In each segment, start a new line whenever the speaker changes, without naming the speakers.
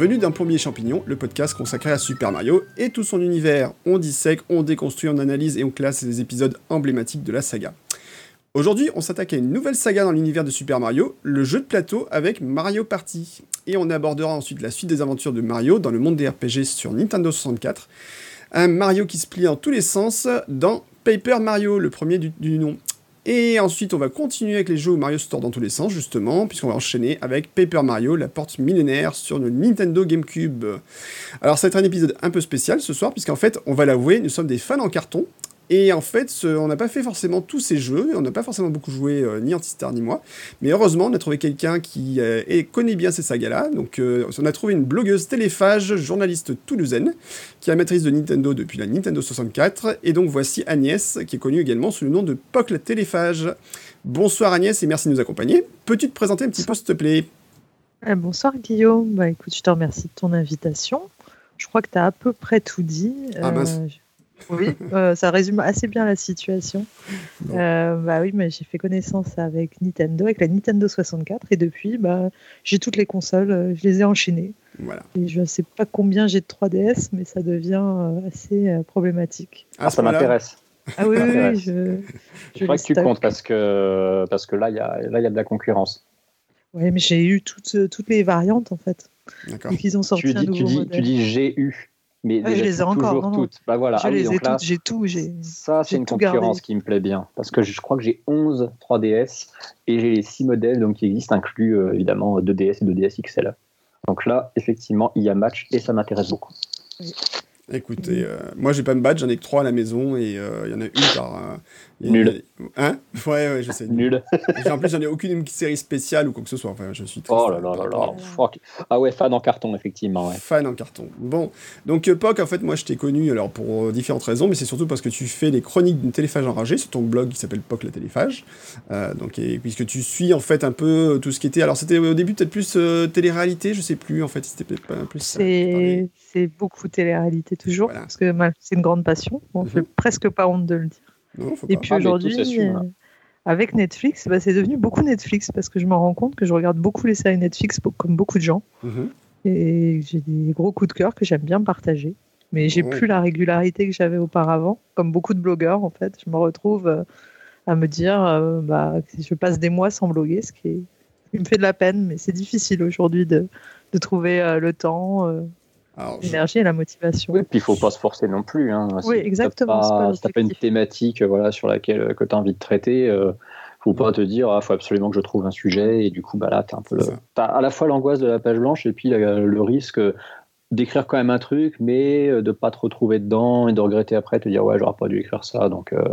Bienvenue dans Plombier Champignon, le podcast consacré à Super Mario et tout son univers. On dissèque, on déconstruit, on analyse et on classe les épisodes emblématiques de la saga. Aujourd'hui, on s'attaque à une nouvelle saga dans l'univers de Super Mario, le jeu de plateau avec Mario Party. Et on abordera ensuite la suite des aventures de Mario dans le monde des RPG sur Nintendo 64. Un Mario qui se plie en tous les sens dans Paper Mario, le premier du nom. Et ensuite, on va continuer avec les jeux Mario se tord dans tous les sens, justement, puisqu'on va enchaîner avec Paper Mario, la porte millénaire sur le Nintendo GameCube. Alors, ça va être un épisode un peu spécial ce soir, puisqu'en fait, on va l'avouer, nous sommes des fans en carton, et en fait, on n'a pas fait forcément tous ces jeux, on n'a pas forcément beaucoup joué, euh, ni Antistar ni moi, mais heureusement, on a trouvé quelqu'un qui euh, connaît bien ces sagas-là. Donc, euh, on a trouvé une blogueuse téléphage, journaliste toulousaine, qui est maîtrise de Nintendo depuis la Nintendo 64. Et donc, voici Agnès, qui est connue également sous le nom de Poc la téléphage. Bonsoir Agnès et merci de nous accompagner. Peux-tu te présenter un petit peu, s'il te plaît?
Bonsoir Guillaume. Bah, écoute, je te remercie de ton invitation. Je crois que tu as à peu près tout dit.
Ah mince.
Oui, euh, ça résume assez bien la situation. Euh, bah oui, mais j'ai fait connaissance avec Nintendo, avec la Nintendo 64, et depuis, bah, j'ai toutes les consoles, euh, je les ai enchaînées.
Voilà.
Et je ne sais pas combien j'ai de 3DS, mais ça devient assez problématique.
Ah, ça m'intéresse.
Ah oui, oui, je.
Je crois que tu comptes parce que, parce que là, il y a, là, il y a de la concurrence.
Oui, mais j'ai eu toutes, toutes les variantes en fait.
D'accord.
Et qu'ils ont sorti
Tu
un
dis,
nouveau
tu dis,
modèle.
tu dis j'ai eu, mais
Ah, je les ai encore,
toujours
non, non.
toutes. Bah voilà.
Je
Ah oui,
les ai
là,
toutes, j'ai tout, j'ai.
ça, c'est une concurrence
gardé.
qui me plaît bien parce que je crois que j'ai 11 3DS et j'ai les 6 modèles donc qui existent, inclus euh, évidemment 2DS et 2DS XL. Donc là, effectivement, il y a match et ça m'intéresse beaucoup.
Écoutez, euh, moi j'ai pas de badge, j'en ai que trois à la maison et euh, il y en a une par.
Nul.
Hein? Ouais, ouais, je sais.
Nul.
En plus, j'en ai aucune série spéciale ou quoi que ce soit. Enfin, je suis triste.
Oh là là là là. Fuck. Ah ouais, fan en carton, effectivement. Ouais.
Fan en carton. Bon, donc euh, Poc, en fait, moi je t'ai connu alors pour euh, différentes raisons, mais c'est surtout parce que tu fais les chroniques d'une téléphage enragée sur ton blog qui s'appelle Poc la téléphage. Euh, donc, et, puisque tu suis en fait un peu tout ce qui était. Alors, c'était au début peut-être plus euh, télé-réalité, je sais plus en fait, c'était peut-être pas plus.
C'est beaucoup télé-réalité toujours,
Voilà.
parce que c'est une grande passion. On
Mhm.
fait presque pas honte de le dire.
Non,
Et puis
Ah,
aujourd'hui,
hein.
euh, avec Netflix, bah, c'est devenu beaucoup Netflix, parce que je me rends compte que je regarde beaucoup les séries Netflix, comme beaucoup de gens,
Mhm.
et j'ai des gros coups de cœur que j'aime bien partager. Mais j'ai
Ouais.
plus la régularité que j'avais auparavant, comme beaucoup de blogueurs en fait. Je me retrouve euh, à me dire, euh, bah, que je passe des mois sans bloguer, ce qui, est- ce qui me fait de la peine, mais c'est difficile aujourd'hui de, de trouver euh, le temps,
je-
l'énergie et la motivation.
Oui, puis il faut pas se forcer non plus. Hein.
Oui,
Si
exactement,
Si t'as pas une thématique voilà, sur laquelle euh, que tu as envie de traiter, euh, faut pas te dire ah faut absolument que je trouve un sujet et du coup bah là t'as un peu le-
C'est ça.
t'as à la fois l'angoisse de la page blanche et puis le risque d'écrire quand même un truc mais euh, de pas te retrouver dedans et de regretter après te dire ouais j'aurais pas dû écrire ça donc euh,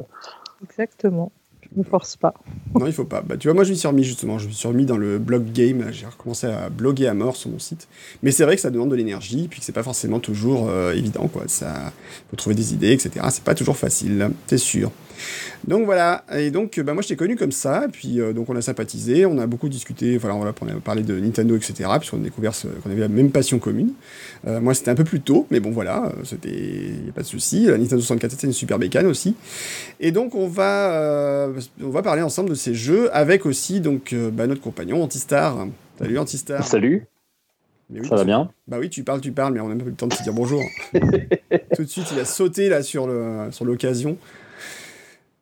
Exactement. Me force pas.
Non, il faut pas. Bah, tu vois, moi, je me suis remis justement. Je me suis remis dans le blog game. J'ai recommencé à bloguer à mort sur mon site. Mais c'est vrai que ça demande de l'énergie, puis que c'est pas forcément toujours euh, évident, quoi. Ça, faut trouver des idées, etc. C'est pas toujours facile, c'est sûr. Donc voilà. Et donc, bah, moi, je t'ai connu comme ça. Et puis, euh, donc, on a sympathisé, on a beaucoup discuté. Voilà, on a parlé de Nintendo, etc. Puisqu'on a découvert qu'on avait la même passion commune. Euh, moi, c'était un peu plus tôt, mais bon, voilà, euh, c'était, y a pas de souci. La Nintendo 64, c'était une super bécane aussi. Et donc on va, euh, on va parler ensemble de ces jeux avec aussi donc bah, notre compagnon Antistar. Salut Antistar.
salut
Mais oui,
ça va bien
Bah oui, tu parles, tu parles, mais on n'a même pas eu le temps de te dire bonjour. Tout de suite, il a sauté là sur l'occasion.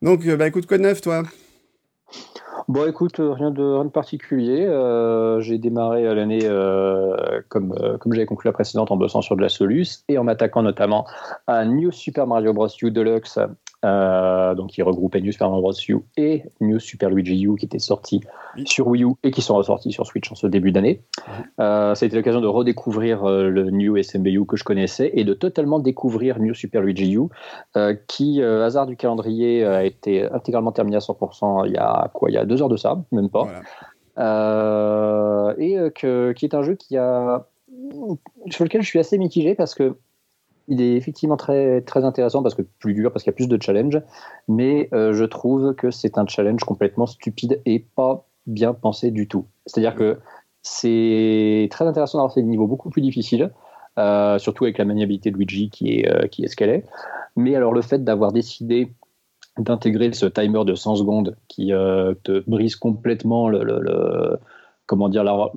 Donc euh, bah écoute quoi de neuf toi?
Bon, écoute, euh, rien de, particulier. Euh, j'ai démarré l'année, comme, comme j'avais conclu la précédente, en bossant sur de la Solus et en m'attaquant notamment à New Super Mario Bros. U Deluxe, euh, donc qui regroupait New Super Mario Bros. U et New Super Luigi U qui étaient sortis
Oui.
sur Wii U et qui sont ressortis sur Switch en ce début d'année. Euh, ça a été l'occasion de redécouvrir euh, le New SMBU que je connaissais et de totalement découvrir New Super Luigi U, qui, hasard du calendrier, a été intégralement terminé à 100% il y a quoi? Il y a deux heures de ça, même pas.
Voilà.
Et que, qui est un jeu qui a, sur lequel je suis assez mitigé parce que il est effectivement très, très intéressant parce que plus dur, parce qu'il y a plus de challenge, mais euh, je trouve que c'est un challenge complètement stupide et pas bien pensé du tout. C'est-à-dire que c'est très intéressant d'avoir ces niveaux beaucoup plus difficiles, euh, surtout avec la maniabilité de Luigi qui est, euh, qui est ce qu'elle est. Mais alors le fait d'avoir décidé d'intégrer ce timer de 100 secondes qui te brise complètement le- comment dire la,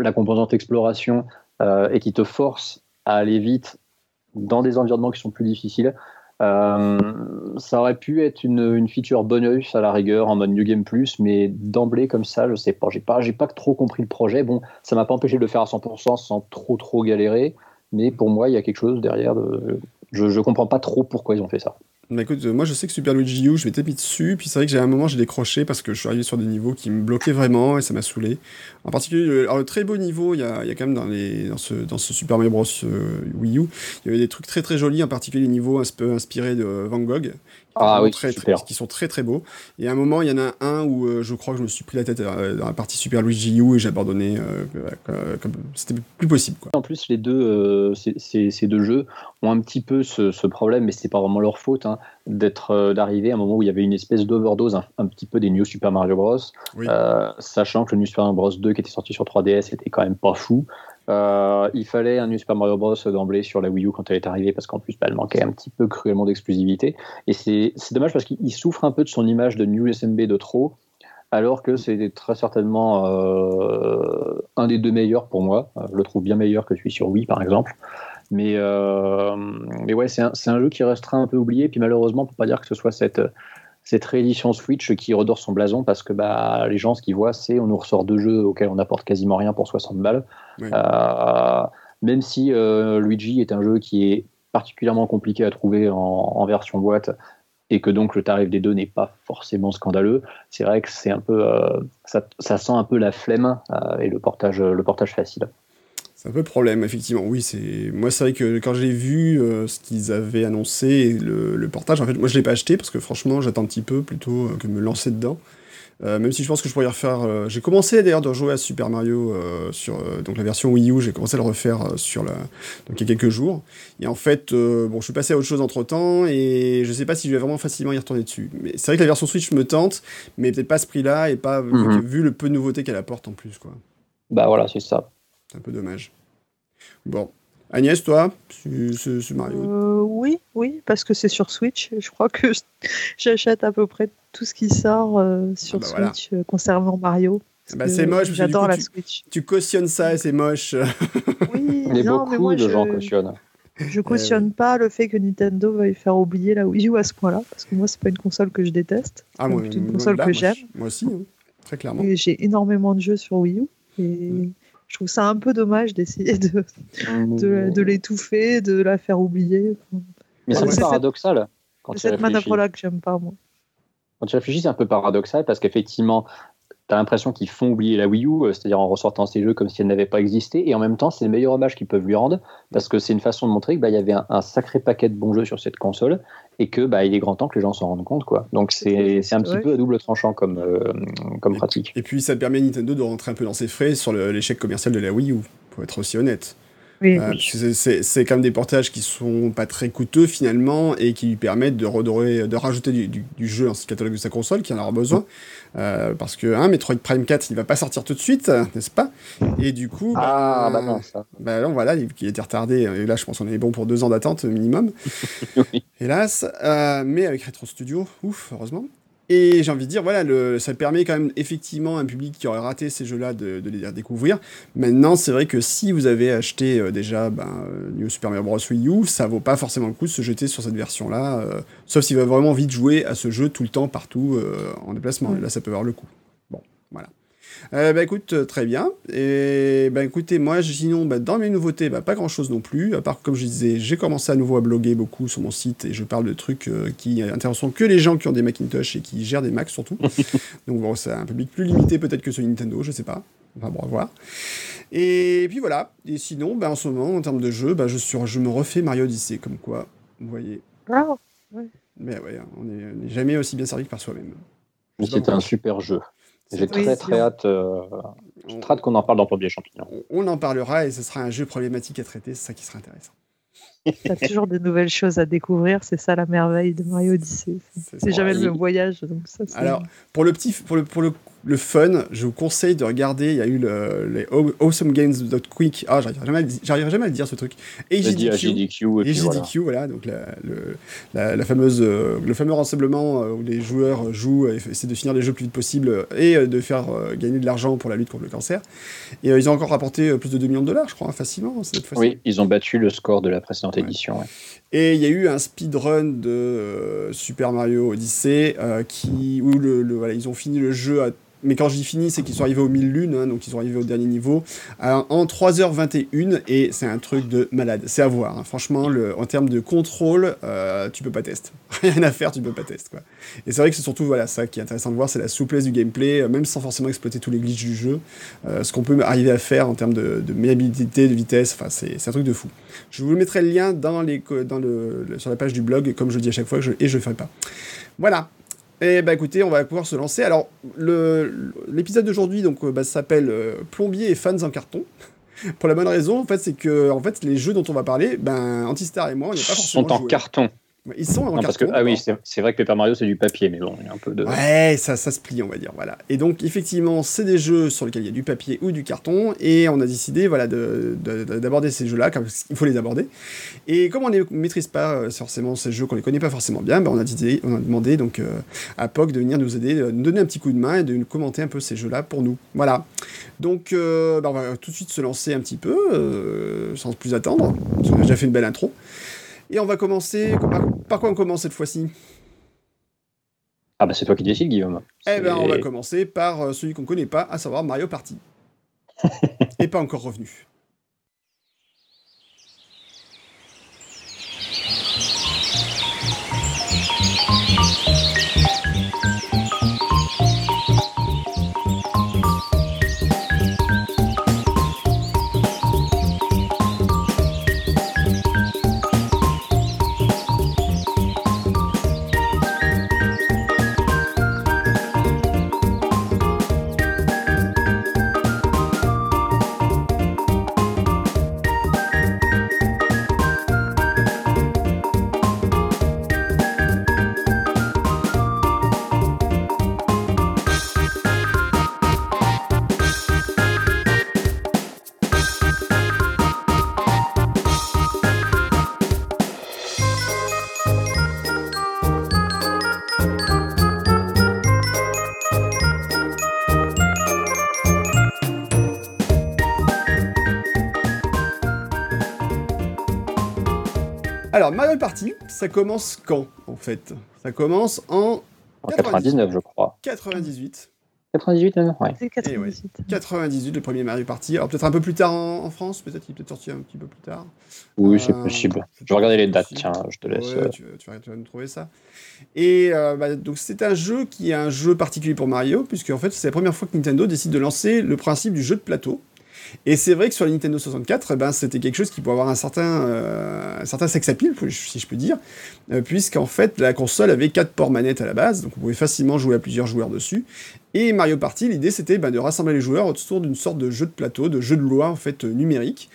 la composante exploration et qui te force à aller vite dans des environnements qui sont plus difficiles. Euh, ça aurait pu être une, feature bonus à la rigueur en mode New Game Plus, mais d'emblée comme ça, je sais pas. J'ai pas, pas trop compris le projet. Bon, ça m'a pas empêché de le faire à 100% sans trop trop galérer, mais pour moi, il y a quelque chose derrière. De, je, je comprends pas trop pourquoi ils ont fait ça.
Bah écoute, euh, moi je sais que Super Luigi U, je m'étais mis dessus, puis c'est vrai que j'ai un moment j'ai décroché parce que je suis arrivé sur des niveaux qui me bloquaient vraiment et ça m'a saoulé. En particulier, le, alors, le très beau niveau, il y a, y a quand même dans, les, dans, ce, dans ce Super Mario Bros. Euh, Wii U, il y avait des trucs très très jolis, en particulier les niveaux un peu inspirés de Van Gogh,
ah, oui,
très, très, qui sont très très beaux. Et à un moment, il y en a un où euh, je crois que je me suis pris la tête dans la partie Super Luigi U et j'ai abandonné comme c'était plus possible. Quoi.
En plus, les deux, ces, ces, deux jeux ont un petit peu ce, ce problème, mais c'est pas vraiment leur faute. Hein d'être euh, d'arriver à un moment où il y avait une espèce d'overdose un, petit peu des New Super Mario Bros. Euh, sachant que le New Super Mario Bros 2 qui était sorti sur 3DS était quand même pas fou. Euh, il fallait un New Super Mario Bros d'emblée sur la Wii U quand elle est arrivée parce qu'en plus bah, elle manquait un petit peu cruellement d'exclusivité. Et c'est dommage parce qu'il souffre un peu de son image de New SMB de trop alors que c'est très certainement un des deux meilleurs pour moi. Je le trouve bien meilleur que celui sur Wii par exemple. Mais, euh, mais ouais, c'est un, un, jeu qui restera un peu oublié. Puis malheureusement, peut pas dire que ce soit cette, cette réédition Switch qui redore son blason parce que bah, les gens, ce qu'ils voient, c'est on nous ressort deux jeux auxquels on n'apporte quasiment rien pour 60 balles. Euh, même si euh, Luigi est un jeu qui est particulièrement compliqué à trouver en, en, version boîte et que donc le tarif des deux n'est pas forcément scandaleux, c'est vrai que c'est un peu, euh, ça, ça, sent un peu la flemme et le portage, le portage facile.
C'est un peu le problème, effectivement. Oui, c'est moi, c'est vrai que quand j'ai vu euh, ce qu'ils avaient annoncé, le, le, portage, en fait, moi, je l'ai pas acheté parce que franchement, j'attends un petit peu plutôt euh, que de me lancer dedans. Euh, même si je pense que je pourrais y refaire. Euh, j'ai commencé d'ailleurs de rejouer à Super Mario euh, sur donc la version Wii U. J'ai commencé à le refaire sur la donc il y a quelques jours. Et en fait, bon, je suis passé à autre chose entre temps et je sais pas si je vais vraiment facilement y retourner dessus. Mais c'est vrai que la version Switch me tente, mais peut-être pas à ce prix-là et pas mhm. vu, le peu de nouveautés qu'elle apporte en plus, quoi.
Bah voilà, c'est ça.
C'est un peu dommage. Bon. Agnès, toi, ce, Mario
euh, Oui, oui, parce que c'est sur Switch. Je crois que j'achète à peu près tout ce qui sort euh, sur ah bah Switch euh, concernant Mario.
Bah c'est moche. J'adore la Switch. Tu cautionnes ça et c'est moche.
Oui,
mais
non,
beaucoup
mais moi,
de
je...
gens cautionnent.
Je cautionne pas le fait que Nintendo veuille faire oublier la Wii U à ce point-là, parce que moi, c'est pas une console que je déteste.
Ah,
c'est une console que j'aime.
Moi aussi, hein, très clairement.
J'ai énormément de jeux sur Wii U. Et je trouve ça un peu dommage d'essayer de, de, de l'étouffer, de la faire oublier.
Mais c'est un paradoxal.
C'est cette manœuvre-là que j'aime pas, moi.
Quand tu réfléchis, c'est un peu paradoxal parce qu'effectivement, tu as l'impression qu'ils font oublier la Wii U, euh, c'est-à-dire en ressortant ces jeux comme si elle n'avait pas existé, et en même temps, c'est le meilleur hommage qu'ils peuvent lui rendre, parce que c'est une façon de montrer qu'il bah, y avait un, sacré paquet de bons jeux sur cette console, et que bah, il est grand temps que les gens s'en rendent compte. Quoi. Donc c'est un petit peu à double tranchant comme, euh, comme pratique.
Et puis ça permet à Nintendo de rentrer un peu dans ses frais sur l'échec commercial de la Wii U, pour être aussi honnête.
Euh,
c'est quand même des portages qui sont pas très coûteux finalement et qui lui permettent de redorer, de rajouter du, du, jeu dans ce catalogue de sa console qui en aura besoin. Euh, parce que hein, Metroid Prime 4 il va pas sortir tout de suite, n'est-ce pas? Et du coup,
ah, bah, bah non, ça.
Bah non, voilà, il, il était retardé. Et là, je pense qu'on est bon pour deux ans d'attente minimum. oui. Hélas, euh, mais avec Retro Studio, ouf, heureusement. Et j'ai envie de dire, voilà, le, ça permet quand même effectivement à un public qui aurait raté ces jeux-là de, de, les découvrir. Maintenant, c'est vrai que si vous avez acheté euh, déjà ben, euh, New Super Mario Bros. Wii U, ça vaut pas forcément le coup de se jeter sur cette version-là, euh, sauf s'il va vraiment vite jouer à ce jeu tout le temps, partout, euh, en déplacement. Mmh. Là, ça peut avoir le coup. Euh, bah écoute, euh, très bien. Et bah écoutez, moi, sinon, bah, dans mes nouveautés, bah, pas grand chose non plus. À part, comme je disais, j'ai commencé à nouveau à bloguer beaucoup sur mon site et je parle de trucs euh, qui intéressent que les gens qui ont des Macintosh et qui gèrent des Macs surtout. Donc bon, c'est un public plus limité peut-être que sur Nintendo, je sais pas. Enfin bon, à voir. Et puis voilà. Et sinon, bah, en ce moment, en termes de jeu, bah, je, sur, je me refais Mario Odyssey, comme quoi, vous voyez.
Ah, ouais.
Mais ouais, on n'est jamais aussi bien servi que par soi-même.
C'était un super jeu. J'ai très très hâte, euh, hâte qu'on en parle dans Pompier Champignon.
On en parlera et ce sera un jeu problématique à traiter, c'est ça qui sera intéressant.
Il y a toujours de nouvelles choses à découvrir, c'est ça la merveille de Mario Odyssey. C'est jamais le même voyage. Donc ça,
Alors, pour le petit, pour le, pour le le fun, je vous conseille de regarder. Il y a eu le, les Awesome Games.quick. Ah, j'arriverai jamais, à, jamais à le dire ce truc.
AGDQ.
AGDQ, voilà. Donc la, la, la, fameuse, euh, le fameux rassemblement euh, où les joueurs jouent et essaient de finir les jeux le plus vite possible et de faire gagner de l'argent pour la lutte contre le cancer. Et ils ont encore rapporté plus de 2 millions de dollars, je crois, facilement cette fois-ci.
Oui, ils ont battu le score de la précédente édition.
Et il y a eu un speedrun de Super Mario Odyssey qui, où le, voilà, ils ont fini le jeu à mais quand je dis fini, c'est qu'ils sont arrivés aux 1000 lunes, hein, donc ils sont arrivés au dernier niveau, en 3h21, et c'est un truc de malade. C'est à voir. Hein. Franchement, en termes de contrôle, euh, tu peux pas tester. Rien à faire, tu peux pas tester. Et c'est vrai que c'est surtout voilà, ça qui est intéressant de voir, c'est la souplesse du gameplay, euh, même sans forcément exploiter tous les glitches du jeu, euh, ce qu'on peut arriver à faire en termes de, de de vitesse, c'est un truc de fou. Je vous mettrai le lien dans les, dans le, sur la page du blog, comme je le dis à chaque fois, et je le ferai pas. Voilà, et bah écoutez, on va pouvoir se lancer. Alors, l'épisode d'aujourd'hui donc bah, s'appelle euh, Plombier et fans en carton. Pour la bonne raison, en fait, c'est que en fait, les jeux dont on va parler, ben, Antistar et moi, on n'est pas forcément.
sont en carton.
Ils sont en
parce que, Ah oui, c'est vrai que Paper Mario, c'est du papier, mais bon, il y a un peu de.
Ouais, ça, ça se plie, on va dire. Voilà. Et donc, effectivement, c'est des jeux sur lesquels il y a du papier ou du carton, et on a décidé voilà, d'aborder ces jeux-là, comme il faut les aborder. Et comme on ne maîtrise pas euh, forcément ces jeux, qu'on ne les connaît pas forcément bien, ben on, a on a demandé donc, euh, à POC de venir nous aider, de nous donner un petit coup de main et de nous commenter un peu ces jeux-là pour nous. Voilà. Donc, euh, ben on va tout de suite se lancer un petit peu, sans plus attendre, parce qu'on a déjà fait une belle intro. Et on va commencer. Par, quoi on commence cette fois-ci?
Ah bah c'est toi qui décides, Guillaume.
Eh ben on va commencer par euh, celui qu'on connaît pas, à savoir Mario Party. Et pas encore revenu. Alors, Mario Party, ça commence quand, en fait? Ça commence en...
99, je crois.
98.
98, non
ouais. 98.
98, le premier Mario Party. Alors, peut-être un peu plus tard en, France, peut-être qu'il est peut-être sorti un petit peu plus tard.
Oui, c'est euh, possible. Je vais regarder les dates, tiens, je te laisse.
Ouais, tu, tu, vas, nous trouver ça. Et euh, bah, donc, c'est un jeu qui est un jeu particulier pour Mario, puisque en fait, c'est la première fois que Nintendo décide de lancer le principe du jeu de plateau. Et c'est vrai que sur la Nintendo 64, eh ben, c'était quelque chose qui pouvait avoir un certain, euh, sex appeal, si je peux dire, euh, puisqu'en fait, la console avait quatre ports manettes à la base, donc on pouvait facilement jouer à plusieurs joueurs dessus. Et Mario Party, l'idée c'était ben, de rassembler les joueurs autour d'une sorte de jeu de plateau, de jeu de loi en fait numérique,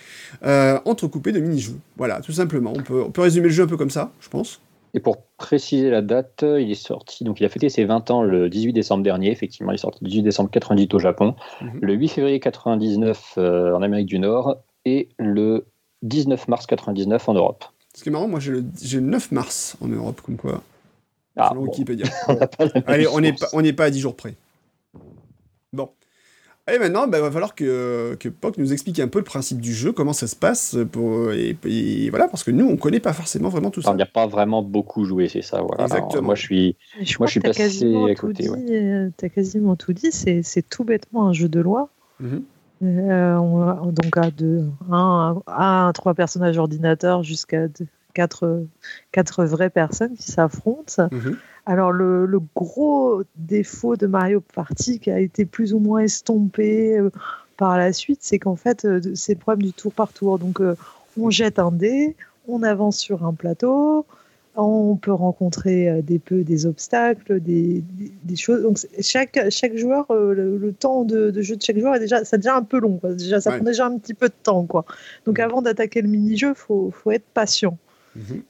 euh, entrecoupé de mini-jeux. Voilà, tout simplement. On peut résumer le jeu un peu comme ça, je pense.
Et pour préciser la date, il est sorti, donc il a fêté ses 20 ans le 18 décembre dernier, effectivement, il est sorti le 18 décembre 98 au Japon, mhm. le 8 février 99 euh, en Amérique du Nord et le 19 mars 99 en Europe.
Ce qui est marrant, moi j'ai le, 9 mars en Europe, comme quoi. Ah, selon Wikipédia.
on
Allez, on n'est pas, pas à 10 jours près. Et maintenant, il bah, va falloir que, que POC nous explique un peu le principe du jeu, comment ça se passe, pour, et, voilà, parce que nous, on connaît pas forcément vraiment tout ça.
Il n'y a pas vraiment beaucoup joué, c'est ça. Voilà. Exactement. moi, je suis, je moi, je suis passé à côté.
Euh, tu as quasiment tout dit, c'est tout bêtement un jeu de loi. Mhm. Euh, donc à, deux, un, à trois personnages ordinateurs jusqu'à quatre, quatre vraies personnes qui s'affrontent. Mhm. Alors le, gros défaut de Mario Party qui a été plus ou moins estompé euh, par la suite, c'est qu'en fait euh, c'est le problème du tour par tour. Donc euh, on jette un dé, on avance sur un plateau, on peut rencontrer des peu des obstacles, des, choses. Donc chaque, chaque joueur, le, temps de, jeu de chaque joueur est déjà, ça devient un peu long. Déjà, ça prend déjà un petit peu de temps, quoi. Donc avant d'attaquer le mini-jeu, faut, faut être patient.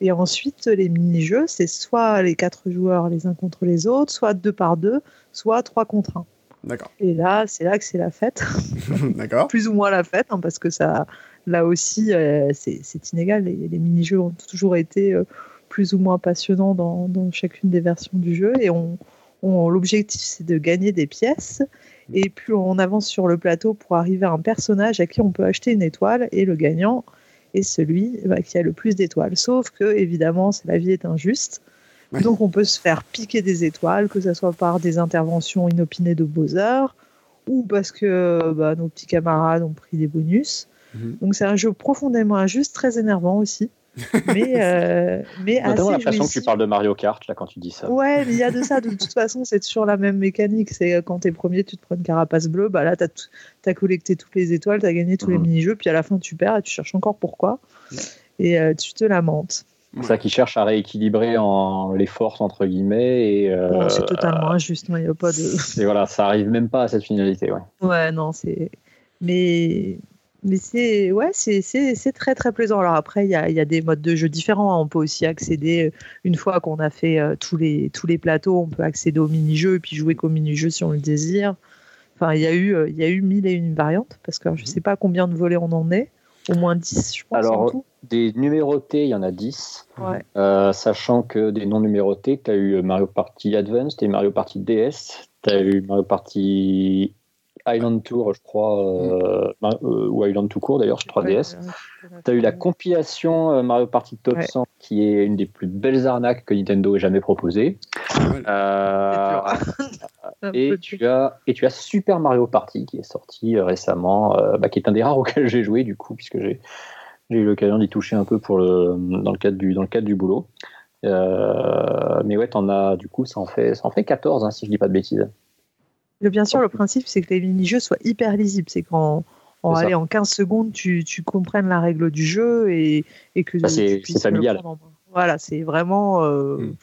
Et ensuite, les mini-jeux, c'est soit les quatre joueurs les uns contre les autres, soit deux par deux, soit trois contre un.
D'accord.
Et là, c'est là que c'est la fête.
D'accord.
Plus ou moins la fête, hein, parce que ça, là aussi, euh, c'est inégal. Les, les mini-jeux ont toujours été euh, plus ou moins passionnants dans, dans, chacune des versions du jeu. Et on, on l'objectif, c'est de gagner des pièces. Et plus on avance sur le plateau pour arriver à un personnage à qui on peut acheter une étoile, et le gagnant est celui bah, qui a le plus d'étoiles. Sauf que, évidemment, la vie est injuste. Ouais. Donc on peut se faire piquer des étoiles, que ce soit par des interventions inopinées de Bowser, ou parce que bah, nos petits camarades ont pris des bonus. -hmm. Donc c'est un jeu profondément injuste, très énervant aussi. Mais euh, mais
Notamment l'impression que tu parles de Mario Kart là quand tu dis ça.
Ouais, mais il y a de ça. De toute façon, c'est toujours la même mécanique. C'est quand t'es premier, tu te prends une carapace bleue. Bah là, t'as as collecté toutes les étoiles, t'as gagné tous mm -hmm. les mini-jeux, puis à la fin, tu perds et tu cherches encore pourquoi. Et euh, tu te lamentes.
C'est ça qui cherche à rééquilibrer en les forces entre guillemets et. Euh,
bon, c'est totalement injuste. Il n'y a pas de.
Et voilà, ça arrive même pas à cette finalité, ouais.
Ouais, non, c'est. Mais mais c'est ouais, c'est très très plaisant. Alors après, il y a, y a, des modes de jeu différents. On peut aussi accéder une fois qu'on a fait euh, tous les tous les plateaux, on peut accéder au mini-jeu et puis jouer qu'au mini-jeu si on le désire. Enfin, il y a eu il y a eu mille et une variantes parce que je sais pas combien de volets on en est. Au moins 10, je pense.
Alors,
en tout.
des numérotés, il y en a 10.
Ouais.
Euh, sachant que des non numérotés, tu as eu Mario Party Advance, tu as eu Mario Party DS, tu as eu Mario Party Island Tour, je crois, euh, mm. euh, ou Island tout court d'ailleurs, sur 3DS. Ouais, tu as eu la compilation euh, Mario Party Top ouais. 100, qui est une des plus belles arnaques que Nintendo ait jamais proposées. et, tu as, et tu as Super Mario Party, qui est sorti récemment, bah, qui est un des rares auxquels j'ai joué, du coup, puisque j'ai eu l'occasion d'y toucher un peu pour le, dans, le cadre du, dans le cadre du boulot. mais ouais, en as, du coup, ça en fait, ça en fait 14, hein, si je dis pas de bêtises.
Bien sûr, le principe, c'est que les mini-jeux soient hyper lisibles. C'est qu'en en, allez, en 15 secondes, tu, tu, comprennes la règle du jeu et, et que
c'est familial.
Voilà, c'est vraiment euh, mm.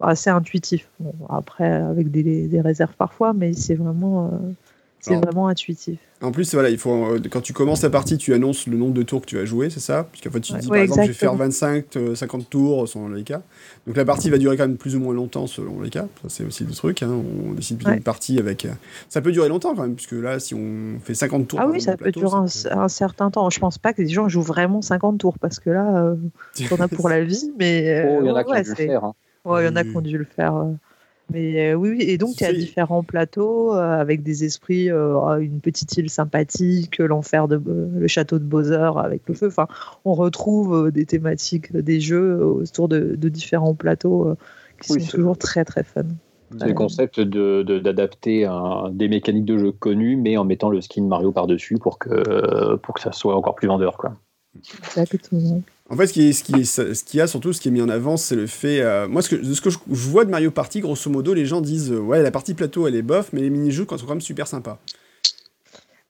assez intuitif. Bon, après, avec des, des, réserves parfois, mais c'est vraiment, euh, c'est vraiment intuitif.
En plus, voilà, il faut, quand tu commences la partie, tu annonces le nombre de tours que tu vas jouer, c'est ça? Puisqu'en fait, tu te dis,
ouais,
par
exactement.
exemple, je vais faire 25, 50 euh, tours selon les cas. Donc la partie va durer quand même plus ou moins longtemps selon les cas. Ça, c'est aussi le truc. Hein. On décide plutôt ouais. une partie avec. Ça peut durer longtemps quand même, puisque là, si on fait 50 tours.
Ah oui, ça peut durer un, un, certain temps. Je pense pas que les gens jouent vraiment 50 tours, parce que là, euh, on a pour la vie, mais.
oh, il y en a qui ont dû le faire. Hein.
Il y en a qui ont dû le faire. Mais euh, oui, oui, et donc il y a différents plateaux euh, avec des esprits, euh, une petite île sympathique, l'enfer de le château de Bowser avec le feu. Enfin, on retrouve des thématiques des jeux autour de, de différents plateaux qui oui, sont toujours très très fun.
C'est le concept d'adapter de, des mécaniques de jeu connues, mais en mettant le skin Mario par-dessus pour que, pour que ça soit encore plus vendeur. Quoi.
Exactement.
En fait, ce qui, est, ce, qui est, ce qui a surtout, ce qui est mis en avant, c'est le fait. Euh, moi, ce que, ce que je, je, vois de Mario Party, grosso modo, les gens disent euh, Ouais, la partie plateau, elle est bof, mais les mini-jeux sont quand même super sympas.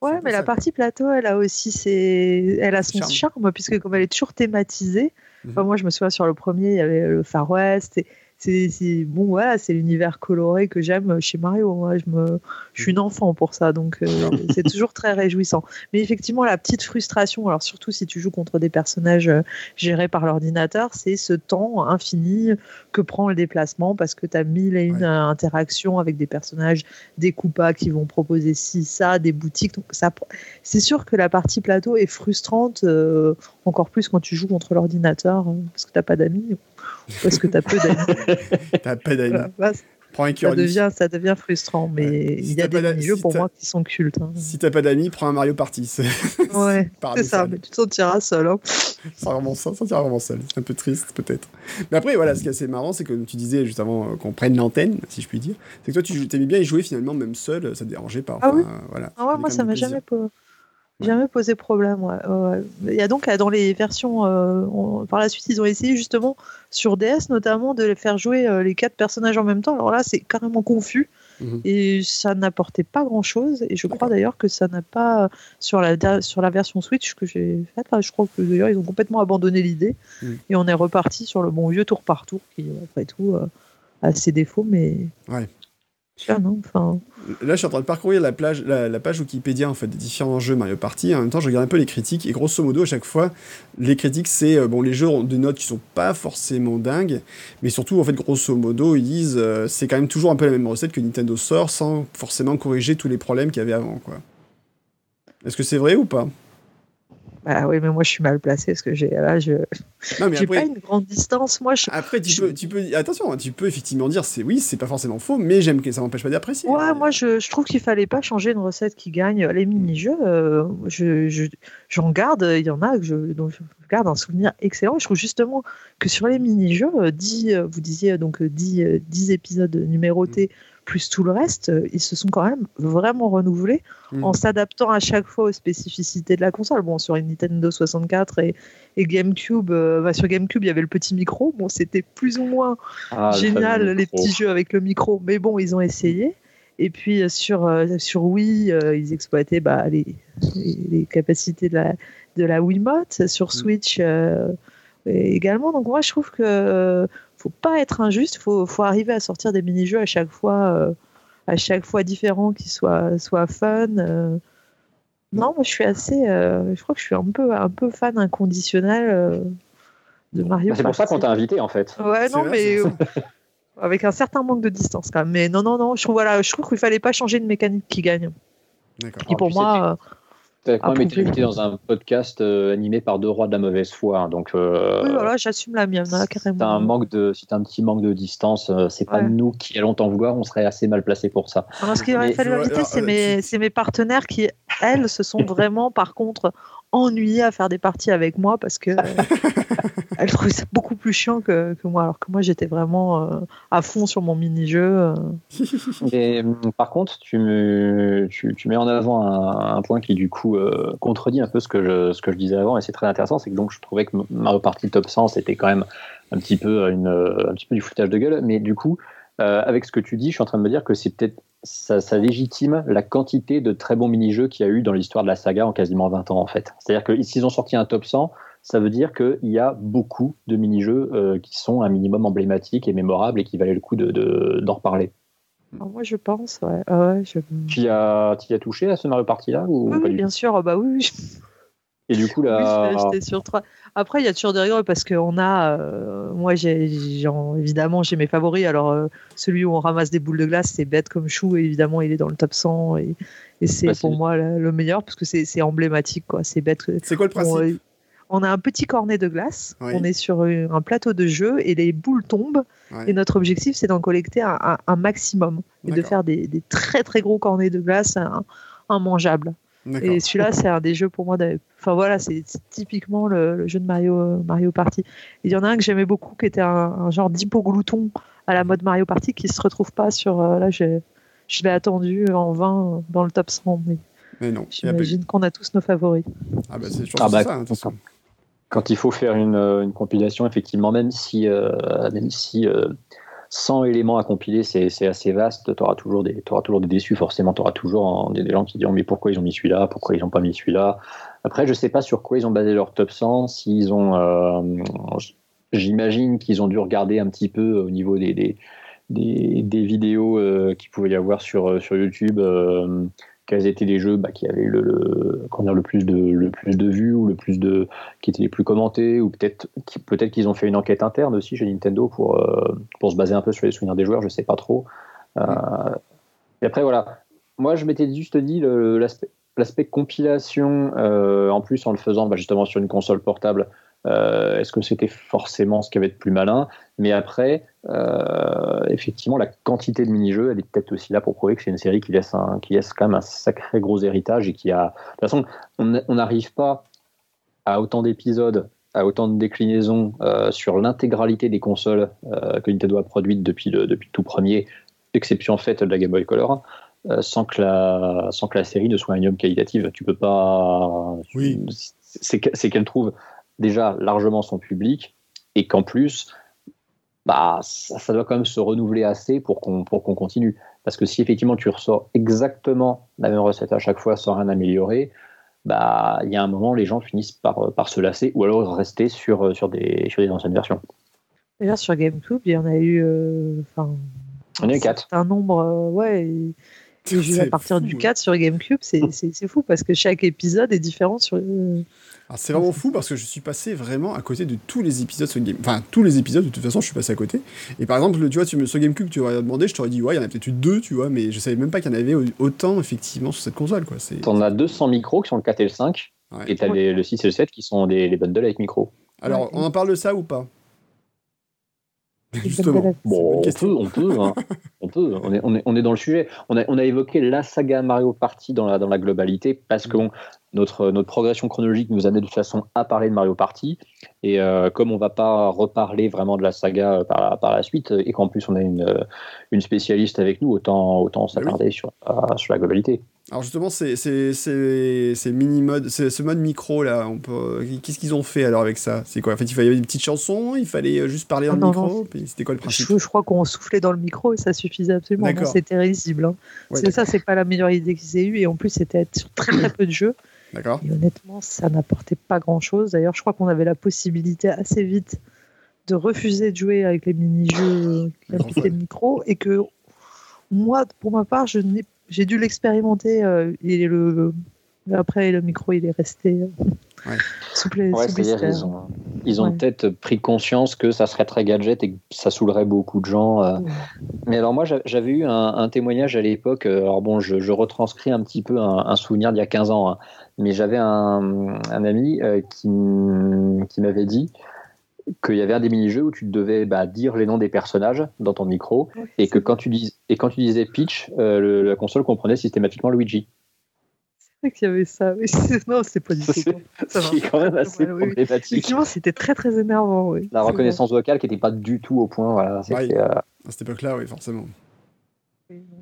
Ouais, mais la partie plateau, elle a aussi ses... elle a son charme, charme puisque comme elle est toujours thématisée. Mm -hmm. enfin, moi, je me souviens sur le premier, il y avait le Far West. Et c'est bon voilà c'est l'univers coloré que j'aime chez Mario. Moi je me je suis une enfant pour ça donc euh, c'est toujours très réjouissant. Mais effectivement la petite frustration alors surtout si tu joues contre des personnages euh, gérés par l'ordinateur c'est ce temps infini que prend le déplacement parce que tu as mille et une ouais. interactions avec des personnages des coupas qui vont proposer ci ça des boutiques. Donc ça c'est sûr que la partie plateau est frustrante euh, encore plus quand tu joues contre l'ordinateur parce que t'as pas d'amis parce que t'as peu d'amis.
t'as peu d'amis. Voilà. Prends un
ça devient, ça devient frustrant, mais ouais. si il y a des jeux si pour moi qui sont cultes. Hein.
Si t'as pas d'amis, prends un Mario Party.
ouais, c'est ça, mais tu te sentiras seul. Hein.
Ça vraiment ça, ça vraiment seul. C'est un peu triste, peut-être. Mais après, voilà, ce qui est assez marrant, c'est que tu disais juste avant euh, qu'on prenne l'antenne, si je puis dire, c'est que toi, tu aimais bien y jouer finalement, même seul, ça te dérangeait pas.
Enfin,
ah oui
voilà, ah ouais, moi, ça m'a jamais pas jamais posé problème. Ouais. Il y a donc dans les versions, euh, on, par la suite, ils ont essayé justement sur DS notamment de faire jouer euh, les quatre personnages en même temps. Alors là, c'est carrément confus mm -hmm. et ça n'apportait pas grand chose. Et je crois d'ailleurs que ça n'a pas sur la sur la version Switch que j'ai faite. Je crois que d'ailleurs ils ont complètement abandonné l'idée mm. et on est reparti sur le bon vieux tour par tour qui après tout euh, a ses défauts, mais
ouais. Là, je suis en train de parcourir la, page Wikipédia en fait, des différents jeux Mario Party. En même temps, je regarde un peu les critiques. Et grosso modo, à chaque fois, les critiques, c'est euh, bon, les jeux ont des notes qui sont pas forcément dingues. Mais surtout, en fait, grosso modo, ils disent euh, c'est quand même toujours un peu la même recette que Nintendo sort sans forcément corriger tous les problèmes qu'il y avait avant. Est-ce que c'est vrai ou pas?
Ah oui, mais moi je suis mal placé parce que j'ai là je j'ai pas une grande distance. Moi, je...
après tu peux, tu peux attention, tu peux effectivement dire c'est oui, c'est pas forcément faux, mais j'aime que ça m'empêche pas d'apprécier.
Ouais, moi je, je trouve qu'il fallait pas changer une recette qui gagne les mini-jeux. Euh, je j'en garde, il y en a que je donc je garde un souvenir excellent. Je trouve justement que sur les mini-jeux, 10, euh, vous disiez donc 10, 10 épisodes numérotés. Mm plus tout le reste, euh, ils se sont quand même vraiment renouvelés mm. en s'adaptant à chaque fois aux spécificités de la console. Bon, sur une Nintendo 64 et, GameCube, euh, bah, sur GameCube, il y avait le petit micro. Bon, c'était plus ou moins ah, génial les petits jeux avec le micro, mais bon, ils ont essayé. Et puis euh, sur, sur Wii, ils exploitaient bah, les, les, capacités de la, de la Wiimote. Sur mm. Également. Donc moi, je trouve que faut pas être injuste, faut, faut arriver à sortir des mini-jeux à chaque fois, euh, à chaque fois différents, qui soient, soient fun. Euh. Non, moi je suis assez, euh, je crois que je suis un peu, un peu fan inconditionnel de Mario.
C'est pour ça qu'on t'a invité en fait.
Ouais, non, mais avec un certain manque de distance quand même. Mais non, non, non, je trouve, voilà, je trouve qu'il fallait pas changer de mécanique qui gagne. Et pour moi,
tu as quand même été invité dans un podcast euh, animé par deux rois de la mauvaise foi. Hein, donc,
euh, oui, voilà, j'assume la mienne, carrément.
Si un, manque de, si un petit manque de distance, euh, c'est pas nous qui allons t'en vouloir, on serait assez mal placé pour ça.
Alors, ce qu'il aurait fallu inviter, c'est mes, mes partenaires qui, elles, se sont vraiment, par contre, ennuyées à faire des parties avec moi parce que elle trouvait ça beaucoup plus chiant que, que moi, alors que moi j'étais vraiment euh, à fond sur mon mini-jeu. Euh.
Et, par contre, tu, me, tu, tu, mets en avant un, point qui du coup euh, contredit un peu ce que, je, ce que je disais avant, et c'est très intéressant, c'est que donc je trouvais que ma repartie top 100 c'était quand même un petit, peu une, un petit peu du foutage de gueule, mais du coup, avec ce que tu dis, je suis en train de me dire que c'est peut-être ça, ça, légitime la quantité de très bons mini-jeux qu'il y a eu dans l'histoire de la saga en quasiment 20 ans en fait. C'est-à-dire que s'ils ont sorti un top 100, ça veut dire qu'il y a beaucoup de mini-jeux euh, qui sont un minimum emblématiques et mémorables et qui valaient le coup d'en de, d'en reparler.
Moi, je pense, ouais. Ah ouais
Tu y as, as touché à ce Mario Party-là
ou Oui, bien sûr, ah bah oui.
Et du coup, là.
Oui, sur trois. Après, il y a toujours des rigoles parce qu'on a. Euh, moi, j'ai, évidemment, j'ai mes favoris. Alors, euh, celui où on ramasse des boules de glace, c'est bête comme chou. Et évidemment, il est dans le top 100. Et, et c'est bah, pour moi le meilleur parce que c'est, emblématique. Quoi. C'est bête.
C'est quoi le principe?
on a un petit cornet de glace, on est sur un plateau de jeu et les boules tombent. Et notre objectif, c'est d'en collecter un, maximum et de faire des, très très gros cornets de glace immangeables. Et celui-là, c'est un des jeux pour moi. Enfin voilà, c'est typiquement le, jeu de Mario, Mario Party. Il y en a un que j'aimais beaucoup qui était un, genre d'hypoglouton à la mode Mario Party qui se retrouve pas sur. Euh, là, je l'ai attendu en vain dans le top 100.
Mais, non.
J'imagine qu'on a tous nos favoris.
Ah bah c'est ah bah, ça, hein,
quand il faut faire une, euh, une compilation, effectivement, même si, euh, même si euh, 100 éléments à compiler, c'est assez vaste, tu auras, toujours des, auras toujours des déçus, forcément, tu auras toujours des, gens qui diront mais pourquoi ils ont mis celui-là, pourquoi ils n'ont pas mis celui-là? Après, je ne sais pas sur quoi ils ont basé leur top 100, s'ils ont... Euh, j'imagine qu'ils ont dû regarder un petit peu au niveau des, des, des, vidéos qu'il pouvait y avoir sur, sur YouTube quels étaient les jeux bah, qui avaient le, plus de, vues ou le plus de qui étaient les plus commentés ou peut-être qu'ils ont fait une enquête interne aussi chez Nintendo pour euh, pour se baser un peu sur les souvenirs des joueurs je sais pas trop. Euh, et après voilà. Moi je m'étais juste dit l'aspect compilation euh, en plus en le faisant bah, justement sur une console portable euh, est-ce que c'était forcément ce qui avait de plus malin? Mais après, euh, effectivement, la quantité de mini-jeux, elle est peut-être aussi là pour prouver que c'est une série qui laisse, un, qui laisse quand même un sacré gros héritage et qui a. De toute façon, on n'arrive pas à autant d'épisodes, à autant de déclinaisons euh, sur l'intégralité des consoles que Nintendo a produites depuis le, depuis tout premier, exception faite de la Game Boy Color. sans, que la, sans que la série ne soit un minimum qualitative. Tu peux pas.
Oui.
C'est qu'elle trouve déjà largement son public et qu'en plus, bah, ça, doit quand même se renouveler assez pour qu'on qu'on continue. Parce que si effectivement tu ressors exactement la même recette à chaque fois sans rien améliorer, bah, il y a un moment, les gens finissent par, par se lasser ou alors rester sur, sur, des, sur des anciennes versions.
D'ailleurs, sur GameCube, il y en a eu. Euh, enfin,
On est 4.
un nombre, euh, ouais. et- et je- à partir
fou,
du
ouais.
4 sur GameCube, c'est c'est- c'est fou parce que chaque épisode est différent sur.
Alors, c'est vraiment fou parce que je suis passé vraiment à côté de tous les épisodes sur Game. Enfin, tous les épisodes, de toute façon, je suis passé à côté. Et par exemple, tu vois, tu me- sur GameCube, tu aurais demandé, je t'aurais dit, ouais, il y en a peut-être eu deux, tu vois, mais je savais même pas qu'il y en avait au- autant, effectivement, sur cette console, quoi. C'est.
T'en as 200 micros qui sont le 4 et le 5,
Ouais.
et t'as les- le 6 et le 7 qui sont des, les bundles avec micro.
Alors,
Ouais.
on en parle de ça ou pas?
Les
Justement.
Bon, on peut, on peut, hein. on peut. On est, on, est, on est dans le sujet. On a, on a évoqué la saga Mario Party dans la, dans la globalité parce que bon, notre, notre progression chronologique nous amenait de toute façon à parler de Mario Party. Et euh, comme on va pas reparler vraiment de la saga euh, par la, par la suite, et qu'en plus on a une, euh, une spécialiste avec nous, autant, autant s'attarder sur, euh, sur la globalité.
Alors justement, c'est c'est c'est c'est mini mode, c'est ce mode micro là. On peut, qu'est-ce qu'ils ont fait alors avec ça? C'est quoi? En fait, il fallait des petites chansons, il fallait euh, juste parler dans
Ah
le
non,
micro. puis C'était quoi le principe?
Je, je crois qu'on soufflait dans le micro et ça suffisait absolument.
D'accord.
C'était risible. hein.
Ouais,
c'est ça, c'est pas la meilleure idée qu'ils aient eue et en plus c'était sur très très peu de jeux.
D'accord.
Et honnêtement, ça n'apportait pas grand chose. D'ailleurs, je crois qu'on avait la possibilité assez vite de refuser de jouer avec les mini-jeux qui le micro et que moi, pour ma part, je n'ai- j'ai dû l'expérimenter euh, et le après le micro il est resté euh,
Ouais.
sous, pla-
Ouais,
sous
ils ont, ils ont
Ouais.
peut-être pris conscience que ça serait très gadget et que ça saoulerait beaucoup de gens. euh.
Ouais.
Mais alors moi, j'a- j'avais eu un, un témoignage à l'époque. euh, Alors bon, je, je retranscris un petit peu un, un souvenir d'il y a 15 ans. hein. Mais j'avais un, un ami euh, qui, qui m'avait dit qu'il y avait un des mini-jeux où tu devais bah, dire les noms des personnages dans ton micro et que
c'est
quand tu, dis, et quand tu disais Peach, euh, le- la console comprenait systématiquement Luigi.
vrai qu'il y avait ça. Mais c'est- non, c'est pas du tout.
C'est- quand même assez
Ouais, oui.
problématique.
Effectivement, c'était très très énervant. Oui.
La
C'est
reconnaissance vocale qui n'était pas du tout au point. Voilà, c'était,
Ouais.
euh,
À cette époque-là, oui, forcément.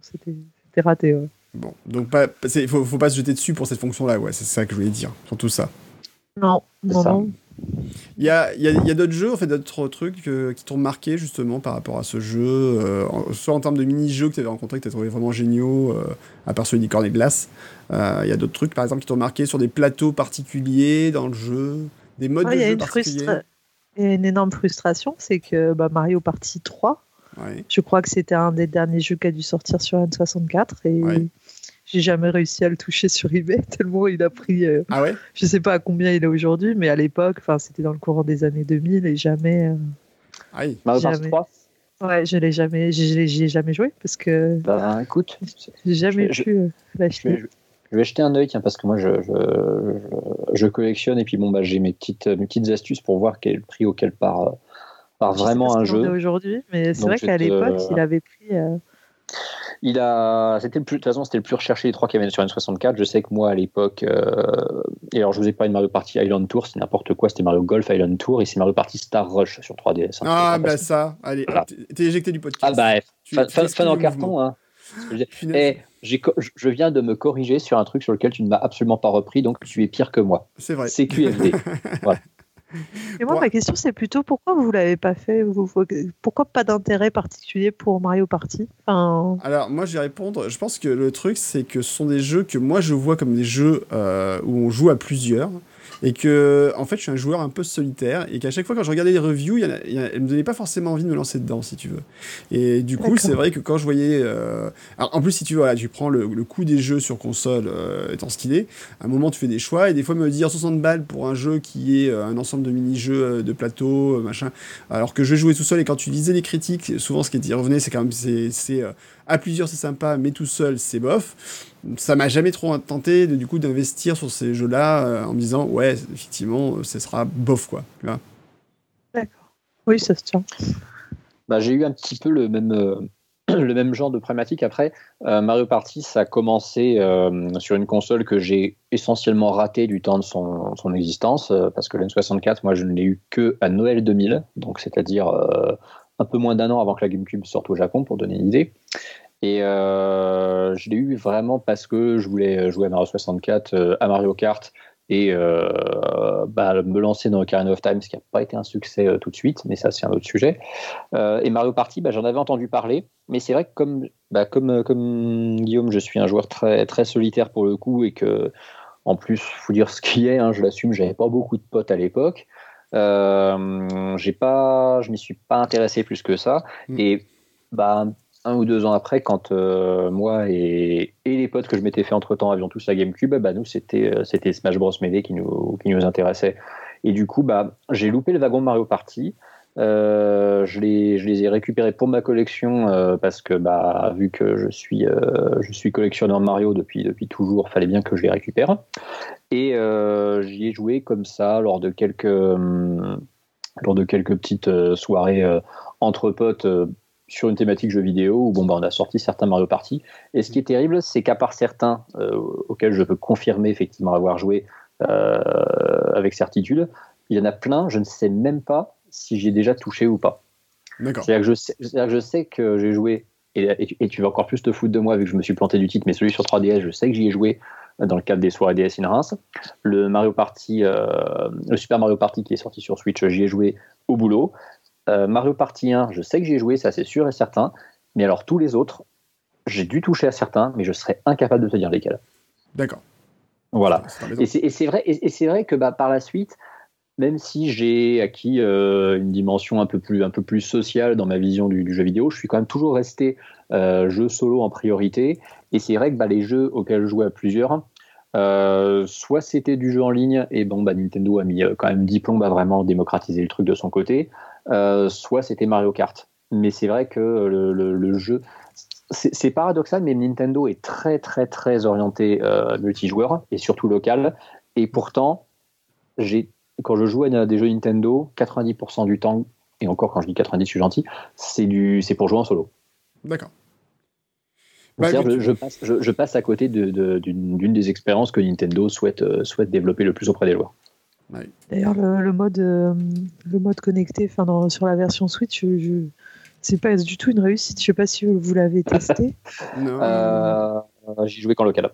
C'était raté. ouais.
Bon, donc pas, il faut, faut pas se jeter dessus pour cette fonction-là, ouais, c'est ça que je voulais dire, sur tout ça.
Non,
C'est
non,
ça.
non.
Il y a, y a- y a d'autres jeux, en fait, d'autres trucs euh, qui t'ont marqué justement par rapport à ce jeu, euh, en- soit en termes de mini-jeux que tu avais rencontrés, que tu as trouvé vraiment géniaux, euh, à part ceux Unicorn et Glace. Euh, Il y a d'autres trucs, par exemple, qui t'ont marqué sur des plateaux particuliers dans le jeu, des modes
Ouais,
de
y
jeu particuliers.
il y a une énorme frustration, c'est que bah, Mario Party 3,
Ouais.
je crois que c'était un des derniers jeux qui a dû sortir sur N64 et
Ouais.
J'ai jamais réussi à le toucher sur eBay tellement il a pris, euh,
Ah ouais?
je sais pas à combien il est aujourd'hui, mais à l'époque, enfin c'était dans le courant des années 2000 et jamais, euh,
Ah oui.
Mario Party
Jamais.
3
ouais, je l'ai jamais, j'y ai jamais joué parce que
Bah écoute,
j'ai jamais
Je-
pu euh,
je vais,
l'acheter.
je vais jeter un œil tiens, parce que moi je, je, collectionne et puis bon bah j'ai mes petites, mes petites astuces pour voir quel est le prix auquel part, part
Je sais
vraiment
pas
un jeu.
aujourd'hui, mais c'est vrai qu'à l'époque, il avait pris. euh,
Il a, c'était le plus, de toute façon, c'était le plus recherché des trois qui avaient sur N64. Je sais que moi, à l'époque, euh, et alors je vous ai parlé de Mario Party Island Tour, c'est n'importe quoi, c'était Mario Golf Island Tour, et c'est Mario Party Star Rush sur 3DS. hein,
Ah bah ça, allez,
Voilà.
t'es- éjecté du
Ah
podcast.
bah,
Tu-
fan, en carton, hein. Je.
Punaise.
Eh, je viens de me corriger sur un truc sur lequel tu ne m'as absolument pas repris, donc tu es pire que moi.
C'est vrai.
C'est QFD.
Et moi,
Bon.
ma question, c'est plutôt pourquoi vous l'avez pas fait? Vous- Pourquoi pas d'intérêt particulier pour Mario Party? Enfin,
Alors moi je vais répondre, je pense que le truc c'est que ce sont des jeux que moi je vois comme des jeux euh, où on joue à plusieurs et que en fait je suis un joueur un peu solitaire et qu'à chaque fois quand je regardais les reviews, a- elles me donnaient pas forcément envie de me lancer dedans si tu veux. Et du coup c'est vrai que quand je voyais... euh, alors, en plus si tu veux, voilà, tu prends le, le coût des jeux sur console euh, étant ce qu'il est, à un moment tu fais des choix et des fois me dire 60 balles pour un jeu qui est euh, un ensemble de mini-jeux de plateau, machin, alors que je jouais tout seul et quand tu lisais les critiques, souvent ce qui y revenait c'est quand même c'est à plusieurs c'est sympa mais tout seul c'est bof. Ça m'a jamais trop tenté de, du coup d'investir sur ces jeux-là euh, en me disant ouais effectivement euh, ce sera bof quoi.
D'accord. Oui, ça se tient.
Bah, j'ai eu un petit peu le même, euh, le même genre de problématique. Après, euh, Mario Party, ça a commencé euh, sur une console que j'ai essentiellement ratée du temps de son, son existence, euh, parce que l'N64, moi, je ne l'ai eu que à Noël 2000, donc c'est-à-dire euh, un peu moins d'un an avant que la GameCube sorte au Japon, pour donner une idée. Et euh, je l'ai eu vraiment parce que je voulais jouer à Mario 64, euh, à Mario Kart, et euh, bah, me lancer dans Ocarina of Time, ce qui n'a pas été un succès tout de suite, mais ça c'est un autre sujet. Et Mario Party, bah, j'en avais entendu parler, mais c'est vrai que comme, bah, comme, comme Guillaume, je suis un joueur très, très solitaire pour le coup, et que en plus, faut dire ce qui est, hein, je l'assume, j'avais pas beaucoup de potes à l'époque. Euh, j'ai pas, je m'y suis pas intéressé plus que ça.
Mm.
Et bah, un ou deux ans après, quand euh, moi et, et, les potes que je m'étais fait entre temps avions tous la GameCube, bah, nous, c'était, euh, c'était Smash Bros. Melee qui nous, qui nous intéressait. Et du coup, bah, j'ai loupé le wagon Mario Party. Euh, je, les, ai récupérés pour ma collection euh, parce que bah, vu que je suis, euh, je suis collectionneur Mario depuis, depuis toujours, fallait bien que je les récupère. Et j'y ai joué comme ça lors de quelques, quelques petites soirées entre potes sur une thématique jeu vidéo où bah, on a sorti certains Mario Party. Et ce qui est terrible, c'est qu'à part certains auxquels je peux confirmer effectivement avoir joué avec certitude, il y en a plein, je ne sais même pas si j'ai déjà touché ou pas. C'est-à-dire que, je sais, que je sais que j'ai joué, et, tu vas encore plus te foutre de moi vu que je me suis planté du titre, mais celui sur 3DS, je sais que j'y ai joué dans le cadre des soirées DS in Reims. Le Mario Party, euh, le Super Mario Party qui est sorti sur Switch, j'y ai joué au boulot. Euh, Mario Party 1, je sais que j'y ai joué, ça c'est sûr et certain. Mais alors tous les autres, j'ai dû toucher à certains, mais je serais incapable de te dire lesquels.
D'accord.
Voilà. Et c'est vrai, et c'est vrai que bah, par la suite, même si j'ai acquis euh, une dimension un peu plus un peu plus sociale dans ma vision du, jeu vidéo, je suis quand même toujours resté euh, jeu solo en priorité. Et c'est vrai que bah, les jeux auxquels je jouais à plusieurs, euh, soit c'était du jeu en ligne et bon bah Nintendo a mis quand même 10 plombs à vraiment démocratiser le truc de son côté, soit c'était Mario Kart. Mais c'est vrai que le, le jeu c'est paradoxal, mais Nintendo est très très très orienté multijoueur et surtout local. Et pourtant, j'ai quand je joue à des jeux Nintendo, 90% du temps, et encore quand je dis 90, je suis gentil, c'est du, c'est pour jouer en solo.
D'accord.
Bah, je, passe, je, passe, à côté d'une de, des expériences que Nintendo souhaite, euh, souhaite développer le plus auprès des joueurs.
D'ailleurs, le, mode, euh, le mode connecté dans, sur la version Switch, je, c'est pas du tout une réussite. Je sais pas si vous l'avez testé.
non. Euh, J'y joué qu'en local.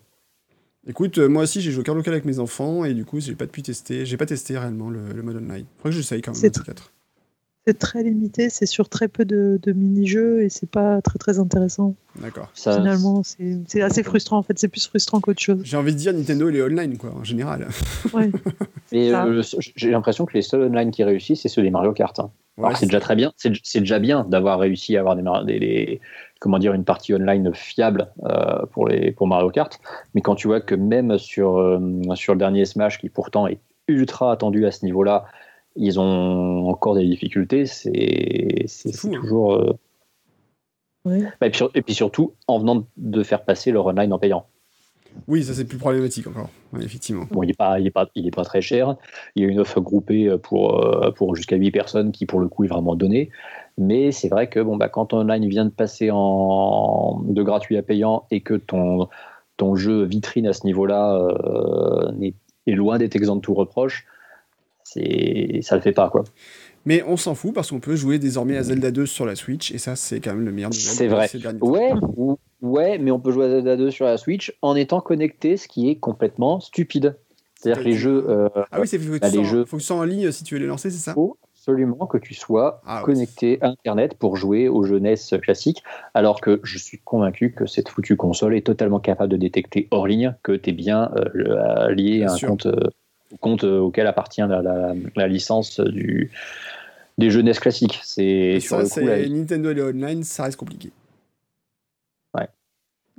Écoute, euh, moi aussi j'ai joué au local avec mes enfants et du coup j'ai pas pu tester, j'ai pas testé réellement le, mode online. Faudrait que j'essaye quand même.
C'est très limité, c'est sur très peu de, mini-jeux et c'est pas très très intéressant.
D'accord.
Finalement, c'est assez frustrant en fait, c'est plus frustrant qu'autre chose.
J'ai envie de dire Nintendo il est online quoi, en général.
Ouais.
Euh, j'ai l'impression que les seuls online qui réussissent, c'est ceux des Mario Kart. Hein. c'est déjà très bien, c'est déjà bien d'avoir réussi à avoir des, des, comment dire, une partie online fiable euh, pour, les, pour Mario Kart. Mais quand tu vois que même sur, euh, sur le dernier Smash, qui pourtant est ultra attendu à ce niveau-là, ils ont encore des difficultés, c'est hein. toujours. Euh, bah, et, puis, surtout, en venant de faire passer leur online en payant.
Oui, ça c'est plus problématique encore, effectivement.
Bon, il n'est pas, il est pas, il est pas très cher. Il y a une offre groupée pour, pour jusqu'à 8 personnes qui, pour le coup, est vraiment donnée. Mais c'est vrai que bon, bah, quand ton online vient de passer en, de gratuit à payant et que ton, ton jeu vitrine à ce niveau-là euh, est, loin d'être exempt de tout reproche, c'est, ça le fait pas. quoi.
Mais on s'en fout parce qu'on peut jouer désormais à Zelda 2 sur la Switch et ça, c'est quand même le meilleur
C'est vrai. Ouais, ouais, mais on peut jouer à Zelda 2 sur la Switch en étant connecté, ce qui est complètement stupide. C'est-à-dire que les jeux. Euh,
ah oui, c'est faut, bah, les jeux... faut que tu sois en ligne si tu veux les lancer, c'est ça?
Absolument que tu sois ah connecté à Internet pour jouer aux jeunesses classiques, alors que je suis convaincu que cette foutue console est totalement capable de détecter hors ligne que tu es bien euh, lié à un compte, euh, compte euh, auquel appartient la, licence du, des jeunesses classiques. C'est
Nintendo et Online, ça reste compliqué.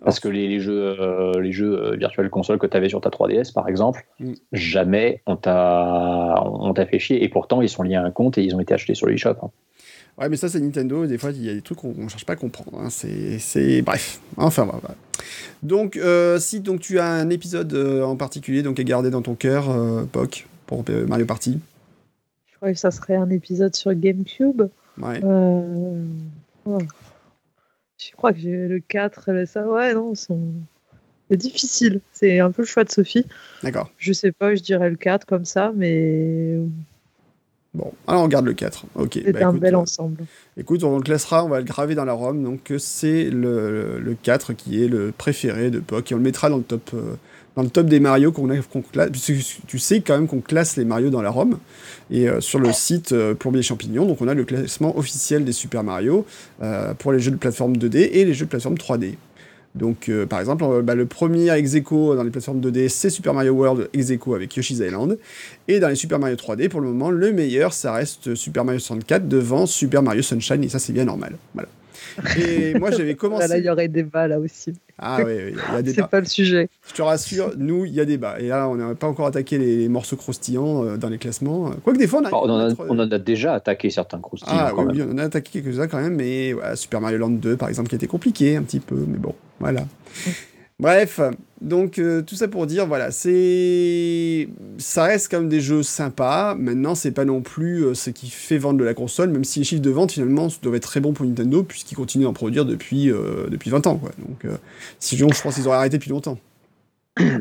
Parce que les, jeux, euh, les jeux euh, virtual console que tu avais sur ta 3DS, par exemple, mm. jamais on t'a, on t'a fait chier. Et pourtant, ils sont liés à un compte et ils ont été achetés sur l'eShop. Hein.
Ouais, mais ça, c'est Nintendo. Des fois, il y a des trucs qu'on ne cherche pas à comprendre. Hein. C'est, Bref. Enfin, voilà. Donc, euh, si donc, tu as un épisode en particulier donc, à garder dans ton cœur, POC, pour Mario Party
Je crois que ça serait un épisode sur GameCube.
Ouais.
Je crois que j'ai le 4, ça, ouais, non, c'est difficile. C'est un peu le choix de Sophie.
D'accord.
Je sais pas, je dirais le 4 comme ça, mais.
Bon, alors on garde le 4. Ok.
C'est bah, un bel euh, ensemble.
écoute, on le classera, on va le graver dans la ROM. Donc c'est le, le, 4 qui est le préféré de POC. Et on le mettra dans le top, euh, dans le top des Mario qu'on classe. Tu sais quand même qu'on classe les Mario dans la ROM. Et euh, sur le site euh, Plombier Champignon, donc on a le classement officiel des Super Mario euh, pour les jeux de plateforme 2D et les jeux de plateforme 3D. Donc, par exemple, bah, le premier ex dans les plateformes 2D, c'est Super Mario World ex avec Yoshi's Island. Et dans les Super Mario 3D, pour le moment, le meilleur, ça reste Super Mario 64 devant Super Mario Sunshine, et ça, c'est bien normal. Voilà. Et moi, j'avais commencé.
Là, il y aurait débat là aussi.
Ah oui, il y a des
C'est pas le sujet.
Je te rassure, nous, il y a débat. Et là, on n'a pas encore attaqué les morceaux croustillants euh, dans les classements. Quoique des fois, on, a,
on, en a, on, en a, déjà attaqué certains croustillants.
Ah
quand
oui,
même.
on en a attaqué quelques-uns quand même. Mais ouais, Super Mario Land 2, par exemple, qui a été compliqué un petit peu. Mais bon, voilà. Bref, donc euh, tout ça pour dire, voilà, c'est, ça reste quand même des jeux sympas. Maintenant, c'est pas non plus euh, ce qui fait vendre de la console, même si les chiffres de vente finalement doivent être très bons pour Nintendo puisqu'ils continuent d'en produire depuis euh, depuis 20 ans, quoi. Donc, euh, si je pense qu'ils auraient arrêté depuis longtemps.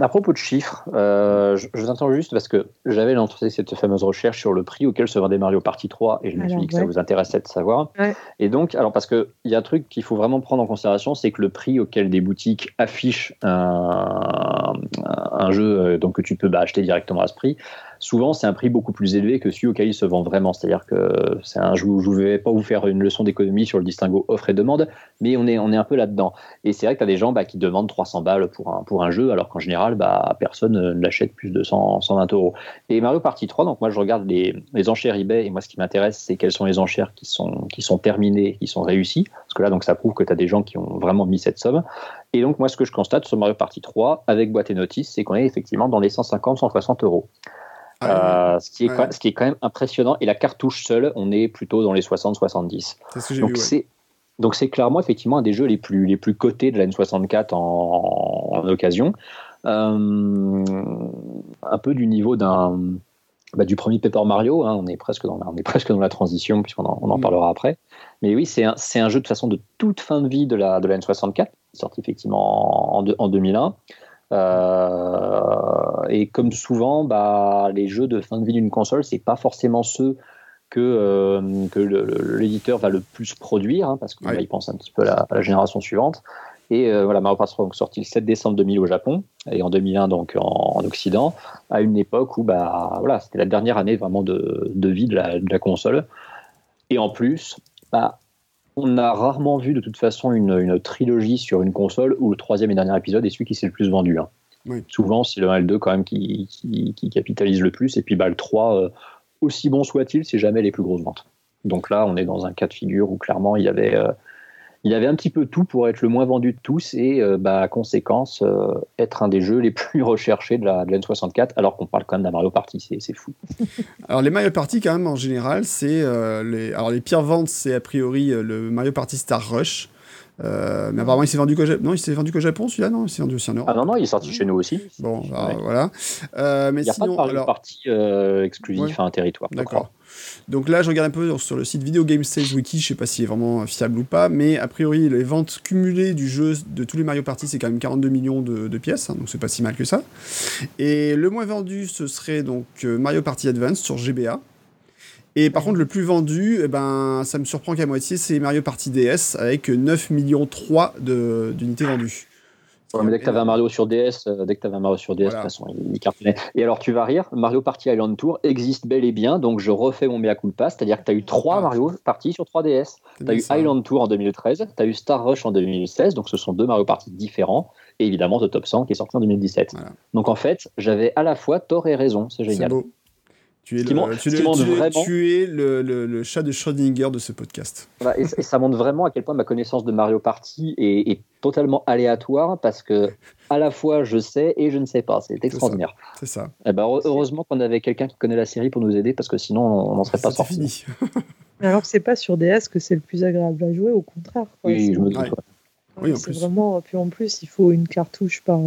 À propos de chiffres, euh, je, je vous entends juste parce que j'avais lancé cette fameuse recherche sur le prix auquel se vendait Mario Party 3 et je me suis dit que
ouais.
ça vous intéressait de savoir.
Ouais.
Et donc, alors parce qu'il y a un truc qu'il faut vraiment prendre en considération, c'est que le prix auquel des boutiques affichent un, un jeu euh, donc que tu peux bah, acheter directement à ce prix, souvent c'est un prix beaucoup plus élevé que celui auquel il se vend vraiment. C'est-à-dire que c'est un jeu où je ne vais pas vous faire une leçon d'économie sur le distinguo offre et demande, mais on est, on est un peu là-dedans. Et c'est vrai que tu as des gens bah, qui demandent 300 balles pour un, pour un jeu, alors qu'en général, bah, personne ne l'achète plus de 100, 120 euros. Et Mario Party 3, donc moi je regarde les, les enchères eBay, et moi ce qui m'intéresse, c'est quelles sont les enchères qui sont, qui sont terminées, qui sont réussies, parce que là, donc ça prouve que tu as des gens qui ont vraiment mis cette somme. Et donc moi ce que je constate sur Mario Party 3, avec boîte et notice, c'est qu'on est effectivement dans les 150-160 euros.
Ah,
Euh, ce, qui est quand- ce qui est quand même impressionnant. Et la cartouche seule, on est plutôt dans les 60-70.
c'est ce que j'ai
Donc
ouais.
c'est donc c'est clairement effectivement un des jeux les plus les plus cotés de la N64 en, en occasion, Euh, un peu du niveau d'un bah, du premier Paper Mario. hein, on est presque dans la, on est presque dans la transition puisqu'on en, on en
Mm.
parlera après. Mais oui, c'est un, un jeu de façon de toute fin de vie de la de la N64, sorti effectivement en, en 2001. Euh, et comme souvent, bah, les jeux de fin de vie d'une console, c'est pas forcément ceux que, euh, que l'éditeur va le plus produire, hein, parce qu'il
Ouais.
pense un petit peu à la, à la génération suivante. Et euh, voilà, Mario Party 3 est sorti le 7 décembre 2000 au Japon et en 2001 donc en, en Occident, à une époque où bah voilà, c'était la dernière année vraiment de, de vie de la, de la console. Et en plus, bah, on a rarement vu de toute façon une, une trilogie sur une console où le troisième et dernier épisode est celui qui s'est le plus vendu. hein.
Oui.
Souvent, c'est le 1 et le 2 quand même qui, qui, qui capitalise le plus. Et puis bah, le 3, euh, aussi bon soit-il, c'est jamais les plus grosses ventes. Donc là, on est dans un cas de figure où clairement il y avait, euh, il avait un petit peu tout pour être le moins vendu de tous et euh, bah, à conséquence euh, être un des jeux les plus recherchés de la, de la N64, alors qu'on parle quand même d'un Mario Party, c'est fou.
Alors les Mario Party quand même en général, c'est euh, les alors les pires ventes, c'est a priori le Mario Party Star Rush. Euh, mais apparemment il s'est vendu qu'au Japon. Non, il s'est vendu qu'au Japon celui-là non, il s'est vendu aussi en Europe.
Ah non, non, il est sorti chez nous aussi.
Bon, alors,
Ouais.
voilà. Euh, mais
Il n'y a pas de
sinon,
Mario
alors,
Party euh, exclusif
Ouais.
à un territoire.
D'accord. Donc là, je regarde un peu sur le site Video Game Sales Wiki, je sais pas s'il est vraiment fiable ou pas, mais a priori, les ventes cumulées du jeu de tous les Mario Party, c'est quand même 42 millions de, pièces, hein, donc c'est pas si mal que ça. Et le moins vendu, ce serait donc euh, Mario Party Advance sur GBA. Et par contre, le plus vendu, eh ben, ça me surprend qu'à moitié, c'est Mario Party DS avec 9 millions 3 de- d'unités vendues.
Ouais, mais dès que tu avais un Mario sur DS, euh, dès que tu un Mario sur DS,
Voilà.
de toute façon, il, cartonnait. Et alors, tu vas rire, Mario Party Island Tour existe bel et bien, donc je refais mon mea culpa, c'est-à-dire que tu as eu trois
Ah.
Mario Party sur 3DS.
C'est
Tu as eu
ça.
Island Tour en 2013, tu as eu Star Rush en 2016, donc ce sont deux Mario Party différents, et évidemment The Top 100 qui est sorti en 2017.
Voilà.
Donc en fait, j'avais à la fois tort et raison, c'est
C'est
génial.
beau. Tu es, le,
montre-
tu,
ce
es-
qui montre
tu es-
vraiment-
tu es le, le- le chat de Schrödinger de ce podcast.
Voilà, et, et ça montre vraiment à quel point ma connaissance de Mario Party est, est totalement aléatoire, parce que à la fois je sais et je ne sais pas, c'est extraordinaire.
C'est ça.
Eh ben, heure- heureusement qu'on avait quelqu'un qui connaît la série pour nous aider, parce que sinon on n'en serait pas
C'est
sorti.
fini.
Mais alors que c'est pas sur DS que c'est le plus agréable à jouer, au contraire. quoi.
Oui, je me doute.
Ouais.
ouais.
Oui, en
c'est
plus.
vraiment. Puis en plus, il faut une cartouche par,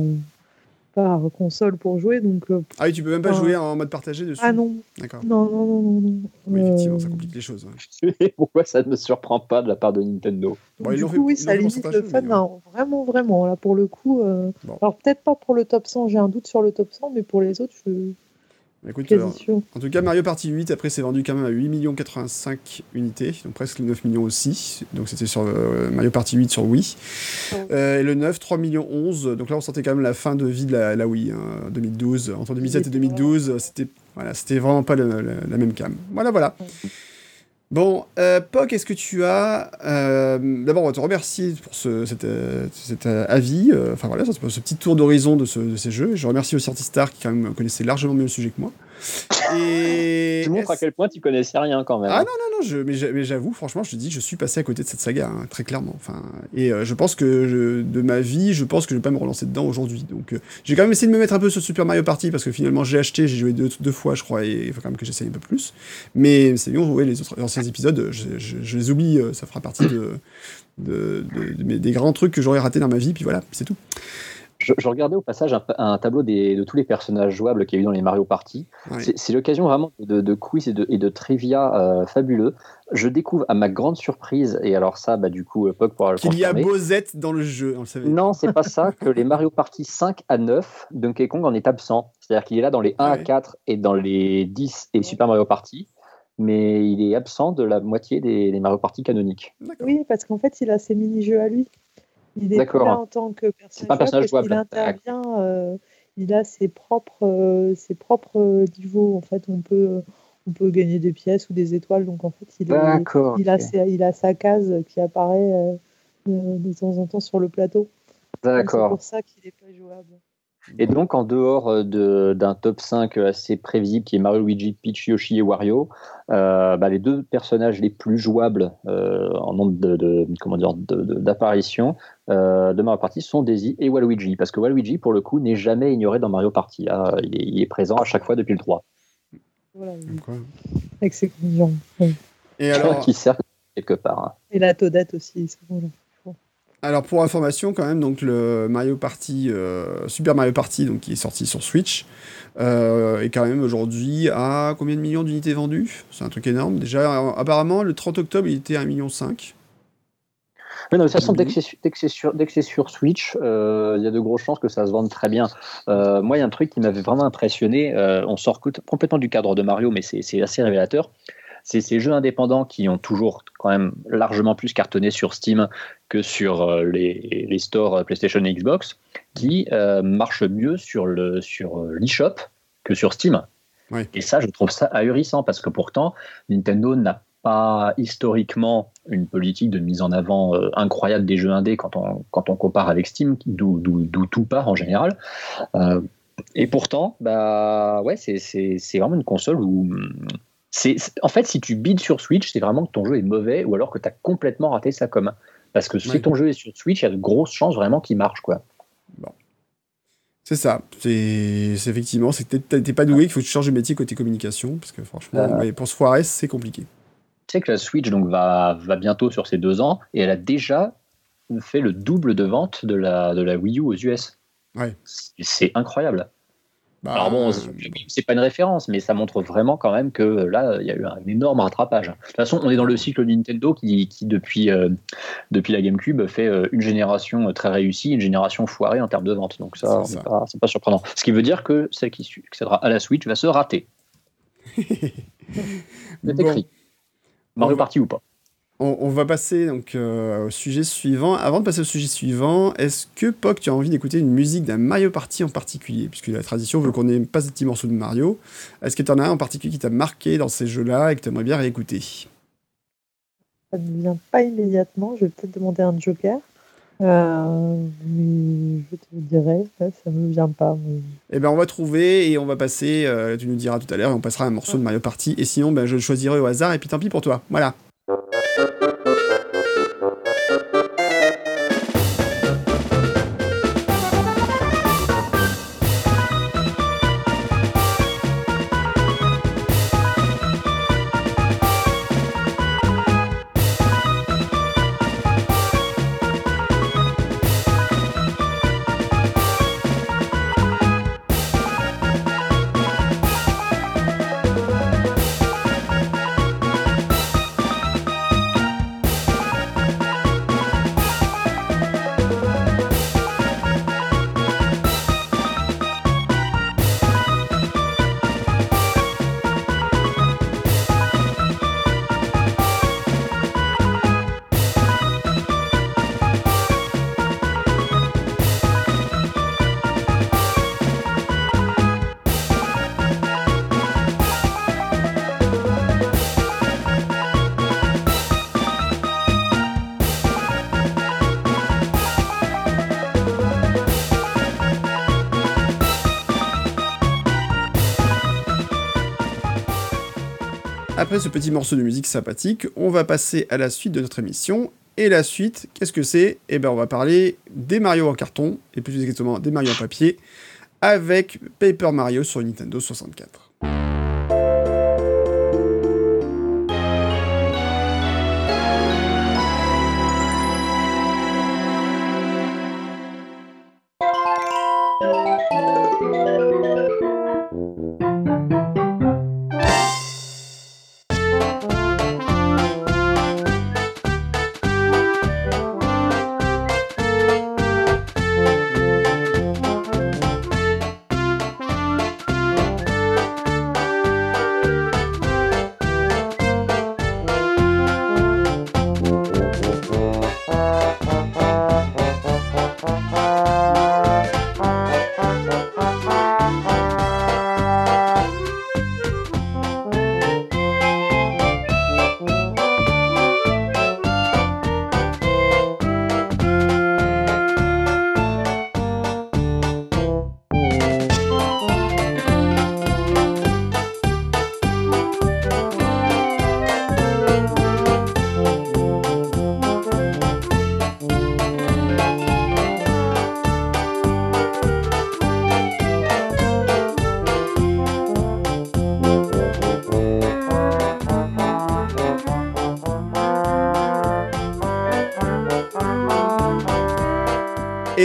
par console pour jouer, donc. euh,
Ah oui, tu peux même pas jouer en mode partagé dessus.
Ah non,
D'accord.
non, non, non, non. non.
Oui, effectivement, ça
Euh,
complique les choses. ouais.
Pourquoi ça ne me surprend pas de la part de Nintendo?
Bon, ils
du coup,
fait-
oui, ça limite le fun, vraiment, vraiment. Là, pour le coup, euh,
Bon.
alors peut-être pas pour le top 100, j'ai un doute sur le top 100, mais pour les autres, je suis
Écoute, euh, en tout cas, Mario Party 8, après, c'est vendu quand même à 8 85 unités, donc presque les 9 millions aussi. Donc c'était sur euh, Mario Party 8 sur Wii. Euh, et le 9, 3 millions 11. Donc là, on sentait quand même la fin de vie de la, la Wii, hein, 2012. Entre 2007 et
était
2012, c'était voilà, c'était vraiment pas le- le- la même cam. Voilà, voilà. Bon, euh, Poc, est-ce que tu as... euh, D'abord, on va te remercier pour ce, cet, euh, cet, euh, avis, enfin voilà, ce, petit tour d'horizon de, ce- de ces jeux. Je remercie aussi Artistar qui quand connaissait largement mieux le sujet que moi. Et
Tu montres à quel point tu connaissais rien quand même.
Ah non, non, non, je, mais j'a- mais j'avoue, franchement, je te dis, je suis passé à côté de cette saga, hein, très clairement. Enfin, et euh, je pense que je- de ma vie, je pense que je vais pas me relancer dedans aujourd'hui. Donc, euh, j'ai quand même essayé de me mettre un peu sur Super Mario Party parce que finalement, j'ai acheté, j'ai joué deux, deux fois, je crois, et il faut quand même que j'essaye un peu plus. Mais c'est bon, ouais, les autres anciens épisodes, je, je- je les oublie, euh, ça fera partie de, de- de- de mes- des grands trucs que j'aurais ratés dans ma vie, puis voilà, c'est tout.
Je, je regardais au passage un, un tableau des- de tous les personnages jouables qu'il y a eu dans les Mario Party. C'est- l'occasion vraiment de, de quiz et de, et de trivia euh, fabuleux. Je découvre à ma grande surprise, et alors ça, bah, du coup, euh, Puck pourra le
Qu'il y a. Bozette dans le jeu, on le savait.
Non, c'est pas ça, que les Mario Party 5 à 9, Donkey Kong en est absent. C'est-à-dire qu'il est là dans les 1
Ah
à
ouais.
4 et dans les 10 et Super Mario Party, mais il est absent de la moitié des, des Mario Party canoniques.
Oui, parce qu'en fait, il a ses mini-jeux à lui. Il est
D'accord.
plus là en tant que personnage,
pas un personnage
jouable, qu'il intervient, euh, il a ses propres, euh, ses propres euh, niveaux. En fait, on peut, on peut gagner des pièces ou des étoiles. Donc, en fait, il, est-
D'accord.
il, a, ses- il a sa case qui apparaît euh, de temps en temps sur le plateau. Donc, C'est
D'accord.
pour ça qu'il n'est pas jouable.
Et donc, en dehors euh, de- d'un top 5 assez prévisible qui est Mario, Luigi, Peach, Yoshi et Wario, euh, bah, les deux personnages les plus jouables euh, en nombre de, de- comment dire, de- de- d'apparitions euh, de Mario Party sont Daisy et Waluigi. Parce que Waluigi, pour le coup, n'est jamais ignoré dans Mario Party. Ah, il, est, il est présent à chaque fois depuis le 3.
Voilà, avec ses conditions.
Et alors,
qui sert quelque part. hein.
Et la Toadette aussi. c'est bon, là.
Alors pour information quand même, donc le Mario Party, euh, Super Mario Party, donc qui est sorti sur Switch, euh, est quand même aujourd'hui à combien de millions d'unités vendues? C'est un truc énorme. Déjà, euh, apparemment, le 30 octobre, il était à 1,5 million.
Mais non, façon,
Mhm.
dès que c'est sur, sur Switch, euh, il y a de grosses chances que ça se vende très bien. Euh, moi, il y a un truc qui m'avait vraiment impressionné. euh, on sort co- complètement du cadre de Mario, mais c'est c'est assez révélateur. C'est ces jeux indépendants qui ont toujours quand même largement plus cartonné sur Steam que sur euh, les, les stores euh, PlayStation et Xbox, qui euh, marchent mieux sur le sur euh, l'eShop que sur Steam. Et ça, je trouve ça ahurissant parce que pourtant, Nintendo n'a pas historiquement une politique de mise en avant euh, incroyable des jeux indés quand on, quand on compare avec Steam, d'où tout part en général. Euh, et pourtant, bah ouais, c'est vraiment une console où. C'est en fait, si tu bides sur Switch, c'est vraiment que ton jeu est mauvais ou alors que tu as complètement raté sa com. Parce que si
Ouais.
ton jeu est sur Switch, il y a de grosses chances vraiment qu'il marche. Quoi.
C'est ça. C'est effectivement, c'est t'es- pas doué, qu'il faut que tu changes de métier côté communication, parce que franchement,
Euh.
ouais, pour se foirer, c'est compliqué.
Tu sais que la Switch donc, va, va bientôt sur ses deux ans et elle a déjà fait le double de vente de la, de la Wii U aux US.
Ouais.
C'est incroyable.
Bah,
Alors bon,
euh,
c'est- pas une référence, mais ça montre vraiment quand même que euh, là, il y a eu un énorme rattrapage. De toute façon, on est dans le cycle Nintendo qui, qui depuis, euh, depuis la GameCube, fait une génération très réussie, une génération foirée en termes de vente. Donc ça,
C'est
pas- pas, surprenant. Ce qui veut dire que celle qui succédera à la Switch va se rater. C'est
bon.
écrit. Mario
On va-
Party ou pas.
On, on va passer donc euh, au sujet suivant. Avant de passer au sujet suivant, est-ce que Poc, tu as envie d'écouter une musique d'un Mario Party en particulier? Puisque la tradition veut qu'on ait pas ce petit morceau de Mario. Est-ce que tu en as un en particulier qui t'a marqué dans ces jeux-là et que tu aimerais bien réécouter?
Ça ne me vient pas immédiatement. Je vais peut-être demander un joker. Euh, mais je te dirai, ça me vient pas. mais-
Eh ben on va trouver et on va passer, euh, tu nous diras tout à l'heure, et on passera un morceau de Mario Party. Et sinon, ben, je le choisirai au hasard et puis tant pis pour toi. Voilà. Música après ce petit morceau de musique sympathique, on va passer à la suite de notre émission. Et la suite, qu'est-ce que c'est? Eh ben, on va parler des Mario en carton, et plus exactement des Mario en papier, avec Paper Mario sur Nintendo 64.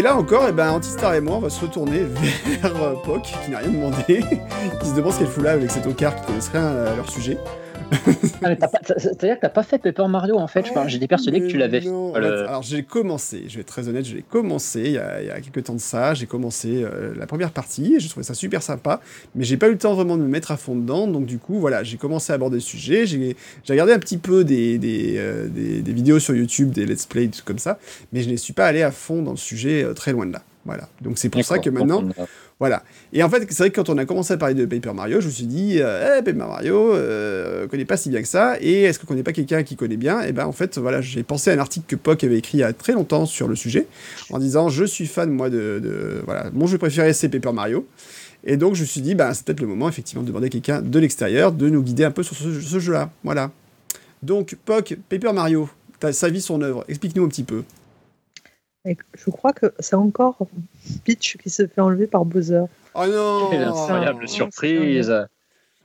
Et là encore, eh ben, Antistar et moi, on va se retourner vers euh, qui n'a rien demandé, qui se demande ce qu'elle fout là avec cet Ocar qui connaissent rien à leur sujet.
Ah, c'est-à-dire que t'as pas fait Paper Mario en fait. Enfin, J'étais persuadé que tu l'avais fait.
Alors j'ai commencé, je vais être très honnête, je l'ai commencé il y, a, il y, a, quelques temps de ça. J'ai commencé euh, la première partie j'ai trouvé ça super sympa, mais j'ai pas eu le temps vraiment de me mettre à fond dedans. Donc du coup, voilà, j'ai commencé à aborder le sujet. J'ai regardé un petit peu des, des, euh, des, des, vidéos sur YouTube, des let's play, tout comme ça, mais je ne suis pas allé à fond dans le sujet euh, très loin de là. Voilà. Donc c'est pour ça que maintenant, voilà. Et en fait, c'est vrai que quand on a commencé à parler de Paper Mario, je me suis dit, euh, eh, Paper Mario, euh, connaît pas si bien que ça. Et est-ce qu'on connaît pas quelqu'un qui connaît bien? Et eh ben en fait, voilà, j'ai pensé à un article que Poc avait écrit il y a très longtemps sur le sujet, en disant, je suis fan moi de, voilà, mon jeu préféré c'est Paper Mario. Et donc je me suis dit, bah, c'est peut-être le moment effectivement de demander quelqu'un de l'extérieur de nous guider un peu sur ce, jeu-là. Voilà. Donc Poc, Paper Mario, sa vie, son œuvre, explique-nous un petit peu.
Et je crois que c'est encore Peach qui se fait enlever par Bowser.
Oh non
Quelle incroyable surprise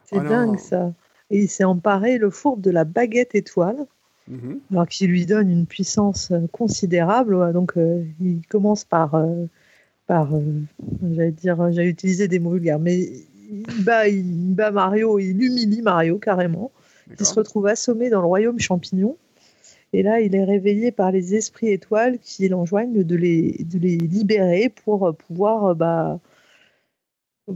C'est oh dingue ça. Et il s'est emparé le fourbe de la baguette étoile, mm -hmm. alors qu'il lui donne une puissance considérable. Donc euh, il commence par, euh, par euh, j'allais dire, j'allais utiliser des mots vulgaires, mais il bat, il bat Mario, il humilie Mario carrément. Il se retrouve assommé dans le royaume champignon. Et là, il est réveillé par les esprits étoiles qui l'enjoignent de les, de les libérer pour pouvoir, bah,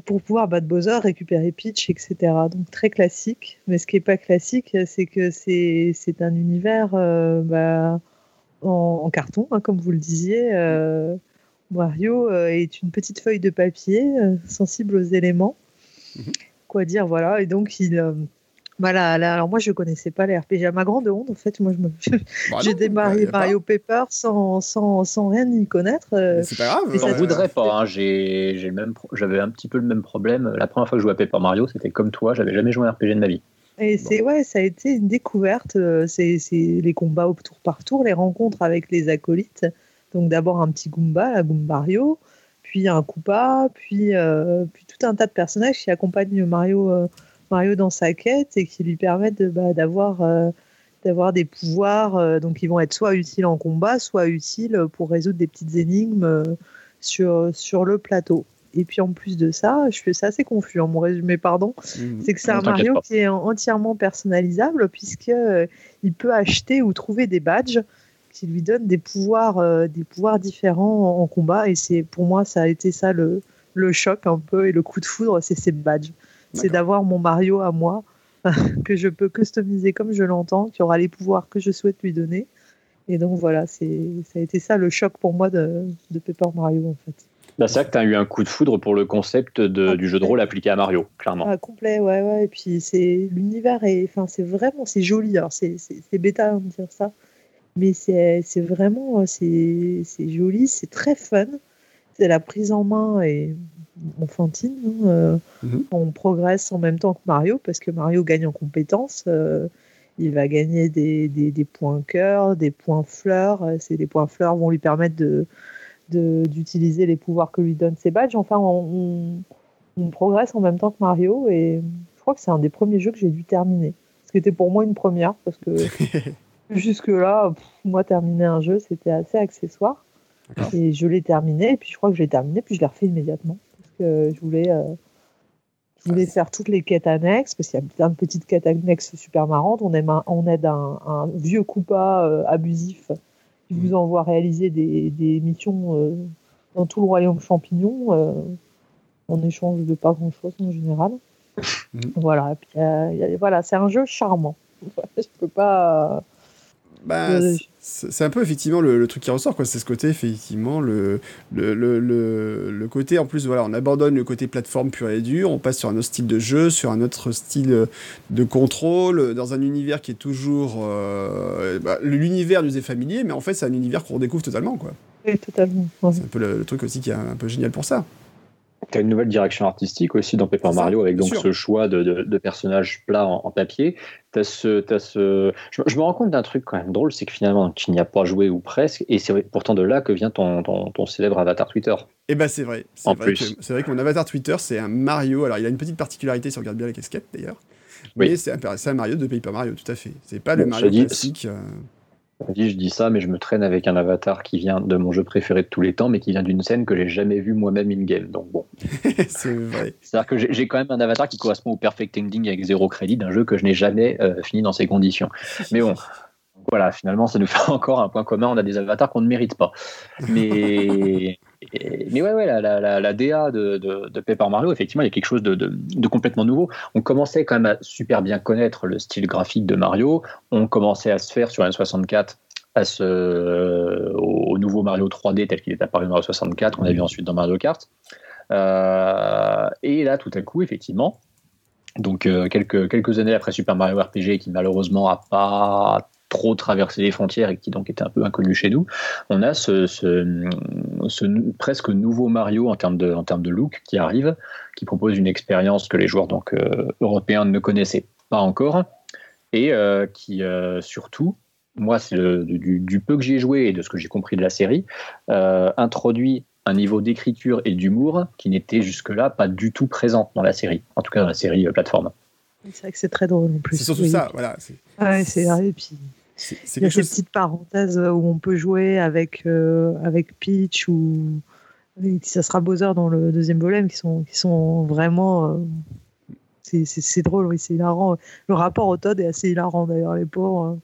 pour pouvoir battre Bowser, récupérer Peach, etc. Donc très classique. Mais ce qui n'est pas classique, c'est que c'est un univers euh, bah, en, en, carton, hein, comme vous le disiez. Euh, Mario euh, est une petite feuille de papier sensible aux éléments. -hmm. Quoi dire, voilà. Et donc, il voilà, là, alors moi je connaissais pas les RPG. À ma grande honte, en fait, moi je me... bah j'ai démarré Mario Paper sans, sans, sans, rien y connaître. Euh,
c'est pas grave.
J'en voudrais pas. Hein. J'ai même, j'avais un petit peu le même problème. La première fois que je jouais à Paper Mario, c'était comme toi. J'avais jamais joué à un RPG de ma vie.
Et bon. c'est ouais, ça a été une découverte. euh, C'est les combats au tour par tour, les rencontres avec les acolytes. Donc d'abord un petit Goomba, la Goombario, puis un Koopa, puis, euh, puis tout un tas de personnages qui accompagnent Mario. Euh, Mario dans sa quête et qui lui permettent d'avoir de, bah, euh, d'avoir des pouvoirs euh, donc qui vont être soit utiles en combat, soit utiles pour résoudre des petites énigmes euh, sur, sur le plateau. Et puis en plus de ça, je fais ça assez confus en mon résumé, pardon. Mmh. C'est que c'est un Mario pas. qui est entièrement personnalisable puisque il peut acheter ou trouver des badges qui lui donnent des pouvoirs, euh, des pouvoirs différents en, en combat. Et c'est pour moi ça a été ça le, le choc un peu et le coup de foudre, c'est ces badges c'est d'avoir mon Mario à moi que je peux customiser comme je l'entends, qui aura les pouvoirs que je souhaite lui donner. Et donc voilà, ça a été ça le choc pour moi de, de Paper Mario en fait.
Bah, c'est vrai que tu as eu un coup de foudre pour le concept de, ah, du jeu de rôle appliqué à Mario, clairement.
Ah, complet, ouais, ouais. Et puis c'est l'univers est, enfin c'est vraiment, c'est joli. Alors c'est bêta de dire ça, mais c'est vraiment, c'est joli, c'est très fun. C'est la prise en main et enfantine. hein,
Mhm.
On progresse en même temps que Mario parce que Mario gagne en compétences. euh, il va gagner des, des- des points cœur, des points fleurs. euh, C'est les points fleurs vont lui permettre de de- d'utiliser les pouvoirs que lui donnent ses badges. Enfin, on, on- on progresse en même temps que Mario et je crois que c'est un des premiers jeux que j'ai dû terminer. Ce qui était pour moi une première parce que jusque-là, moi, terminer un jeu, c'était assez accessoire. Et je l'ai terminé, et puis je crois que je l'ai terminé, puis je l'ai refait immédiatement. Que je voulais, euh, je voulais faire toutes les quêtes annexes, parce qu'il y a plein de petites quêtes annexes super marrantes. On aide un, on aide un, un vieux coupa euh, abusif qui vous envoie réaliser des, des missions euh, dans tout le royaume champignon, en échange de pas grand-chose en général.
Mhm.
Voilà, puis, voilà c'est un jeu charmant. je peux pas.
Bah,
Euh,
c'est un peu effectivement le, le truc qui ressort, quoi. C'est ce côté, effectivement, le, le, le, côté, en plus, voilà, on abandonne le côté plateforme pur et dur, on passe sur un autre style de jeu, sur un autre style de contrôle, dans un univers qui est toujours. euh, bah, l'univers nous est familier, mais en fait, c'est un univers qu'on redécouvre totalement, quoi.
Oui, totalement. ouais.
C'est un peu le, le truc aussi qui est un, un peu génial pour ça.
Tu as une nouvelle direction artistique aussi dans Paper Mario avec donc
sûr.
ce choix de, de- de personnages plats en, en papier. Ce, ce... Je, je me rends compte d'un truc quand même drôle, c'est que finalement tu n'y as pas joué ou presque, et c'est pourtant de là que vient ton, ton, ton célèbre avatar Twitter.
Et bah c'est vrai. C'est
En
vrai, c'est vrai que mon avatar Twitter, c'est un Mario. Alors il a une petite particularité si on regarde bien la casquette d'ailleurs.
Oui.
Mais c'est un, c'est un Mario de Paper Mario, tout à fait. C'est pas le Mario classique. euh,
Je dis, je dis ça, mais je me traîne avec un avatar qui vient de mon jeu préféré de tous les temps, mais qui vient d'une scène que j'ai jamais vue moi-même in-game. Donc bon.
c'est vrai.
C'est-à-dire que j'ai j'ai quand même un avatar qui correspond au perfect ending avec zéro crédit d'un jeu que je n'ai jamais euh, fini dans ces conditions. Mais bon, voilà, finalement, ça nous fait encore un point commun. On a des avatars qu'on ne mérite pas. Mais, mais ouais, la, DA de, de, Paper Mario, effectivement, il y a quelque chose de, complètement nouveau. On commençait quand même à super bien connaître le style graphique de Mario. On commençait à se faire sur N64 à ce, au, au nouveau Mario 3D tel qu'il est apparu dans Mario 64, on a vu ensuite dans Mario Kart. Euh, et là, tout à coup, effectivement, donc euh, quelques, années après Super Mario RPG, qui malheureusement a pas trop traversé les frontières et qui donc était un peu inconnu chez nous, on a ce, ce, ce presque nouveau Mario en termes, de, en termes de look qui arrive, qui propose une expérience que les joueurs donc, euh, européens ne connaissaient pas encore, et euh, qui euh, surtout, moi c'est le- du, du peu que j'y ai joué et de ce que j'ai compris de la série, euh, introduit un niveau d'écriture et d'humour qui n'était jusque-là pas du tout présent dans la série, en tout cas dans la série euh, plateforme.
C'est vrai que c'est très drôle en plus.
C'est surtout
Oui.
ça, voilà.
Ouais, c'est vrai. Et puis,
c'est- c'est
il y a
quelque chose.
petites parenthèses où on peut jouer avec, euh, avec Peach ou ça sera Bowser dans le deuxième volume qui sont, qui sont vraiment. euh, c'est drôle, oui, c'est hilarant. Le rapport au Todd est assez hilarant d'ailleurs, les pauvres. euh,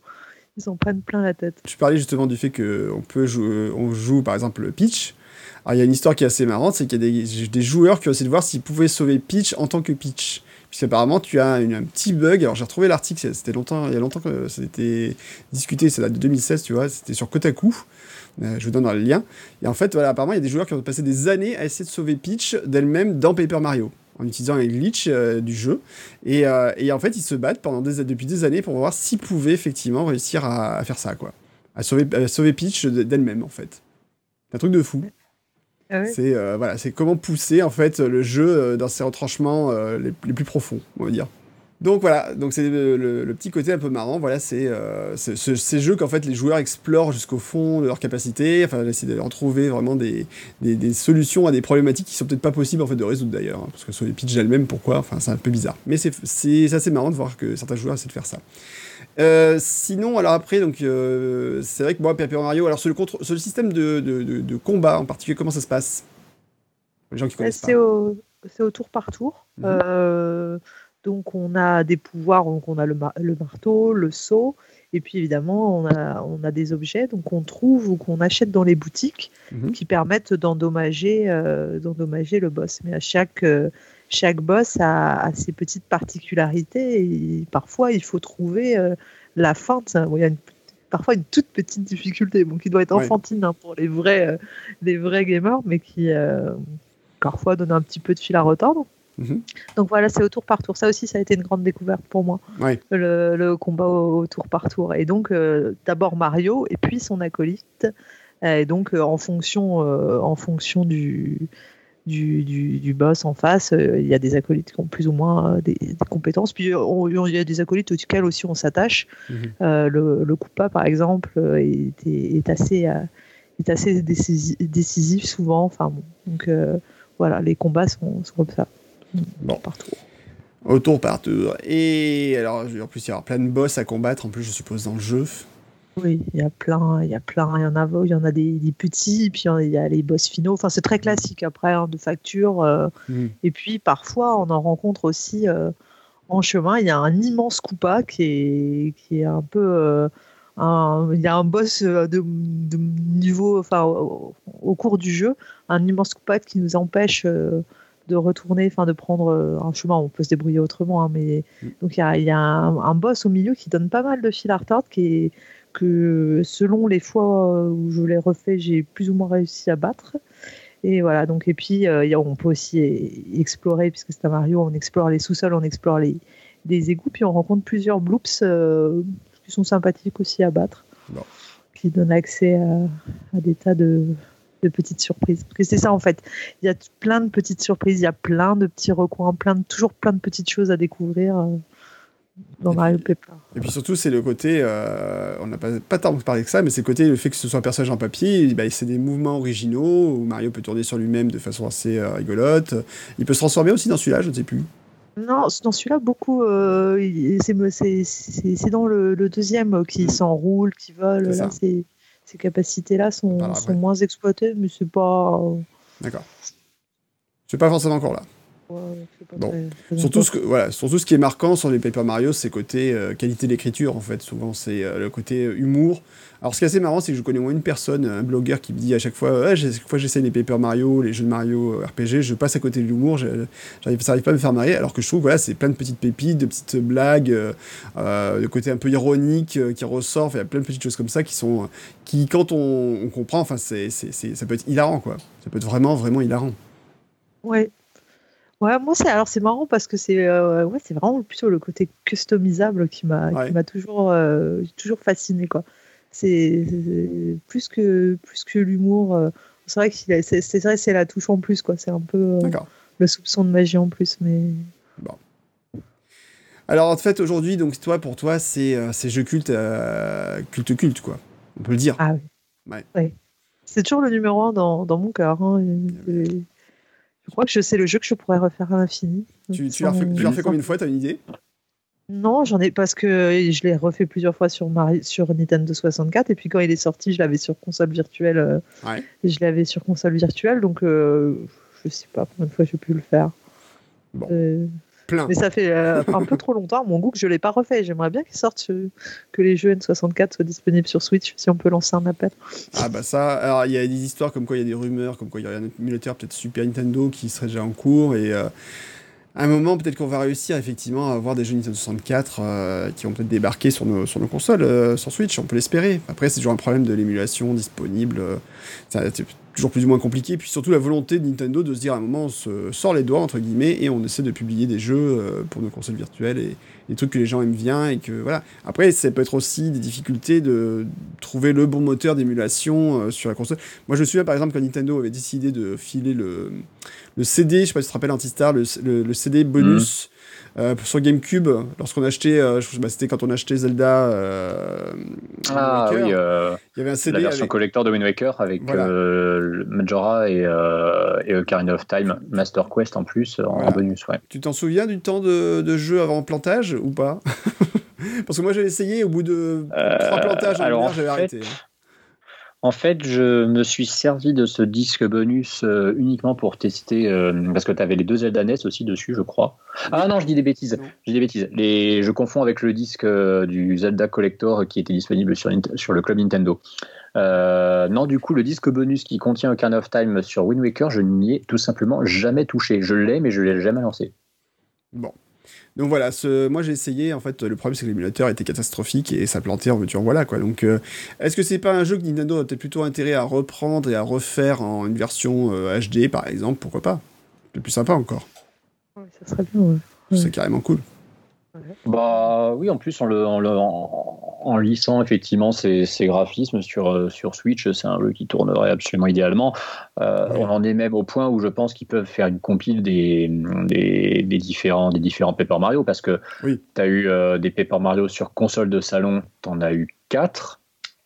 ils s'en prennent plein la tête.
Tu parlais justement du fait qu'on peut jouer, on joue par exemple Peach. Alors il y a une histoire qui est assez marrante, c'est qu'il y a des, des joueurs qui ont essayé de voir s'ils pouvaient sauver Peach en tant que Peach. Puisqu'apparemment tu as un petit bug. Alors j'ai retrouvé l'article, c'était longtemps, il y a longtemps que ça a été discuté, ça date de 2016, tu vois, c'était sur Kotaku. Euh, je vous donne le lien. Et en fait, voilà, apparemment il y a des joueurs qui ont passé des années à essayer de sauver Peach d'elle-même dans Paper Mario en utilisant un glitch euh, du jeu. Et, euh, et en fait, ils se battent pendant des, depuis des années pour voir s'ils pouvaient effectivement réussir à, faire ça, quoi. À sauver, Peach de- d'elle-même, en fait. C'est un truc de fou.
Ah
C'est euh, voilà, c'est comment pousser en fait le jeu euh, dans ses retranchements euh, les, plus profonds, on va dire. Donc voilà, donc c'est le, petit côté un peu marrant. Voilà, c'est c'est- ce- ces jeux qu'en fait les joueurs explorent jusqu'au fond de leur capacité, enfin essayer de retrouver vraiment des, des, solutions à des problématiques qui sont peut-être pas possibles en fait de résoudre d'ailleurs, hein, parce que sur les pitchs elles-mêmes, pourquoi? Enfin c'est un peu bizarre. Mais c'est c'est assez marrant de voir que certains joueurs essaient de faire ça. Euh, sinon, alors après, donc euh, c'est vrai que moi, Paper Mario, alors sur le, contre- sur le système de, de, de- de combat en particulier, comment ça se passe? Les gens qui connaissent
C'est au, tour par tour.
Mhm.
Euh, donc on a des pouvoirs, donc on a le, mar- le marteau, le seau, et puis évidemment on a, on a des objets donc on trouve ou qu'on achète dans les boutiques
Mhm.
qui permettent d'endommager d'endommager le boss. Mais à chaque, chaque boss a, a ses petites particularités et parfois il faut trouver euh, la feinte. Bon, il y a une- parfois une toute petite difficulté, bon, qui doit être
Ouais.
enfantine hein, pour les vrais, euh, les vrais gamers, mais qui euh, parfois donne un petit peu de fil à retordre.
Mhm.
Donc voilà, c'est au tour par tour. Ça aussi, ça a été une grande découverte pour moi,
Ouais.
le, le combat au, au tour par tour. Et donc, d'abord Mario, et puis son acolyte. Et donc, euh, en fonction, euh, en fonction du, du, du, boss en face, il y a des acolytes qui ont plus ou moins des, compétences. Puis il y a des acolytes auxquels aussi on s'attache. Mhm. le, le Koopa, par exemple, est, est assez, est assez décisif, souvent. Enfin, donc voilà, les combats sont, sont comme ça.
Bon. Partout. Autour partout. Et alors, en plus, il y aura plein de boss à combattre, en plus, je suppose, dans le jeu.
Oui, il y a plein, il y a plein, il y en a, il y en a des, petits, puis il y a les boss finaux. Enfin, c'est très classique après hein, de facture. Euh. Hmm. Et puis parfois, on en rencontre aussi euh, en chemin. Il y a un immense Koopa qui est, qui est un peu, euh, il y a un boss de, niveau, enfin, au, cours du jeu, un immense Koopa qui nous empêche de retourner, enfin de prendre un chemin. On peut se débrouiller autrement, hein, mais hmm. donc il y a, un, boss au milieu qui donne pas mal de fil à retordre, qui est que selon les fois où je l'ai refait, j'ai plus ou moins réussi à battre. Et voilà, donc, et puis euh, on peut aussi explorer, puisque c'est un Mario, on explore les sous-sols, on explore les, des égouts, puis on rencontre plusieurs bloops euh, qui sont sympathiques aussi à battre, qui donnent accès à, des tas de, petites surprises. Parce que c'est ça en fait, il y a plein de petites surprises, il y a plein de petits recoins, plein de, toujours plein de petites choses à découvrir. Dans et Mario puis,
Et puis surtout, c'est le côté, euh, on n'a pas, pas tant parlé que ça, mais c'est le côté, le fait que ce soit un personnage en papier, bah, c'est des mouvements originaux où Mario peut tourner sur lui-même de façon assez euh, rigolote. Il peut se transformer aussi dans celui-là, je ne sais plus.
Non, dans celui-là, beaucoup. Euh, c'est dans le, deuxième qui s'enroule, qui vole. Là, ces, ces capacités-là sont, sont moins exploitées, mais c'est pas.
D'accord. C'est pas forcément encore là surtout, ce que, voilà, surtout ce qui est marquant sur les Paper Mario, c'est côté euh, qualité d'écriture en fait. Souvent, c'est euh, le côté euh, humour. Alors, ce qui est assez marrant, c'est que je connais moins une personne, un blogueur, qui me dit à chaque fois, à chaque fois j'essaie les Paper Mario, les jeux de Mario RPG, je passe à côté de l'humour, j'arrive, ça n'arrive pas à me faire marrer. Alors que je trouve, voilà, c'est plein de petites pépites, de petites blagues, de côté un peu ironique qui ressort. Il y a plein de petites choses comme ça qui sont, qui quand on, on comprend, enfin, c'est, c'est, ça peut être hilarant quoi. Ça peut être vraiment, vraiment hilarant.
Ouais, Ouais, moi c'est alors c'est marrant parce que c'est euh, ouais, c'est vraiment plutôt le côté customisable qui m'a m'a toujours euh, toujours fasciné quoi. C'est plus que plus que l'humour. Euh, c'est vrai que c'est vrai c'est la touche en plus quoi. C'est un peu le soupçon de magie en plus, mais. Bon.
Alors en fait aujourd'hui donc toi pour toi c'est c'est jeu culte culte culte quoi. On peut le dire.
Ah oui. Ouais. C'est toujours le numéro un dans, dans mon cœur. Hein, je crois que je sais le jeu que je pourrais refaire à l'infini.
Tu, tu l'as refait, fait combien de fois T'as une idée?
Non, j'en ai parce que je l'ai refait plusieurs fois sur, sur Nintendo 64 et puis quand il est sorti, je l'avais sur console virtuelle. Euh, et je l'avais sur console virtuelle, donc euh, je sais pas combien de fois j'ai pu le faire. Bon. Euh, mais ça fait euh, un peu trop longtemps, mon goût, que je ne l'ai pas refait. J'aimerais bien qu'il sorte, que les jeux N64 soient disponibles sur Switch, si on peut lancer un appel.
Ah bah ça, alors il y a des histoires comme quoi il y a des rumeurs, comme quoi il y aurait un émulateur peut-être Super Nintendo qui serait déjà en cours et... Euh, à un moment, peut-être qu'on va réussir effectivement à avoir des jeux Nintendo 64 euh, qui vont peut-être débarquer sur nos, sur nos consoles, sur Switch, on peut l'espérer. Après, c'est toujours un problème de l'émulation disponible. c'est toujours plus ou moins compliqué. Puis surtout la volonté de Nintendo de se dire à un moment on se sort les doigts entre guillemets et on essaie de publier des jeux euh, pour nos consoles virtuelles et des trucs que les gens aiment bien et que voilà. Après ça peut être aussi des difficultés de trouver le bon moteur d'émulation euh, sur la console. Moi je me souviens par exemple quand Nintendo avait décidé de filer le, le CD, je sais pas si tu te rappelles Antistar, le, le, CD bonus. Euh, sur GameCube, lorsqu'on achetait, euh, bah, c'était quand on achetait Zelda. Euh,
ah oui, il y avait un CD. La version collector de Wind Waker avec Majora et, et Ocarina of Time, Master Quest en plus, en bonus. Ouais.
Tu t'en souviens du temps de, de jeu avant plantage ou pas? Parce que moi j'avais essayé, au bout de trois plantages, j'avais arrêté.
En fait, je me suis servi de ce disque bonus euh, uniquement pour tester, euh, parce que tu avais les deux Zelda NES aussi dessus, je crois. Ah non, je dis des bêtises. Je dis des bêtises. Les, je confonds avec le disque euh, du Zelda Collector qui était disponible sur, sur le club Nintendo. non, du coup, le disque bonus qui contient Ocarina of Time sur Wind Waker, je n'y ai tout simplement jamais touché. Je l'ai, mais je ne l'ai jamais lancé.
Bon. Donc voilà, ce, moi j'ai essayé, en fait, le problème c'est que l'émulateur était catastrophique et ça plantait en voiture, voilà quoi. Donc euh, est-ce que c'est pas un jeu que Nintendo a peut-être plutôt intérêt à reprendre et à refaire en une version HD euh, par exemple, pourquoi pas? C'est plus sympa encore.
Ça serait bien,
C'est carrément cool.
Bah oui, en plus, en le, en en lissant effectivement ces, graphismes sur, sur Switch, c'est un jeu qui tournerait absolument idéalement. On en est même au point où je pense qu'ils peuvent faire une compile des, des, différents, des différents Paper Mario parce que tu as eu des Paper Mario sur console de salon, tu en as eu 4.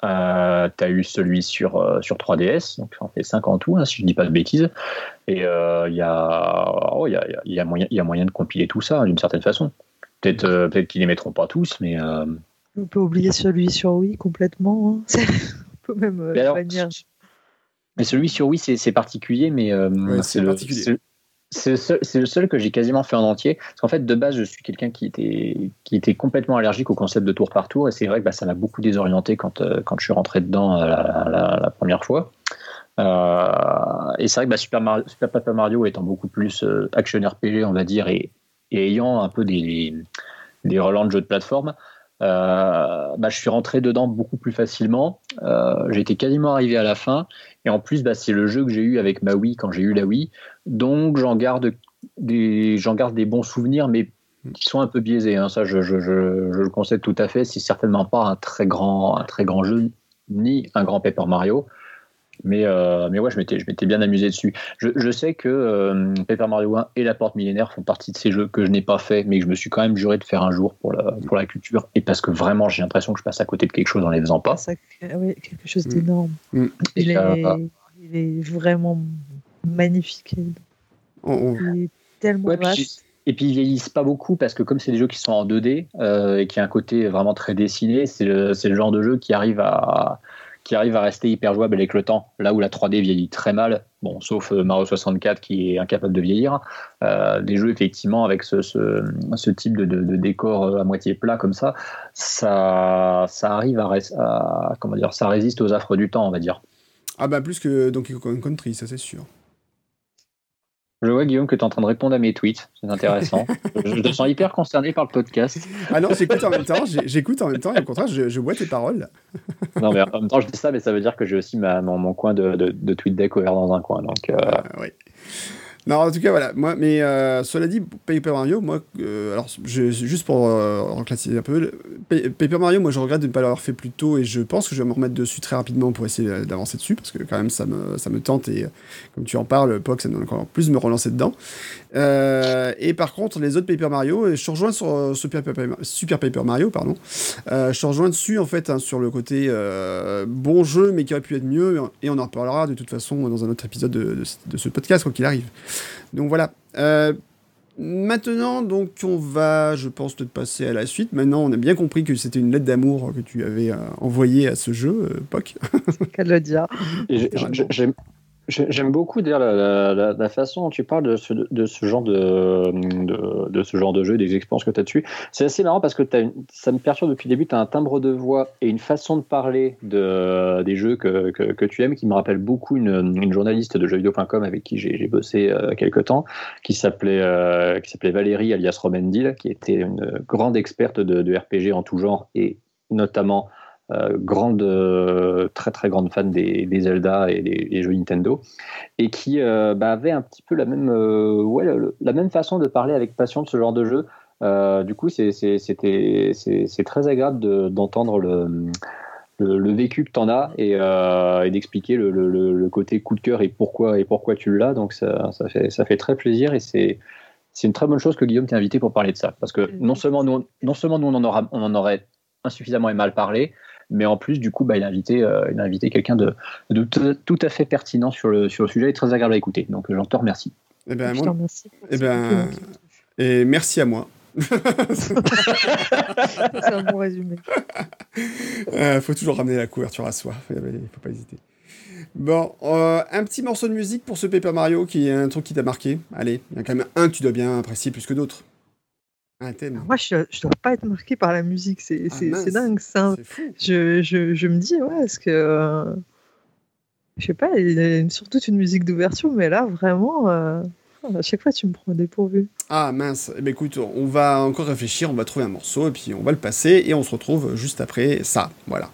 Euh, tu as eu celui sur, euh, sur 3DS, donc ça en fait 5 en tout, hein, si je ne dis pas de bêtises. Et il euh, y, a, oh, y, a, y, a moyen, y a moyen de compiler tout ça d'une certaine façon. Peut-être euh, peut qu'ils les mettront pas tous, mais.
On peut oublier celui sur Wii complètement. Hein. On peut même. Mais, alors,
mais celui sur Wii, c'est particulier, mais c'est le, c'est le, seul que j'ai quasiment fait en entier. Parce qu'en fait, de base, je suis quelqu'un qui était, qui était complètement allergique au concept de tour par tour. Et c'est vrai que bah, ça m'a beaucoup désorienté quand, euh, quand je suis rentré dedans euh, la, première fois. Euh, et c'est vrai que bah, Super, Mario, Super Paper Mario étant beaucoup plus action RPG, on va dire, et, ayant un peu des, des relents de jeux de plateforme, bah, je suis rentré dedans beaucoup plus facilement. j'ai été quasiment arrivé à la fin. Et en plus, bah, c'est le jeu que j'ai eu avec ma Wii quand j'ai eu la Wii. Donc j'en garde des, garde des bons souvenirs, mais qui sont un peu biaisés. Hein. Ça, je, le concède tout à fait. C'est certainement pas un très grand, un très grand jeu, ni un grand Paper Mario. Mais, euh, mais ouais, je m'étais, je m'étais bien amusé dessus. Je, je sais que euh, Paper Mario 1 et La Porte Millénaire font partie de ces jeux que je n'ai pas fait, mais que je me suis quand même juré de faire un jour pour la, pour la culture, et parce que vraiment j'ai l'impression que je passe à côté de quelque chose en les faisant pas.
Ça, oui, quelque chose mm. d'énorme. Mm. Il, est, il, est, vraiment magnifique. Il est tellement vaste.
Et puis ils vieillissent pas beaucoup parce que comme c'est des jeux qui sont en 2D euh, et qui a un côté vraiment très dessiné, c'est le, le, genre de jeu qui arrive à, qui arrive à rester hyper jouable avec le temps. Là où la 3D vieillit très mal, bon, sauf euh, Mario 64 qui est incapable de vieillir, euh, des jeux effectivement avec ce, type de, décor euh, à moitié plat comme ça, ça, ça arrive à, à, ça résiste aux affres du temps, on va dire.
Ah bah plus que Donkey Kong Country, ça c'est sûr.
Je vois, Guillaume, que tu es en train de répondre à mes tweets. C'est intéressant. je te sens hyper concerné par le podcast.
Ah non, j'écoute en même temps. J'écoute en même temps et au contraire, je, vois tes paroles.
non, mais en même temps, je dis ça, mais ça veut dire que j'ai aussi ma, mon, coin de, de, de, tweet deck ouvert dans un coin. Donc, euh,
ah, oui. Non, en tout cas, voilà. Moi, mais euh, cela dit, Paper Mario, moi, euh, alors, juste pour euh, reclasser un peu, Paper Mario, moi, je regrette de ne pas l'avoir fait plus tôt et je pense que je vais me remettre dessus très rapidement pour essayer d'avancer dessus parce que quand même, ça me, ça me tente et comme tu en parles, POC, ça me donne encore plus me relancer dedans. et par contre, les autres Paper Mario, je te rejoins sur Super Paper, Super Paper Mario, pardon. je te rejoins dessus, en fait, hein, sur le côté bon jeu, mais qui aurait pu être mieux et on en reparlera de toute façon dans un autre épisode de, de ce podcast, quoi qu'il arrive. Donc voilà. Euh, maintenant, donc, on va, je pense, te passer à la suite. Maintenant, on a bien compris que c'était une lettre d'amour que tu avais euh, envoyée à ce jeu, euh, POC.
C'est qu'elle le dire.
J'aime beaucoup dire la, façon dont tu parles de ce, genre de, de, de jeu, des expériences que tu as dessus. C'est assez marrant parce que ça me perturbe depuis le début. Tu as un timbre de voix et une façon de parler de, des jeux que, tu aimes qui me rappelle beaucoup une, journaliste de jeuxvideo.com avec qui j'ai bossé euh, quelques temps, qui s'appelait euh, qui s'appelait Valérie alias Robendil, qui était une grande experte de RPG en tout genre et notamment euh, grande, euh, très très grande fan des, Zelda et des, jeux Nintendo, et qui euh, bah, avait un petit peu la même, ouais, la même façon de parler avec passion de ce genre de jeu. du coup, c'est très agréable d'entendre le, le, vécu que tu en as et, et d'expliquer le, le, côté coup de cœur et pourquoi, et pourquoi tu l'as. Donc ça, ça, fait, ça fait très plaisir et c'est c'est une très bonne chose que Guillaume t'ait invité pour parler de ça. Parce que non seulement nous, non seulement nous on, en aura, on en aurait insuffisamment et mal parlé, mais en plus, du coup, bah, il a invité, euh, invité quelqu'un de, de tout à fait pertinent sur le, sur le sujet et très agréable à écouter. Donc, j'en te remercie.
Eh ben, moi, eh ben, et merci à moi.
C'est un bon résumé.
Il euh, faut toujours ramener la couverture à soi. Il ne faut pas hésiter. Bon, euh, un petit morceau de musique pour ce Paper Mario qui est un truc qui t'a marqué. Allez, il y a quand même un que tu dois bien apprécier plus que d'autres.
Moi, je ne dois pas être marqué par la musique. C'est ah, dingue, ça. Je, je, je, me dis, ouais, est-ce que. Euh, je sais pas, il y a surtout une musique d'ouverture, mais là, vraiment. Euh, à chaque fois, tu me prends dépourvu.
Ah mince, eh ben, écoute, on va encore réfléchir, on va trouver un morceau et puis on va le passer et on se retrouve juste après ça. Voilà.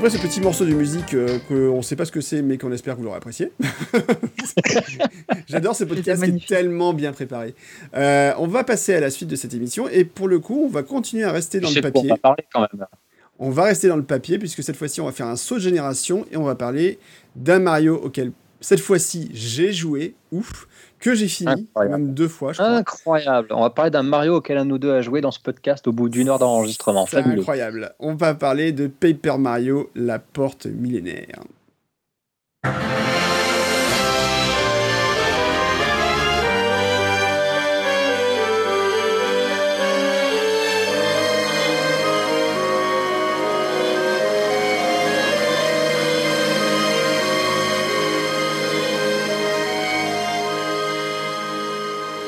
Après ce petit morceau de musique euh, qu'on ne sait pas ce que c'est, mais qu'on espère que vous l'aurez apprécié. J'adore ce podcast qui est tellement bien préparé. Euh, on va passer à la suite de cette émission et pour le coup, on va continuer à rester dans le papier.
parler quand même.
On va rester dans le papier puisque cette fois-ci, on va faire un saut de génération et on va parler d'un Mario auquel cette fois-ci j'ai joué. Ouf que j'ai fini, même deux fois, je crois.
Incroyable. On va parler d'un Mario auquel un ou deux a joué dans ce podcast au bout d'une heure d'enregistrement.
Fabuleux. Incroyable. On va parler de Paper Mario, la porte millénaire.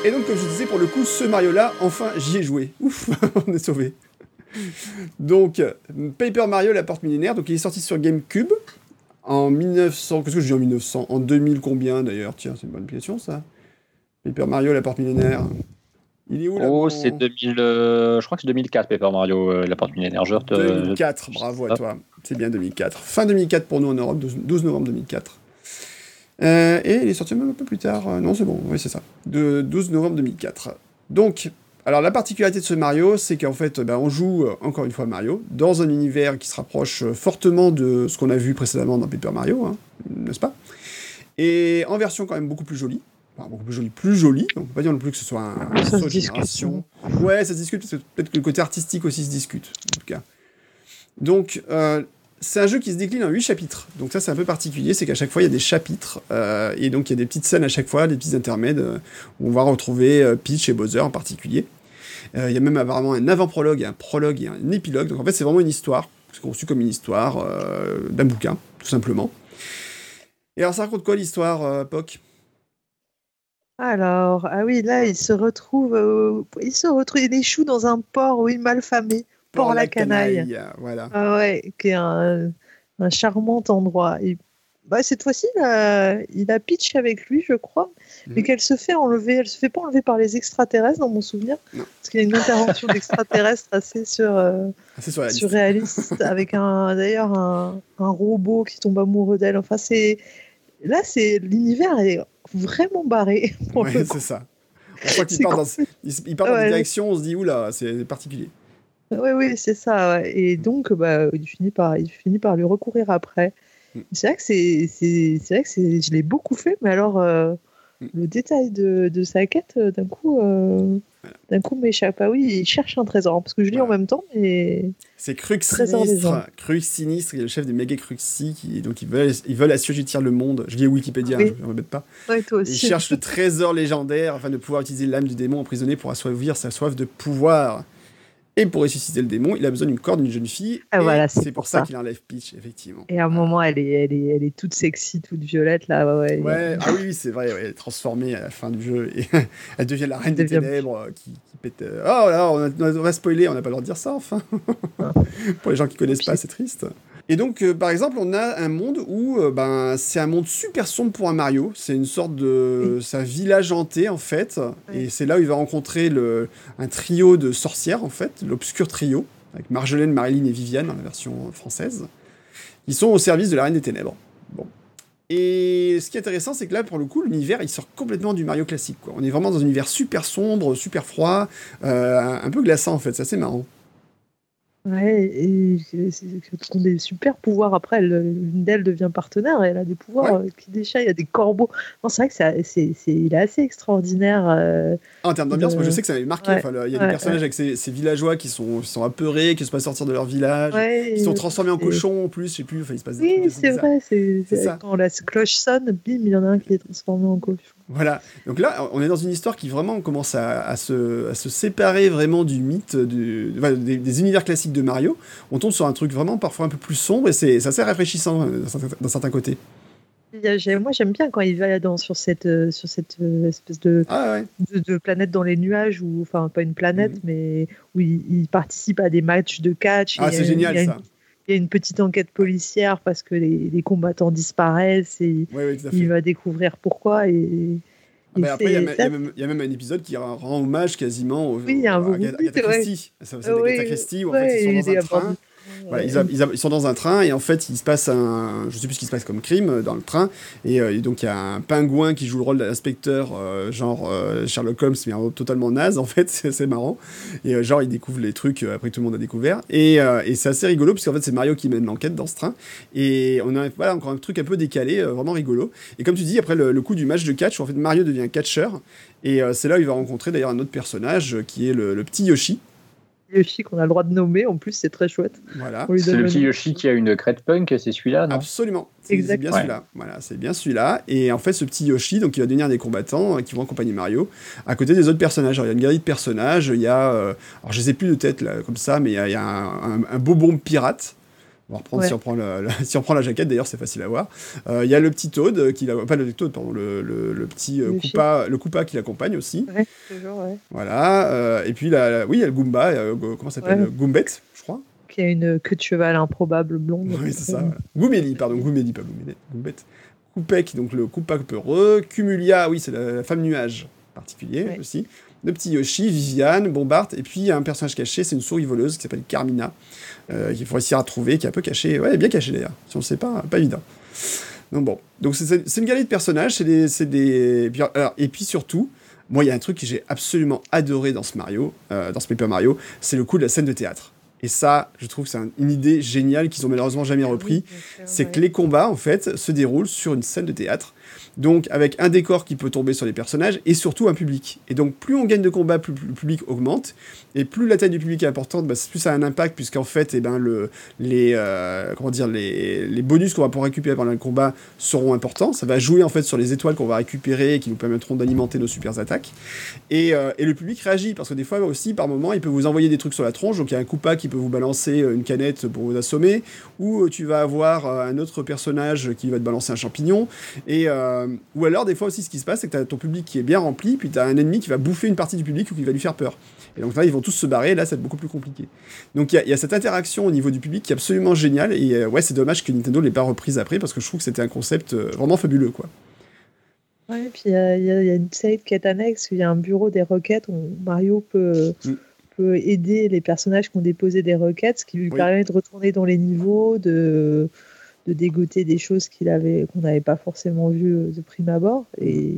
Et donc, comme je disais, pour le coup, ce Mario-là, enfin, j'y ai joué. Ouf, on est sauvé. Donc, Paper Mario, la porte millénaire, donc il est sorti sur GameCube en 1900. Qu'est-ce que je dis en 1900 En 2000 combien d'ailleurs? Tiens, c'est une bonne question ça. Paper Mario, la porte millénaire.
Il est où là Oh, c'est 2000. Euh, je crois que c'est 2004, Paper Mario, euh, la porte millénaire. Je
2004, bravo à toi. C'est bien 2004. Fin 2004 pour nous en Europe, 12 novembre 2004. Euh, et il est sorti même un peu plus tard. Euh, non, c'est bon, oui, c'est ça. De 12 novembre 2004. Donc, alors la particularité de ce Mario, c'est qu'en fait, ben, on joue euh, encore une fois Mario dans un univers qui se rapproche fortement de ce qu'on a vu précédemment dans Paper Mario, hein, n'est-ce pas? Et en version quand même beaucoup plus jolie. Enfin, beaucoup plus jolie, plus jolie. On peut pas dire non plus que ce soit un,
ça se
Ouais, ça se discute, parce que peut-être que le côté artistique aussi se discute, en tout cas. Donc, c'est un jeu qui se décline en 8 chapitres. Donc ça, c'est un peu particulier, c'est qu'à chaque fois, il y a des chapitres, euh, et donc il y a des petites scènes à chaque fois, des petits intermèdes, euh, où on va retrouver euh, Peach et Bowser en particulier. Il y a même apparemment un avant-prologue, un prologue et un épilogue. Donc en fait, c'est vraiment une histoire, c'est conçu comme une histoire d'un bouquin, tout simplement. Et alors, ça raconte quoi l'histoire, Poc?
Alors, ah oui, là, il se retrouve, il se retrouve, il échoue dans un port, oui, mal famé. Port la Canaille.
Voilà.
Ah ouais, qui est un, charmant endroit. Et, bah, cette fois-ci, il a, il a Peach avec lui, je crois, mais mhm. qu'elle se fait enlever. Elle se fait pas enlever par les extraterrestres, dans mon souvenir, parce qu'il y a une intervention d'extraterrestres assez, sur, euh, surréaliste, avec un d'ailleurs un, un, robot qui tombe amoureux d'elle. Enfin, c'est là, c'est l'univers est vraiment barré.
Ouais, c'est ça. On croit qu'il part, dans, il, part dans une direction, on se dit oula, c'est particulier.
Oui, oui, c'est ça. Et donc, bah, il, finit par, il finit par lui recourir après. Mm. C'est vrai que, c'est, c'est, vrai que c'est, je l'ai beaucoup fait, mais alors, euh, mm. le détail de, de, sa quête, euh, d'un coup, euh, d'un coup m'échappe. Ah oui, il cherche un trésor, parce que je lis en même temps, mais...
C'est Crux Sinistre, Crux Sinistre, le chef des méga Cruxy, qui, donc ils veulent, ils veulent assujettir le monde. Je lis Wikipédia, je ne m'embête pas.
toi aussi.
Ils cherchent le trésor légendaire afin de pouvoir utiliser l'âme du démon emprisonné pour assouvir sa soif de pouvoir. Et pour ressusciter le démon, il a besoin d'une corde d'une jeune fille.
Ah, voilà,
c'est pour, ça, qu'il enlève Peach, effectivement.
Et à un moment, elle est, elle, est, elle est toute sexy, toute violette, là.
Ouais, ouais ah oui, c'est vrai, elle est transformée à la fin du jeu. Et elle devient la reine des ténèbres euh, qui, pète. Euh, oh là, on, a, on va spoiler, on n'a pas le droit de dire ça, enfin. pour les gens qui connaissent pas, c'est triste. Et donc, euh, par exemple, on a un monde où euh, ben, c'est un monde super sombre pour un Mario. C'est une sorte de. C'est un village hanté, en fait. Et c'est là où il va rencontrer le... un trio de sorcières, en fait, l'obscur trio, avec Marjolaine, Marilyn et Viviane dans la version française. Ils sont au service de la Reine des Ténèbres. Bon. Et ce qui est intéressant, c'est que là, pour le coup, l'univers, il sort complètement du Mario classique. Quoi. On est vraiment dans un univers super sombre, super froid, euh, un peu glaçant, en fait. C'est assez marrant.
Ouais, et ont des super pouvoirs. Après, l'une d'elles devient partenaire et elle a des pouvoirs ouais. qui euh, Il y a des corbeaux. c'est vrai que c'est, c'est, il est assez extraordinaire. Euh,
ah, en termes d'ambiance, moi je sais que ça m'avait marqué. il y a des personnages avec ces, ces, villageois qui sont, qui sont apeurés, qui ne se pas sortir de leur village, qui sont transformés en cochons en plus. Je sais plus, enfin, il se passe
Oui, c'est vrai. C'est, quand la cloche sonne, bim, il y en a un qui est transformé en cochon.
Voilà. Donc là, on est dans une histoire qui vraiment commence à, se, à se, séparer vraiment du mythe, du, des, univers classiques de Mario. On tombe sur un truc vraiment parfois un peu plus sombre et c'est assez rafraîchissant euh, d'un certain côté.
Moi, j'aime bien quand il va dans, sur cette, euh, sur cette euh, espèce
ah,
de, de, planète dans les nuages, ou enfin, pas une planète, mhm. mais où il, participe à des matchs de catch.
Ah, c'est génial ça.
Il y a une petite enquête policière parce que les, les combattants disparaissent et il va découvrir pourquoi. Et,
ah, après, il y, y, a même un épisode qui rend hommage quasiment au,
oui, il y a un
à Agatha Christie. Ça, Agatha Christie où en fait, ils sont dans un train Ils, sont dans un train et en fait il se passe un, je sais plus ce qui se passe comme crime euh, dans le train. Et, euh, et donc il y a un pingouin qui joue le rôle de l'inspecteur euh, genre Sherlock Holmes mais totalement naze en fait c'est c'est marrant. Et genre il découvre les trucs après que tout le monde a découvert. Et, c'est assez rigolo puisqu'en fait c'est Mario qui mène l'enquête dans ce train. Et on a voilà encore un truc un peu décalé vraiment rigolo. Et comme tu dis après le, coup du match de catch en fait Mario devient catcheur. Et c'est là où il va rencontrer d'ailleurs un autre personnage qui est le petit Yoshi
Yoshi qu'on a le droit de nommer, en plus, c'est très chouette.
voilà
C'est le petit
nom.
Yoshi qui a une crête punk, c'est celui-là, non?
Absolument. C'est bien
Ouais.
celui-là. Voilà, c'est bien celui-là. Et en fait, ce petit Yoshi, donc, il va devenir des combattants euh, qui vont accompagner Mario à côté des autres personnages. Alors, il y a une galerie de personnages. Il y a, euh, alors je sais plus de tête là comme ça, mais il y a, il y a un, un, un beau bombe pirate. On va reprendre
Ouais.
si, on prend la, si on prend la jaquette, d'ailleurs, c'est facile à voir. Euh, Il y a le petit Toad, qui l'a- pas le Toad, pardon, le, le, le petit euh,
Yoshi.
Koopa, le Koopa qui l'accompagne aussi.
Ouais, toujours, ouais.
Voilà. euh, et puis, la, oui, il y a le Goomba, euh, comment ça s'appelle
Ouais.
Goombet, je crois.
Qui a une queue de cheval improbable blonde.
Oui, c'est ça. Voilà. Pardon, Gouméli, pas Gouméli, Goombet. Koupek, donc le Koopa peureux. Cumulia, oui, c'est la, femme nuage particulier aussi. Le petit Yoshi, Viviane, Bombard, et puis il y a un personnage caché, c'est une souris voleuse qui s'appelle Carmina, euh, qu'il faut réussir à trouver, qui est un peu caché, ouais, bien caché d'ailleurs, si on ne sait pas, pas évident. Donc bon, donc c'est- une galerie de personnages, c'est des, des... et puis, alors, et puis surtout, moi il y a un truc que j'ai absolument adoré dans ce Mario, euh, dans ce Paper Mario, c'est le coup de la scène de théâtre. Et ça, je trouve que c'est un- une idée géniale qu'ils ont malheureusement jamais repris c'est que les combats en fait se déroulent sur une scène de théâtre. Donc avec un décor qui peut tomber sur les personnages et surtout un public. Et donc plus on gagne de combats, plus, le public augmente et plus la taille du public est importante, bah, plus ça a un impact puisqu'en fait eh ben, le, les, euh, comment dire, les, les bonus qu'on va pouvoir récupérer pendant le combat seront importants. Ça va jouer en fait sur les étoiles qu'on va récupérer et qui nous permettront d'alimenter nos super attaques. Et, euh, et le public réagit parce que des fois aussi par moment il peut vous envoyer des trucs sur la tronche. Donc il y a un Koopa qui peut vous balancer euh, une canette pour vous assommer ou tu vas avoir un autre personnage qui va te balancer un champignon, et, ou alors des fois aussi ce qui se passe c'est que tu as ton public qui est bien rempli, puis tu as un ennemi qui va bouffer une partie du public ou qui va lui faire peur. Et donc là ils vont tous se barrer, et là ça va être beaucoup plus compliqué. Donc il y, a- il y a cette interaction au niveau du public qui est absolument géniale, et euh, ouais c'est dommage que Nintendo l'ait pas reprise après, parce que je trouve que c'était un concept euh, vraiment fabuleux quoi.
Ouais, puis il y, a- il y a une série de quêtes annexes où il y a un bureau des requêtes où Mario peut,
Mm.
peut aider les personnages qui ont déposé des requêtes, ce qui lui
Oui.
permet de retourner dans les niveaux, de, de dégoter des choses qu'il avait qu'on n'avait pas forcément vues de prime abord. Et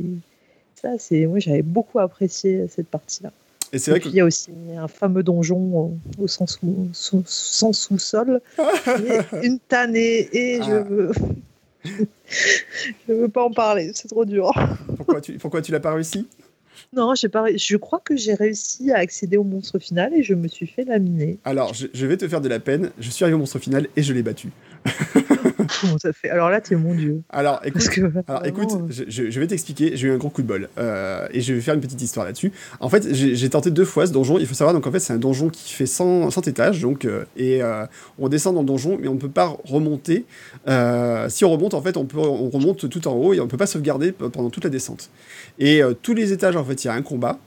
ça, c'est moi j'avais beaucoup apprécié cette partie-là.
Et c'est vrai
puis
que
il y a aussi un fameux donjon au, au sens sous, sous- sans sous-sol, une tannée, et je
Ah.
veux. je veux pas en parler, c'est trop dur.
pourquoi tu, pourquoi tu l'as pas réussi?
Non, pas. Je crois que j'ai réussi à accéder au monstre final et je me suis fait laminer.
Alors je, je vais te faire de la peine, je suis arrivé au monstre final et je l'ai battu.
Comment ça fait? Alors là, t'es mon dieu.
Alors écoute,
que
Alors
vraiment,
écoute,
euh,
je, vais t'expliquer, j'ai eu un gros coup de bol euh, et je vais faire une petite histoire là-dessus. En fait, j'ai tenté deux fois ce donjon, il faut savoir, donc en fait c'est un donjon qui fait 100, 100 étages, donc, euh, et euh, on descend dans le donjon, mais on ne peut pas remonter. Euh, si on remonte, en fait, on, peut, on remonte tout en haut et on ne peut pas sauvegarder pendant toute la descente. Et euh, tous les étages, en fait, il y a un combat.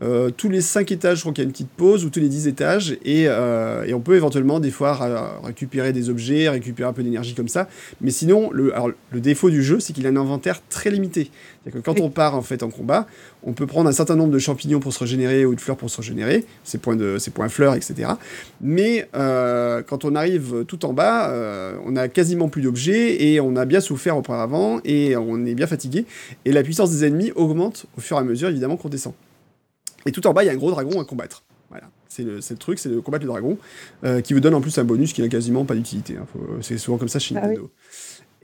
Euh, tous les 5 étages, je crois qu'il y a une petite pause, ou tous les 10 étages, et, euh, et on peut éventuellement des fois récupérer des objets, récupérer un peu d'énergie comme ça. Mais sinon, le, alors, le défaut du jeu, c'est qu'il a un inventaire très limité. C'est-à-dire que quand on part en fait en combat, on peut prendre un certain nombre de champignons pour se régénérer ou de fleurs pour se régénérer, ces points, de, ces points fleurs, etc. Mais euh, quand on arrive tout en bas, on a quasiment plus d'objets et on a bien souffert auparavant et on est bien fatigué. Et la puissance des ennemis augmente au fur et à mesure, évidemment, qu'on descend. Et tout en bas, il y a un gros dragon à combattre. Voilà. C'est le, c'est le truc, c'est de combattre le dragon, euh, qui vous donne en plus un bonus qui n'a quasiment pas d'utilité. hein. C'est souvent comme ça chez
Ah oui.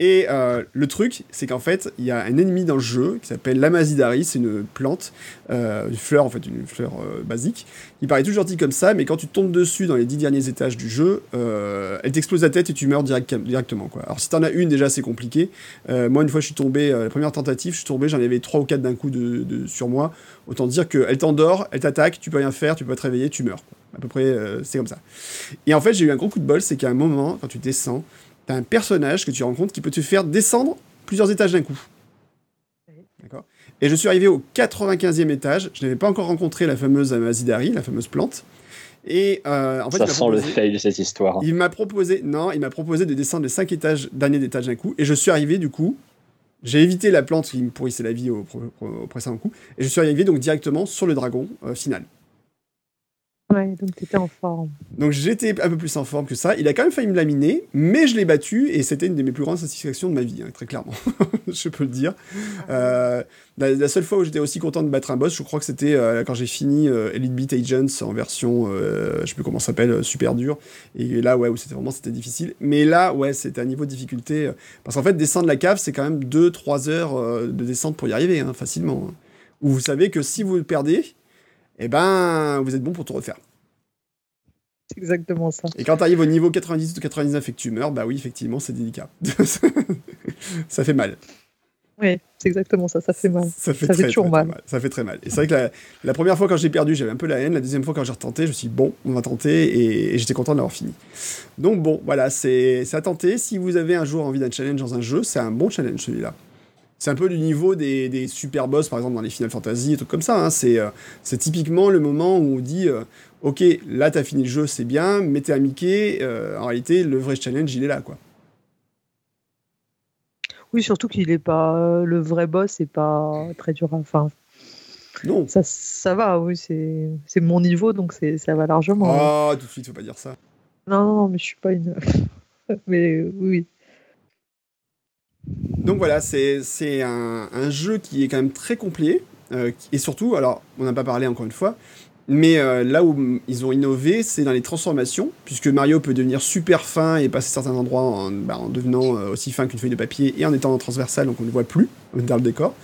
Et euh, le truc, c'est qu'en fait, il y a un ennemi dans le jeu qui s'appelle l'Amazidari, c'est une plante, euh, une fleur en fait, une fleur euh, basique, qui paraît tout gentille comme ça, mais quand tu tombes dessus dans les dix derniers étages du jeu, euh, elle t'explose la tête et tu meurs direct- directement. Quoi. Alors si t'en as une déjà, c'est compliqué. Euh, moi, une fois, je suis tombé, euh, la première tentative, je suis tombé, j'en avais trois ou quatre d'un coup de, de- sur moi. Autant dire qu'elle t'endort, elle t'attaque, tu peux rien faire, tu peux pas te réveiller, tu meurs. À peu près, c'est comme ça. Et en fait, j'ai eu un gros coup de bol, c'est qu'à un moment, quand tu descends, t'as un personnage que tu rencontres qui peut te faire descendre plusieurs étages d'un coup. D'accord? Et je suis arrivé au 95e étage, je n'avais pas encore rencontré la fameuse Amazidari, la fameuse plante. Et euh, en fait,
Ça
il
sent le
proposé-
fail, cette histoire.
il m'a proposé, non, il m'a proposé de descendre les 5 étages, derniers étages d'un coup, et je suis arrivé du coup. J'ai évité la plante qui me pourrissait la vie au précédent coup, et je suis arrivé donc directement sur le dragon euh, final.
Ouais, donc tu étais en forme.
Donc j'étais un peu plus en forme que ça. Il a quand même failli me laminer, mais je l'ai battu et c'était une des mes plus grandes satisfactions de ma vie, hein, très clairement. je peux le dire. Euh, la, seule fois où j'étais aussi content de battre un boss, je crois que c'était euh, quand j'ai fini euh, Elite Beat Agents en version, je sais plus comment ça s'appelle, super dur. Et là, ouais, où c'était vraiment c'était difficile. Mais là, ouais, c'était un niveau de difficulté. parce qu'en fait, descendre la cave, c'est quand même 2-3 heures de descente pour y arriver, hein, facilement. Hein. Où vous savez que si vous le perdez, eh ben, vous êtes bon pour tout refaire.
C'est exactement ça.
Et quand tu arrives au niveau 90 ou 99 et que tu meurs, bah oui, effectivement, c'est délicat. ça fait mal.
Oui, c'est exactement ça, ça fait mal.
Ça fait, toujours mal. Ça fait très mal. Et c'est vrai que la, première fois quand j'ai perdu, j'avais un peu la haine. La deuxième fois quand j'ai retenté, je me suis dit, bon, on va tenter et, j'étais content de l'avoir fini. Donc bon, voilà, c'est à tenter. Si vous avez un jour envie d'un challenge dans un jeu, c'est un bon challenge celui-là. C'est un peu du niveau des, super boss, par exemple, dans les Final Fantasy et tout comme ça. Hein. Euh, c'est typiquement le moment où on dit euh, Ok, là, t'as fini le jeu, c'est bien, mais t'es à Mickey. Euh, en réalité, le vrai challenge, il est là, quoi.
Oui, surtout qu'il est pas. le vrai boss, c'est pas très dur. Enfin.
Non.
Ça, ça va, oui, c'est mon niveau, donc ça va largement.
Ah, tout de suite, faut pas dire ça.
Non, non, mais je suis pas une. mais oui.
Donc voilà, c'est un, un, jeu qui est quand même très complet. Euh, et surtout, alors, on n'a pas parlé encore une fois, mais euh, là où ils ont innové, c'est dans les transformations, puisque Mario peut devenir super fin et passer certains endroits en, bah, devenant euh, aussi fin qu'une feuille de papier et en étant transversal, donc on ne le voit plus dans le décor.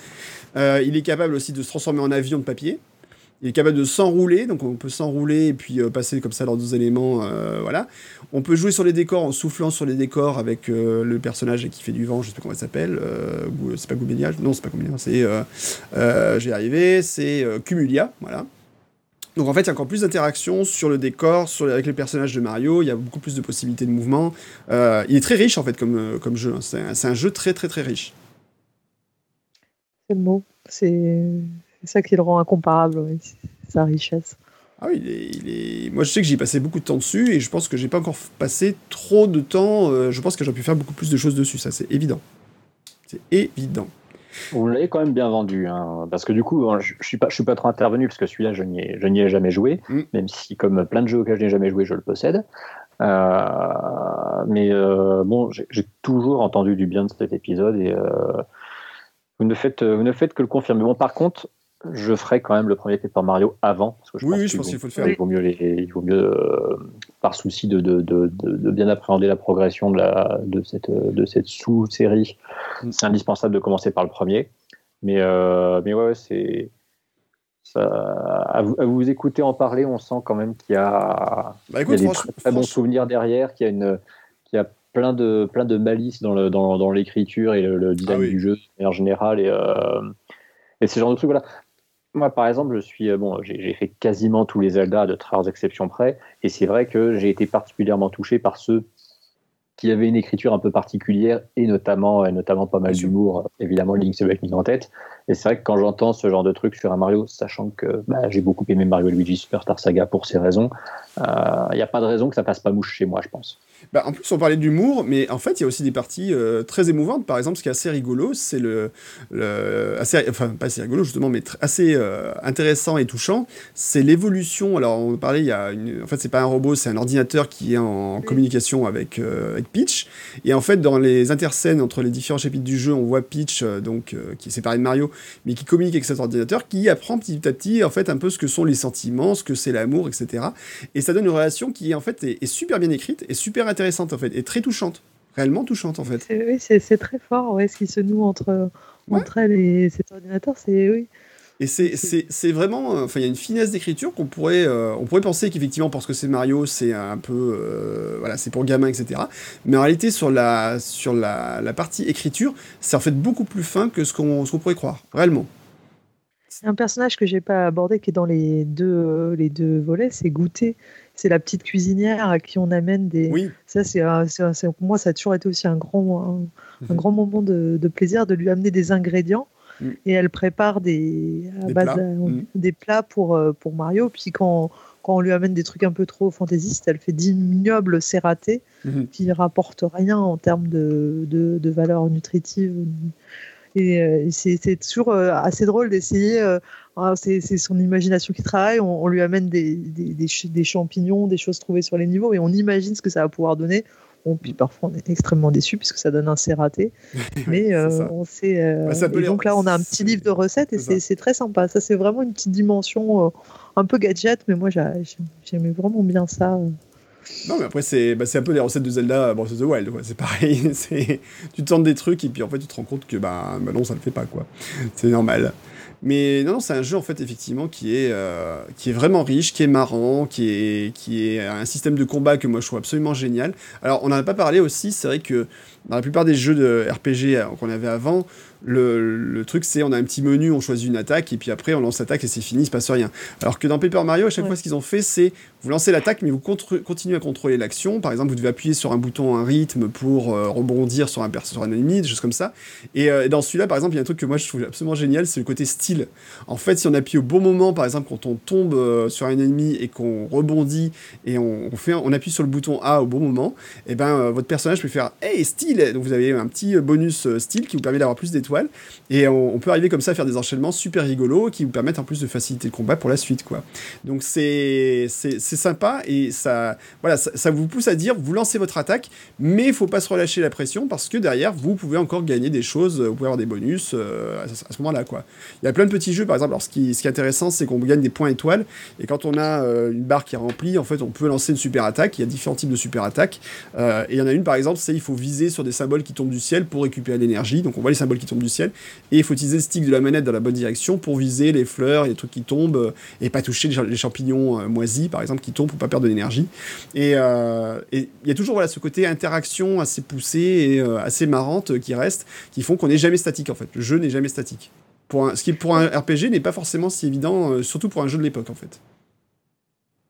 il est capable aussi de se transformer en avion de papier. Il est capable de s'enrouler, donc on peut s'enrouler et puis euh, passer comme ça leurs deux éléments. Euh, voilà. On peut jouer sur les décors en soufflant sur les décors avec euh, le personnage qui fait du vent, je sais pas comment il s'appelle. c'est pas Goubelia Non, c'est pas c'est. J'ai arrivé, c'est Cumulia, voilà. Donc en fait, il y a encore plus d'interactions sur le décor, avec les personnages de Mario, il y a beaucoup plus de possibilités de mouvement. il est très riche en fait comme, comme jeu, hein. c'est un, un, jeu très très très riche.
C'est mot, c'est c'est ça qui le rend incomparable, sa richesse.
Ah oui, il est, moi je sais que j'ai passé beaucoup de temps dessus et je pense que j'ai pas encore passé trop de temps. Euh, je pense que j'aurais pu faire beaucoup plus de choses dessus, ça c'est évident. C'est évident.
Vous l'avez quand même bien vendu, hein, parce que du coup, je, je suis pas, je suis pas trop intervenu parce que celui-là, je n'y ai, ai, jamais joué, mm. même si comme plein de jeux auxquels je n'ai jamais joué, je le possède. Euh, mais euh, bon, j'ai toujours entendu du bien de cet épisode et vous ne faites, vous ne faites que le confirmer. Bon, par contre, je ferai quand même le premier Paper Mario avant. Parce que je
oui, pense je pense qu'il faut le faire.
Il vaut mieux, il vaut mieux euh, par souci de, de, de, de, bien appréhender la progression de, la, cette, sous-série. Mm. C'est indispensable de commencer par le premier. Mais, euh, mais ouais, c'est. À vous, écouter en parler, on sent quand même qu'il y a,
bah, écoute,
des très, bons souvenirs derrière, qu'il y a, une, qu'il y a plein, de, plein de malice dans, le, dans, dans l'écriture et le, design ah du jeu en général. Et, euh, et ce genre de trucs. Voilà. Moi, par exemple, je suis euh, bon, j'ai fait quasiment tous les Zelda de très rares exceptions près, et c'est vrai que j'ai été particulièrement touché par ceux qui avaient une écriture un peu particulière et notamment, notamment pas mal d'humour. Évidemment, Link's Awakening en tête. Et c'est vrai que quand j'entends ce genre de truc sur un Mario, sachant que bah, j'ai beaucoup aimé Mario Luigi Superstar Saga pour ces raisons, il euh, n'y a pas de raison que ça passe pas mouche chez moi, je pense.
Bah, en plus, on parlait d'humour, mais en fait, il y a aussi des parties euh, très émouvantes. Par exemple, ce qui est assez rigolo, c'est le, le, assez, enfin pas assez rigolo justement, mais assez euh, intéressant et touchant, c'est l'évolution. Alors, on parlait, il y a une, en fait, c'est pas un robot, c'est un ordinateur qui est en communication avec, avec Peach. Et en fait, dans les interscènes entre les différents chapitres du jeu, on voit Peach, donc qui est séparé de Mario, mais qui communique avec cet ordinateur, qui apprend petit à petit en fait un peu ce que sont les sentiments, ce que c'est l'amour, etc. Et ça donne une relation qui en fait est, super bien écrite et super intéressante en fait, et très touchante, réellement touchante en fait.
Oui, c'est très fort, ouais, ce qui se noue entre entre elle et cet ordinateur, c'est oui.
Et c'est vraiment. Euh, enfin, il y a une finesse d'écriture qu'on pourrait, euh, on pourrait penser qu'effectivement, parce que c'est Mario, c'est un peu. Euh, voilà, c'est pour gamin, etc. Mais en réalité, sur la, sur la, la partie écriture, c'est en fait beaucoup plus fin que ce qu'on pourrait croire, réellement.
C'est un personnage que j'ai pas abordé qui est dans les deux, les deux volets, c'est Goûter. C'est la petite cuisinière à qui on amène des.
Oui.
Ça, c'est pour moi, ça a toujours été aussi un grand, un, mhm. grand moment de, de, plaisir de lui amener des ingrédients Mm. Et elle prépare des, mm. des, plats pour, euh, pour Mario. Puis quand, quand on lui amène des trucs un peu trop fantaisistes, elle fait d'ignobles serratés mm-hmm. qui rapportent rien en termes de, de, de valeur nutritive Et c'est toujours assez drôle d'essayer. Ah, c'est son imagination qui travaille. On, lui amène des, des, des, champignons, des choses trouvées sur les niveaux, et on imagine ce que ça va pouvoir donner. Bon, puis parfois on est extrêmement déçu puisque ça donne un C raté. Mais on sait. et donc là, on a un petit livre de recettes et c'est très sympa. Ça, c'est vraiment une petite dimension un peu gadget, mais moi j'aimais vraiment bien ça.
Non, mais après, c'est bah, un peu les recettes de Zelda Breath of the Wild. C'est pareil. tu tentes des trucs et puis en fait, tu te rends compte que bah, bah non, ça le fait pas. quoi. C'est normal. Mais non, c'est un jeu en fait effectivement qui est, euh, qui est vraiment riche, qui est marrant, qui est, qui est un système de combat que moi je trouve absolument génial. Alors on n'en a pas parlé aussi, c'est vrai que dans la plupart des jeux de RPG euh, qu'on avait avant, le, truc, c'est on a un petit menu, on choisit une attaque, et puis après on lance l'attaque et c'est fini, il se passe rien. Alors que dans Paper Mario, à chaque fois, ce qu'ils ont fait, c'est vous lancez l'attaque, mais vous continuez à contrôler l'action. Par exemple, vous devez appuyer sur un bouton, un rythme pour euh, rebondir sur un, sur un ennemi, des choses comme ça. Et euh, dans celui-là, par exemple, il y a un truc que moi je trouve absolument génial, c'est le côté style. En fait, si on appuie au bon moment, par exemple, quand on tombe euh, sur un ennemi et qu'on rebondit et on, fait, on appuie sur le bouton A au bon moment, et eh ben votre personnage peut faire Hey, style Donc vous avez un petit bonus style qui vous permet d'avoir plus d'étoiles et on, peut arriver comme ça à faire des enchaînements super rigolos qui vous permettent en plus de faciliter le combat pour la suite, quoi. Donc c'est sympa et ça, voilà, ça, vous pousse à dire, vous lancez votre attaque, mais il faut pas se relâcher la pression parce que derrière, vous pouvez encore gagner des choses, vous pouvez avoir des bonus euh, à, ce moment-là, quoi. Il y a plein de petits jeux, par exemple, alors ce qui, ce qui est intéressant, c'est qu'on gagne des points étoiles et quand on a euh, une barre qui est remplie, en fait, on peut lancer une super attaque. Il y a différents types de super attaques. Euh, et il y en a une, par exemple, c'est il faut viser sur des symboles qui tombent du ciel pour récupérer l'énergie. Donc on voit les symboles qui tombent du ciel. Et il faut utiliser le stick de la manette dans la bonne direction pour viser les fleurs, les trucs qui tombent, euh, et pas toucher les champignons euh, moisis, par exemple, qui tombent pour pas perdre de l'énergie. Euh, et il y a toujours voilà, ce côté interaction assez poussé et assez marrante qui reste, qui font qu'on n'est jamais statique, en fait. Le jeu n'est jamais statique. Pour ce qui, pour un RPG, n'est pas forcément si évident, surtout pour un jeu de l'époque, en fait.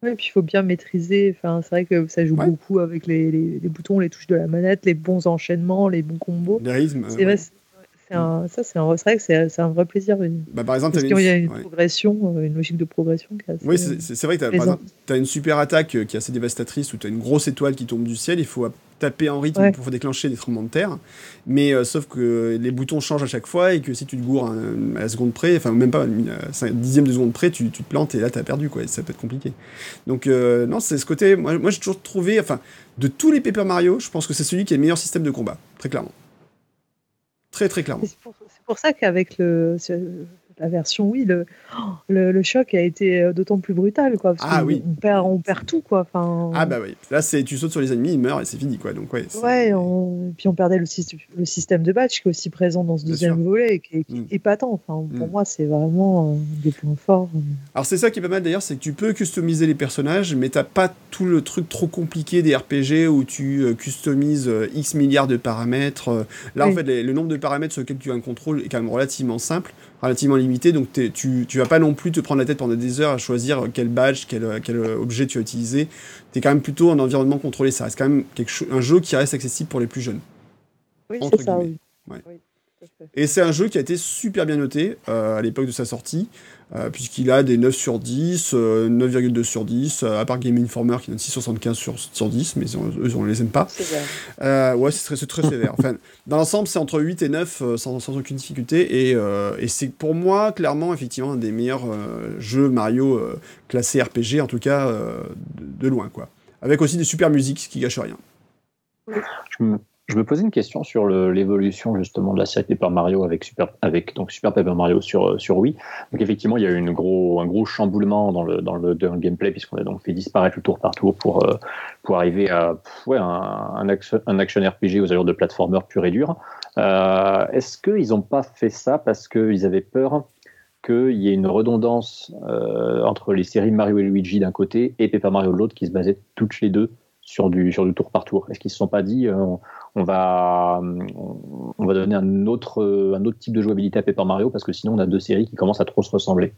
Et puis il faut bien maîtriser. Enfin, c'est vrai que ça joue beaucoup avec les, les, boutons, les touches de la manette, les bons enchaînements, les bons combos.
Les rythmes.
C'est vrai, ça, c'est vrai que c'est un vrai plaisir.
Bah, par exemple,
Parce qu'il y a une progression, euh, une logique de progression.
oui, c'est vrai que tu as, une super attaque euh, qui est assez dévastatrice où tu as une grosse étoile qui tombe du ciel. Il faut taper en rythme pour déclencher des tremblements de terre. Mais euh, sauf que les boutons changent à chaque fois et que si tu te gourres à, la seconde près, enfin même pas à un dixième de seconde près, tu, tu te plantes et là tu as perdu. Quoi, et ça peut être compliqué. Donc, non, c'est ce côté. Moi, moi j'ai toujours trouvé. Enfin, de tous les Paper Mario, je pense que c'est celui qui a le meilleur système de combat, très clairement. Très très clairement.
C'est pour, ça qu'avec le, la version oui, le, le, choc a été euh, d'autant plus brutal, quoi. Parce
ah oui.
On perd, on perd tout, quoi. Enfin,
ah bah oui. Là, c'est tu sautes sur les ennemis, ils meurent et c'est fini, quoi. Donc ouais.
Ouais. Puis on perdait le, le, système de batch qui est aussi présent dans ce deuxième volet, qui est, mm. épatant. Enfin, pour mm. moi, c'est vraiment euh, des points forts. Euh.
Alors c'est ça qui est pas mal d'ailleurs, c'est que tu peux customiser les personnages, mais t'as pas tout le truc trop compliqué des RPG où tu customises X milliards de paramètres. Là, en fait, le nombre de paramètres sur lesquels tu as un contrôle est quand même relativement simple relativement limité, donc tu, tu vas pas non plus te prendre la tête pendant des heures à choisir quel badge, quel, quel objet tu vas utiliser. Tu es quand même plutôt en environnement contrôlé. Ça reste quand même quelque un jeu qui reste accessible pour les plus jeunes.
Oui, c'est ça, oui.
Et c'est un jeu qui a été super bien noté euh, à l'époque de sa sortie. Euh, puisqu'il a des 9 sur 10, 9,2 euh, sur 10, euh, à part Game Informer qui donne 6,75 sur, sur 10, mais eux, on ne les aime pas. ouais, c'est très, très sévère. enfin, dans l'ensemble, c'est entre 8 et 9 sans, sans, aucune difficulté, et, et c'est pour moi, clairement, effectivement, un des meilleurs jeux Mario classés RPG, en tout cas, de, de, loin, quoi. Avec aussi des super musiques qui gâchent rien.
Je me, je me posais une question sur l'évolution justement de la série Paper Mario avec Super, avec donc Super Paper Mario sur, euh, Wii. Donc effectivement, il y a eu un gros chamboulement dans le, gameplay puisqu'on a donc fait disparaître le tour par tour pour, euh, pour arriver à un, un, action, RPG aux allures de platformer pur et dur. Euh, Est-ce qu'ils n'ont pas fait ça parce qu'ils avaient peur qu'il y ait une redondance entre les séries Mario et Luigi d'un côté et Paper Mario de l'autre qui se basaient toutes les deux sur du, sur du tour par tour Est-ce qu'ils ne se sont pas dit on va, on va donner un autre, un autre type de jouabilité à Paper Mario parce que sinon on a deux séries qui commencent à trop se ressembler.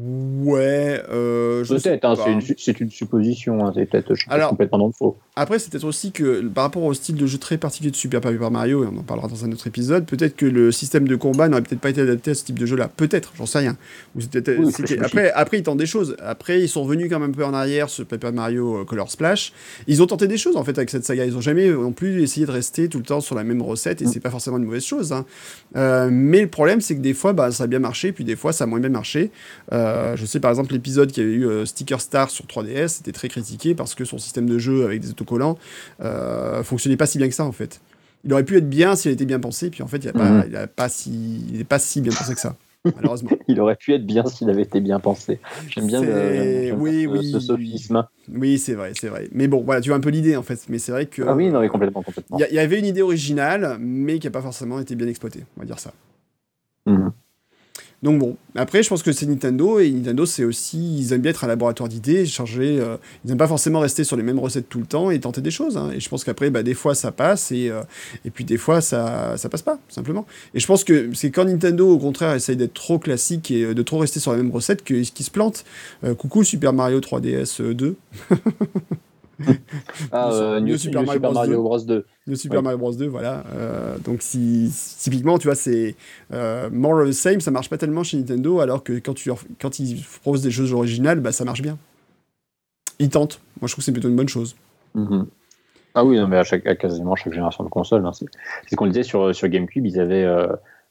Ouais, euh, je sais
Peut-être, hein, c'est une, c'est une supposition, hein, c'est peut-être complètement dans le faux.
Après, c'est peut-être aussi que par rapport au style de jeu très particulier de Super Paper Mario, et on en parlera dans un autre épisode, peut-être que le système de combat n'aurait peut-être pas été adapté à ce type de jeu-là. Peut-être, j'en sais rien. Ou
Oui,
après, après, ils tentent des choses. Après, ils sont revenus quand même un peu en arrière sur Paper Mario euh, Color Splash. Ils ont tenté des choses en fait avec cette saga. Ils ont jamais non plus essayé de rester tout le temps sur la même recette, et
Mm.
c'est pas forcément une mauvaise chose. hein. Euh, mais le problème, c'est que des fois, bah, ça a bien marché, puis des fois, ça a moins bien marché. Euh, je sais par exemple l'épisode qui avait eu euh, Sticker Star sur 3DS, c'était très critiqué parce que son système de jeu avec des autocollants euh, fonctionnait pas si bien que ça en fait. Il aurait pu être bien s'il était bien pensé, puis en fait il n'est pas,
Mhm.
pas si, pas bien pensé que ça, malheureusement.
Il aurait pu être bien s'il avait été bien pensé. J'aime bien, le-
oui, oui,
ce sophisme.
oui, c'est vrai, c'est vrai. Mais bon, voilà, tu vois un peu l'idée en fait. Mais c'est vrai que
Ah oui, non, mais complètement, complètement.
il y, a- il y avait une idée originale, mais qui n'a pas forcément été bien exploitée, on va dire ça. Donc bon, après je pense que c'est Nintendo et Nintendo c'est aussi ils aiment bien être un laboratoire d'idées, changer, euh, ils n'aiment pas forcément rester sur les mêmes recettes tout le temps et tenter des choses. hein. Et je pense qu'après bah, des fois ça passe et, euh, et puis des fois ça ça passe pas simplement. Et je pense que c'est quand Nintendo au contraire essaye d'être trop classique et euh, de trop rester sur la même recette que- qu'ils se plantent. Euh, coucou Super Mario 3DS 2,
Ah, euh,
New
New,
Super
New
Mario
Super
Bros.
Mario Bros. 2.
le Super. Mario Bros 2, voilà. Euh, donc si typiquement tu vois c'est euh, more of the same, ça marche pas tellement chez Nintendo alors que quand tu quand ils proposent des choses originales, bah ça marche bien. Ils tentent. Moi je trouve que c'est plutôt une bonne chose.
Mhm. Ah oui, non, mais à, chaque, à quasiment chaque génération de console. hein, c'est c'est ce qu'on disait sur, sur GameCube, ils avaient, euh,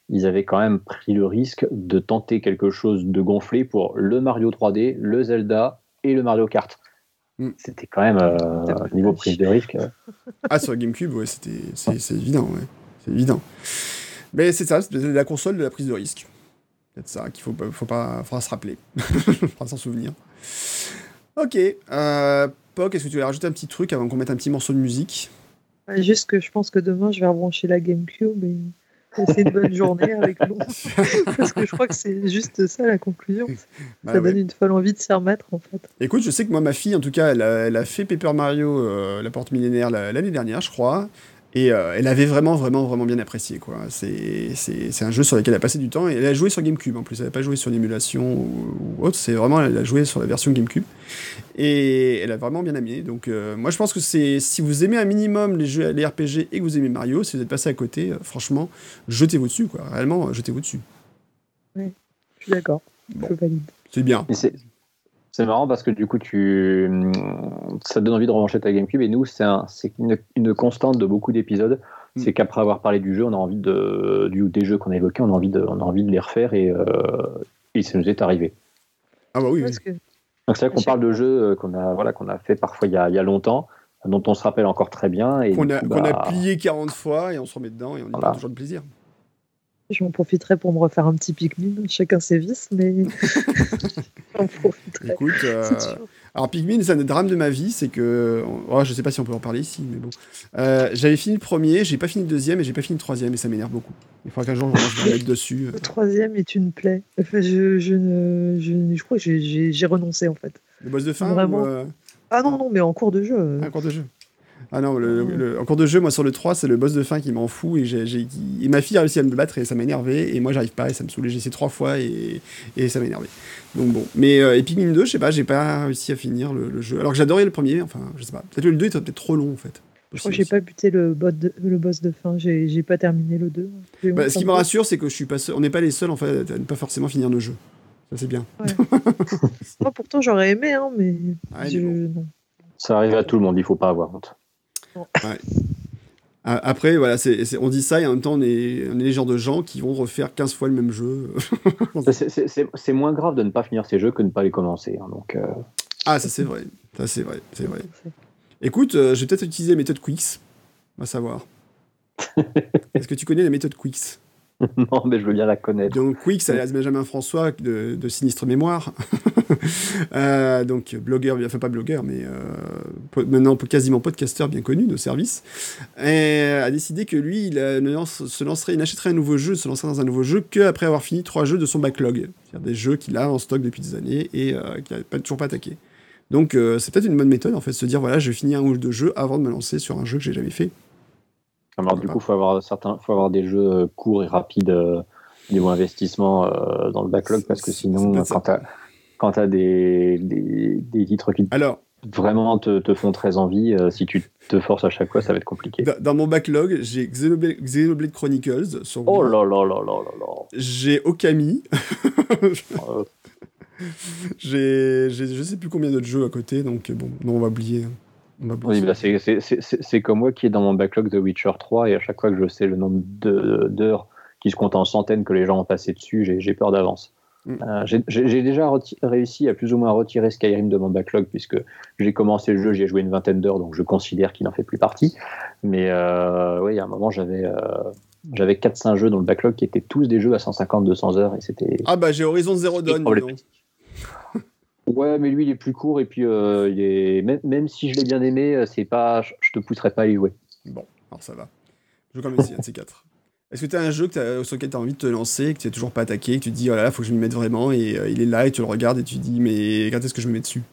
ils avaient quand même pris le risque de tenter quelque chose de gonflé pour le Mario 3D, le Zelda et le Mario Kart.
Mm.
C'était quand même, euh, niveau prise de risque.
Ah sur GameCube, ouais, c'était c'est c'est évident, ouais. C'est évident. Mais c'est ça, c'est la console de la prise de risque. Peut-être ça qu'il faut pas- faut pas faudra se rappeler. faudra s'en souvenir. OK, euh Poc, est-ce que tu voulais rajouter un petit truc avant qu'on mette un petit morceau de musique?
Juste que je pense que demain, je vais rebrancher la GameCube et passer une bonne journée avec nous. Parce que je crois que c'est juste ça la conclusion.
Bah
ça
ouais.
donne une folle envie de s'y remettre en fait.
Écoute, je sais que moi, ma fille, en tout cas, elle a, elle a fait Paper Mario, euh, la porte millénaire, la- l'année dernière, je crois. Et euh, elle avait vraiment, vraiment, vraiment bien apprécié. quoi. C'est c'est- c'est un jeu sur lequel elle a passé du temps. Et elle a joué sur GameCube en plus. Elle n'a pas joué sur l'émulation ou, ou autre. C'est vraiment, elle a joué sur la version GameCube. Et elle a vraiment bien aimé. Donc, euh, moi, je pense que c'est si vous aimez un minimum les jeux, les RPG et que vous aimez Mario, si vous êtes passé à côté, euh, franchement, jetez-vous dessus. quoi. Réellement, jetez-vous dessus.
Je suis d'accord.
Bon. C'est bien.
C'est marrant parce que du coup, tu, ça te donne envie de revancher ta GameCube. Et nous, c'est un- c'est une, une constante de beaucoup d'épisodes.
Mm.
C'est qu'après avoir parlé du jeu, on a envie de, du, des jeux qu'on a évoqués, on a envie de, on a envie de les refaire et, euh, et ça nous est arrivé.
Ah bah oui, oui.
Parce que
Donc c'est vrai qu'on parle de jeux euh, qu'on a, voilà, qu'on a fait parfois il y a, il y a longtemps, dont on se rappelle encore très bien. Et
Qu'on a,
coup,
qu'on a
bah,
plié 40 fois et on se remet dedans et on y
Voilà.
prend toujours de plaisir.
J'en profiterai pour me refaire un petit Pikmin, chacun ses vices, mais j'en profiterai.
Écoute, euh, alors Pikmin, c'est un des drames de ma vie, c'est que, oh, je sais pas si on peut en parler ici, mais bon, Euh, j'avais fini le premier, j'ai pas fini le deuxième et j'ai pas fini le troisième et ça m'énerve beaucoup. Il faudra qu'un jour je me remette dessus.
Le troisième est une plaie. Enfin, je, je, ne, je, crois que j'ai- renoncé en fait.
Le boss de fin
Vraiment.
ou euh,
Ah non, non, mais en cours de jeu.
un cours de jeu Ah non, le, le- en cours de jeu, moi sur le 3, c'est le boss de fin qui m'en fout et, j'ai, j'ai- et ma fille a réussi à me battre et ça m'a énervé et moi j'arrive pas et ça me saoulait. J'ai essayé trois fois et, et ça m'a énervé. Donc bon, mais euh, et Pikmin 2, je sais pas, j'ai pas réussi à finir le, le jeu. Alors que j'adorais le premier, enfin, je sais pas. Peut-être que le 2 était peut-être trop long en fait.
Je crois que j'ai pas buté le, bot de- le boss de fin. J'ai j'ai pas terminé le 2. J'ai
Bah, ce qui me rassure, c'est que je suis pas seul- on n'est pas les seuls en fait à ne pas forcément finir nos jeux. Ça c'est bien.
Moi, pourtant, j'aurais aimé, hein, mais
Ouais,
je-
mais bon.
non.
ça arrive à tout le monde, il faut pas avoir honte.
Après, voilà, on dit ça et en même temps, on est, on est les genres de gens qui vont refaire 15 fois le même jeu.
C'est- moins grave de ne pas finir ces jeux que de ne pas les commencer. hein, donc, euh,
ah, ça c'est vrai. Ça c'est vrai. C'est vrai. Écoute, euh, je vais peut-être utiliser la méthode Quicks. On va savoir. Est-ce que tu connais la méthode Quicks?
non, mais je veux bien la connaître.
Donc Quicks, alias Benjamin François de, de Sinistre Mémoire. Euh, donc blogueur, enfin pas blogueur, mais euh, maintenant quasiment podcasteur bien connu de service, et a décidé que lui, il euh, lance- se lancerait, il n'achèterait un nouveau jeu, se lancerait dans un nouveau jeu que après avoir fini trois jeux de son backlog, c'est-à-dire des jeux qu'il a en stock depuis des années et euh, qu'il n'a pas, toujours pas attaqué. Donc c'est peut-être une bonne méthode en fait, de se dire voilà, je finis un ou deux jeux avant de me lancer sur un jeu que j'ai jamais fait.
Alors, du coup, il faut avoir, certains, faut avoir des jeux euh, courts et rapides euh, niveau investissement euh, dans le backlog parce que sinon,
ça.
quand tu as des, des, des, titres qui
Alors,
vraiment te, te, font très envie, euh, si tu te forces à chaque fois, ça va être compliqué.
Dans, dans mon backlog, j'ai Xenoblade, Xenoblade, Chronicles sur
Oh là là là là là là.
J'ai Okami. euh. J'ai je sais plus combien d'autres jeux à côté, donc bon, non, on va oublier. On va oublier
oui, bah c'est comme moi qui est dans mon backlog de Witcher 3 et à chaque fois que je sais le nombre d'heures qui se comptent en centaines que les gens ont passé dessus, j'ai peur d'avance. Mm. Euh, j'ai déjà réussi à plus ou moins retirer Skyrim de mon backlog puisque j'ai commencé le jeu, j'y ai joué une vingtaine d'heures, donc je considère qu'il n'en fait plus partie. Mais euh, oui, à un moment, j'avais euh, j'avais 4-5 jeux dans le backlog qui étaient tous des jeux à 150-200 heures et c'était.
Ah bah j'ai Horizon Zero Dawn.
Ouais, mais lui il est plus court et puis euh, il est même, même, si je l'ai bien aimé, c'est pas, je, je te pousserai pas à y jouer.
Bon, alors ça va. Je vais quand même essayer un de ces quatre. Est-ce que tu as un jeu que sur lequel tu as envie de te lancer, que tu n'as toujours pas attaqué, que tu te dis, oh là là, faut que je m'y mette vraiment, et euh, il est là, et tu le regardes, et tu te dis, mais quand est-ce que je me mets dessus?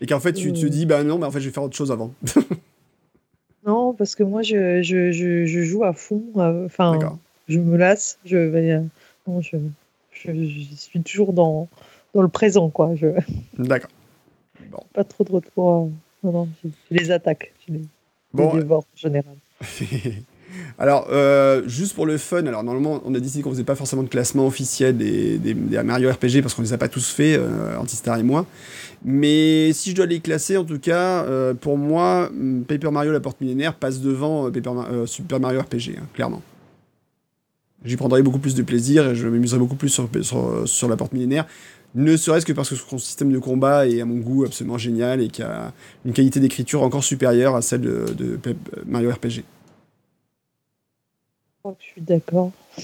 Et qu'en fait, tu, te dis, bah non, mais en fait, je vais faire autre chose avant.
non, parce que moi, je, je, je, je joue à fond, euh, enfin, je me lasse, je vais. Euh, non, je, je, suis toujours dans, dans le présent, quoi.
D'accord.
Bon. Pas trop de retour. non, non, je, les attaque, je les, bon, les dévore en général.
Alors, euh, juste pour le fun, alors normalement, on a décidé qu'on faisait pas forcément de classement officiel des, des, des Mario RPG parce qu'on les a pas tous fait, euh, Antistar et moi. Mais si je dois les classer, en tout cas, euh, pour moi, mm, Paper Mario La Porte Millénaire passe devant euh, Paper, euh, Super Mario RPG, hein, clairement. J'y prendrai beaucoup plus de plaisir et je m'amuserai beaucoup plus sur, sur, sur, La Porte Millénaire. Ne serait-ce que parce que son système de combat est à mon goût absolument génial et qui a une qualité d'écriture encore supérieure à celle de, de Mario RPG.
Oh, je suis d'accord.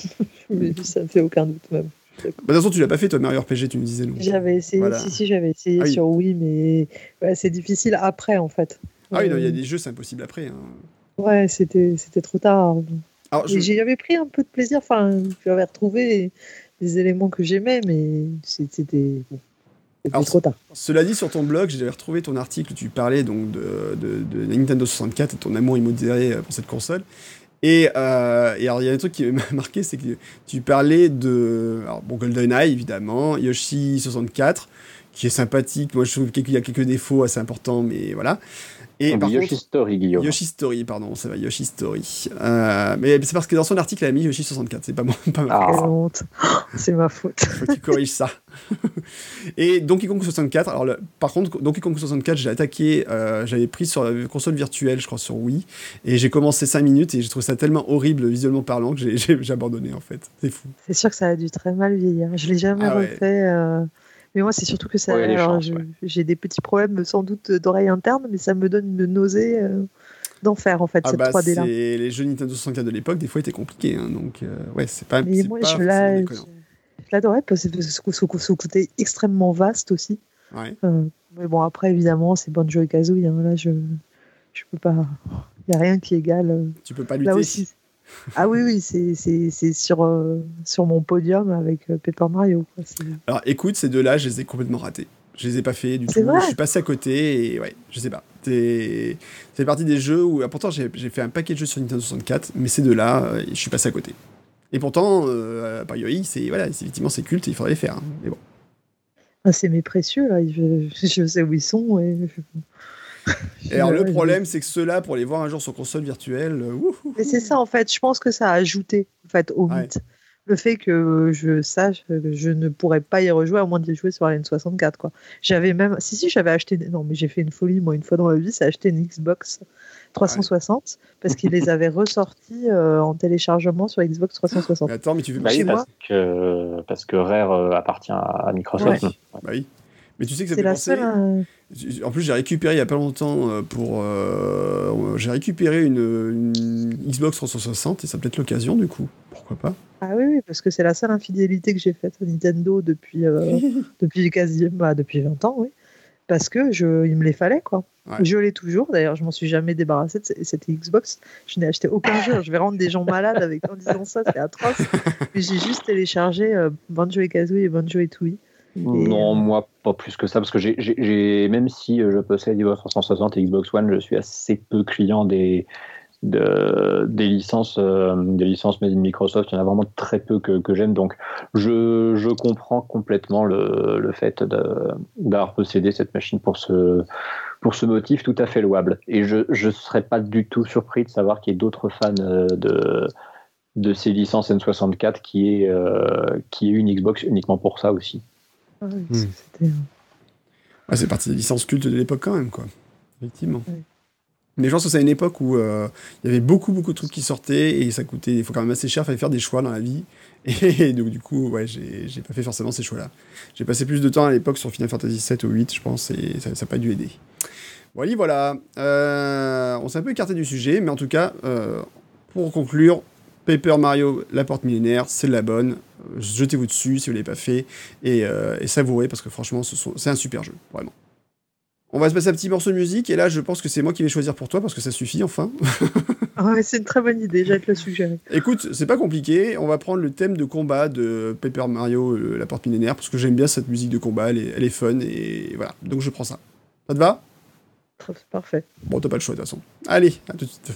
ça ne fait aucun doute même.
Bah, de toute façon, tu l'as pas fait, toi, Mario RPG, tu me disais.
J'avais essayé, voilà. si, si, j'avais essayé ah, oui. sur Wii, mais c'est difficile après, en fait.
Ah oui, il y a des jeux, c'est impossible après. Hein.
Ouais, c'était trop tard. Alors, je... J'avais pris un peu de plaisir, enfin, j'avais retrouvé des éléments que j'aimais, mais c'était. Alors, trop tard.
Cela dit, sur ton blog, j'ai retrouvé ton article où tu parlais donc de, de, de, Nintendo 64 et ton amour immodéré pour cette console. Et, euh, et, alors, il y a un truc qui m'a marqué, c'est que tu parlais de. Alors, bon, GoldenEye, évidemment, Yoshi 64, qui est sympathique. Moi, je trouve qu'il y a quelques défauts assez importants, mais voilà.
Et par Yoshi contre, Story, Guillaume.
Yoshi Story, pardon, ça va, Yoshi Story. Euh, mais c'est parce que dans son article, elle a mis Yoshi 64, c'est pas, moi, pas ma
faute. Ah. honte, c'est ma faute.
Faut que tu corriges ça. et Donkey Kong 64, alors le, par contre, Donkey Kong 64, j'ai attaqué, euh, j'avais pris sur la console virtuelle, je crois, sur Wii, et j'ai commencé 5 minutes et j'ai trouvé ça tellement horrible visuellement parlant que j'ai abandonné en fait. C'est fou.
C'est sûr que ça a dû très mal vieillir. Je l'ai jamais ah, refait. Ouais. Euh... Mais moi, c'est surtout que ça. Ouais, j'ai ouais. des petits problèmes, sans doute, d'oreille interne, mais ça me donne une nausée euh, d'enfer, en fait,
ah
cette
bah
3D-là.
Les jeux Nintendo 64 de l'époque, des fois, étaient compliqués. Hein, donc, euh, ouais, c'est pas.
Mais moi,
pas
je l'adorais parce que ce côté extrêmement vaste aussi.
Ouais.
Euh, mais bon, après, évidemment, c'est Banjo et Kazooie. Hein, là, je, je peux pas. Il n'y a rien qui égale. Euh,
tu peux pas lutter.
Là aussi. Ah oui, oui, c'est sur, euh, sur mon podium avec euh, Paper Mario. Quoi.
Alors écoute, ces deux-là, je les ai complètement ratés. Je les ai pas fait du tout.
Vrai
je suis passé à côté et ouais, je sais pas. C'est partie des jeux où, pourtant, j'ai fait un paquet de jeux sur Nintendo 64, mais ces deux-là, euh, je suis passé à côté. Et pourtant, euh, par Yoi, c'est voilà, effectivement c'est culte, et il faudrait les faire. Hein, mais bon.
Ah, c'est mes précieux là, je, je, sais où ils sont. Et...
Et alors, le problème, c'est que ceux-là, pour les voir un jour sur console virtuelle.
Mais c'est ça, en fait. Je pense que ça a ajouté en fait, au ouais. mythe. Le fait que je sache que je ne pourrais pas y rejouer à moins d'y jouer sur la N64. Quoi. J'avais même. Si, si, j'avais acheté. Non, mais j'ai fait une folie, moi, une fois dans ma vie, c'est acheter une Xbox 360 ouais. parce qu'ils les avaient ressortis euh, en téléchargement sur Xbox 360.
Mais attends, mais tu veux
bah oui, parce, que, parce que Rare euh, appartient à Microsoft.
Ouais. Bah oui. Mais tu sais que ça fait penser. Seule, euh... En plus, j'ai récupéré il y a pas longtemps euh, pour. Euh, j'ai récupéré une, une, Xbox 360 et ça peut être l'occasion du coup. Pourquoi pas?
Ah oui, oui parce que c'est la seule infidélité que j'ai faite à Nintendo depuis, euh, depuis quasi bah, depuis 20 ans, oui. Parce que je, il me les fallait quoi. Ouais. Je l'ai toujours. D'ailleurs, je m'en suis jamais débarrassé de cette Xbox. Je n'ai acheté aucun jeu. Je vais rendre des gens malades avec en disant ça, c'est atroce. Mais j'ai juste téléchargé euh, Banjo et Kazooie et Banjo et Tooie.
Non, moi pas plus que ça, parce que j'ai, même si je possède Xbox 360 et Xbox One, je suis assez peu client des, de, des licences, des licences made in Microsoft, il y en a vraiment très peu que, que j'aime. Donc, je, je, comprends complètement le, le fait d'avoir possédé cette machine pour ce, pour ce motif tout à fait louable. Et je ne serais pas du tout surpris de savoir qu'il y ait d'autres fans de de ces licences N64 qui est, euh, qui est une Xbox uniquement pour ça aussi.
Ah hmm.
c'est parti des licences cultes de l'époque quand même, quoi. Effectivement. Mais je pense que c'est une époque où euh, il y avait beaucoup, beaucoup de trucs qui sortaient et ça coûtait, il faut quand même assez cher, il fallait faire des choix dans la vie. Et donc, du coup, ouais, j'ai pas fait forcément ces choix-là. J'ai passé plus de temps à l'époque sur Final Fantasy 7 ou 8, je pense, et ça n'a pas dû aider. Voilà, voilà. Euh, on s'est un peu écarté du sujet, mais en tout cas, pour conclure, Paper Mario, la porte millénaire, c'est la bonne. Jetez-vous dessus si vous ne l'avez pas fait et, euh, et, savourez parce que franchement, c'est un super jeu, vraiment. On va se passer un petit morceau de musique et là, je pense que c'est moi qui vais choisir pour toi parce que ça suffit enfin.
ouais, c'est une très bonne idée, j'ai te le suggérer.
Écoute, c'est pas compliqué. On va prendre le thème de combat de Paper Mario, euh, la porte millénaire, parce que j'aime bien cette musique de combat, elle est, elle est, fun et voilà. Donc je prends ça. Ça te va?
Parfait.
Bon, t'as pas le choix de toute façon. Allez, à tout de suite.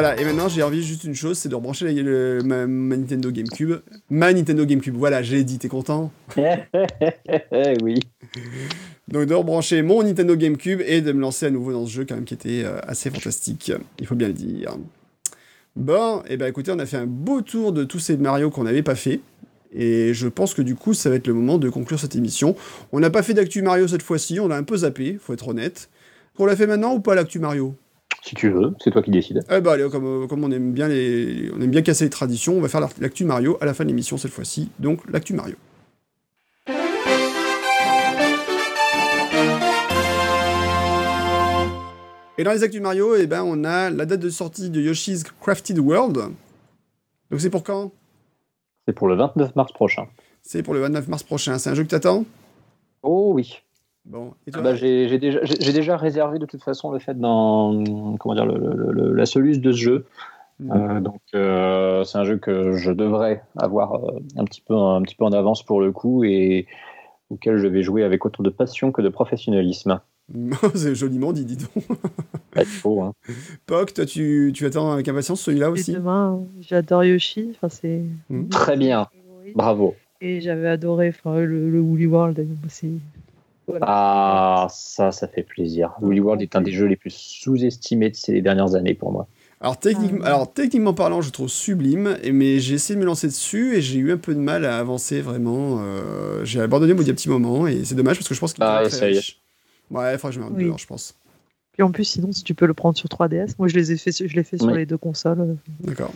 Voilà, et maintenant j'ai envie juste une chose, c'est de rebrancher la, ma, Nintendo GameCube. Ma Nintendo GameCube, voilà, j'ai dit, t'es content
Oui.
Donc de rebrancher mon Nintendo GameCube et de me lancer à nouveau dans ce jeu quand même qui était euh, assez fantastique, il faut bien le dire. Bon, et eh ben écoutez, on a fait un beau tour de tous ces Mario qu'on n'avait pas fait. Et je pense que du coup, ça va être le moment de conclure cette émission. On n'a pas fait d'actu Mario cette fois-ci, on a un peu zappé, faut être honnête. On l'a fait maintenant ou pas l'actu Mario?
Si tu veux, c'est toi qui décides.
Eh bah allez, comme, comme, on, aime bien les, on aime bien casser les traditions, on va faire l'actu Mario à la fin de l'émission cette fois-ci. Donc l'actu Mario. Et dans les actus Mario, eh ben, on a la date de sortie de Yoshi's Crafted World. Donc c'est pour quand?
C'est pour le 29 mars prochain.
C'est pour le 29 mars prochain. C'est un jeu que t'attends?
Oh oui. Bon, bah, j'ai déjà, déjà, réservé de toute façon le fait dans comment dire, le, la soluce de ce jeu. Mm. Euh, donc euh, c'est un jeu que je devrais avoir euh, un petit peu un petit peu en avance pour le coup et auquel je vais jouer avec autant de passion que de professionnalisme.
c'est joliment dit, dis donc.
Pas faux. Hein.
Poc, toi tu, tu, attends avec impatience celui-là aussi?
demain, j'adore Yoshi. Enfin, c'est
mm. très bien. Bravo.
Et j'avais adoré enfin, le, le Woolly World aussi.
Ah, ça, ça fait plaisir. Woolly World est un des jeux les plus sous-estimés de ces dernières années pour moi.
Alors, techniquement, ah. alors techniquement parlant, je trouve sublime, mais j'ai essayé de me lancer dessus et j'ai eu un peu de mal à avancer vraiment. Euh, j'ai abandonné au bout d'un petit moment et c'est dommage parce que je pense qu'il
ah, ça y est.
Ouais, il faudra que je me oui. je pense.
Puis en plus, sinon, si tu peux le prendre sur 3DS, moi je les ai fait, je l'ai fait sur les deux consoles.
D'accord.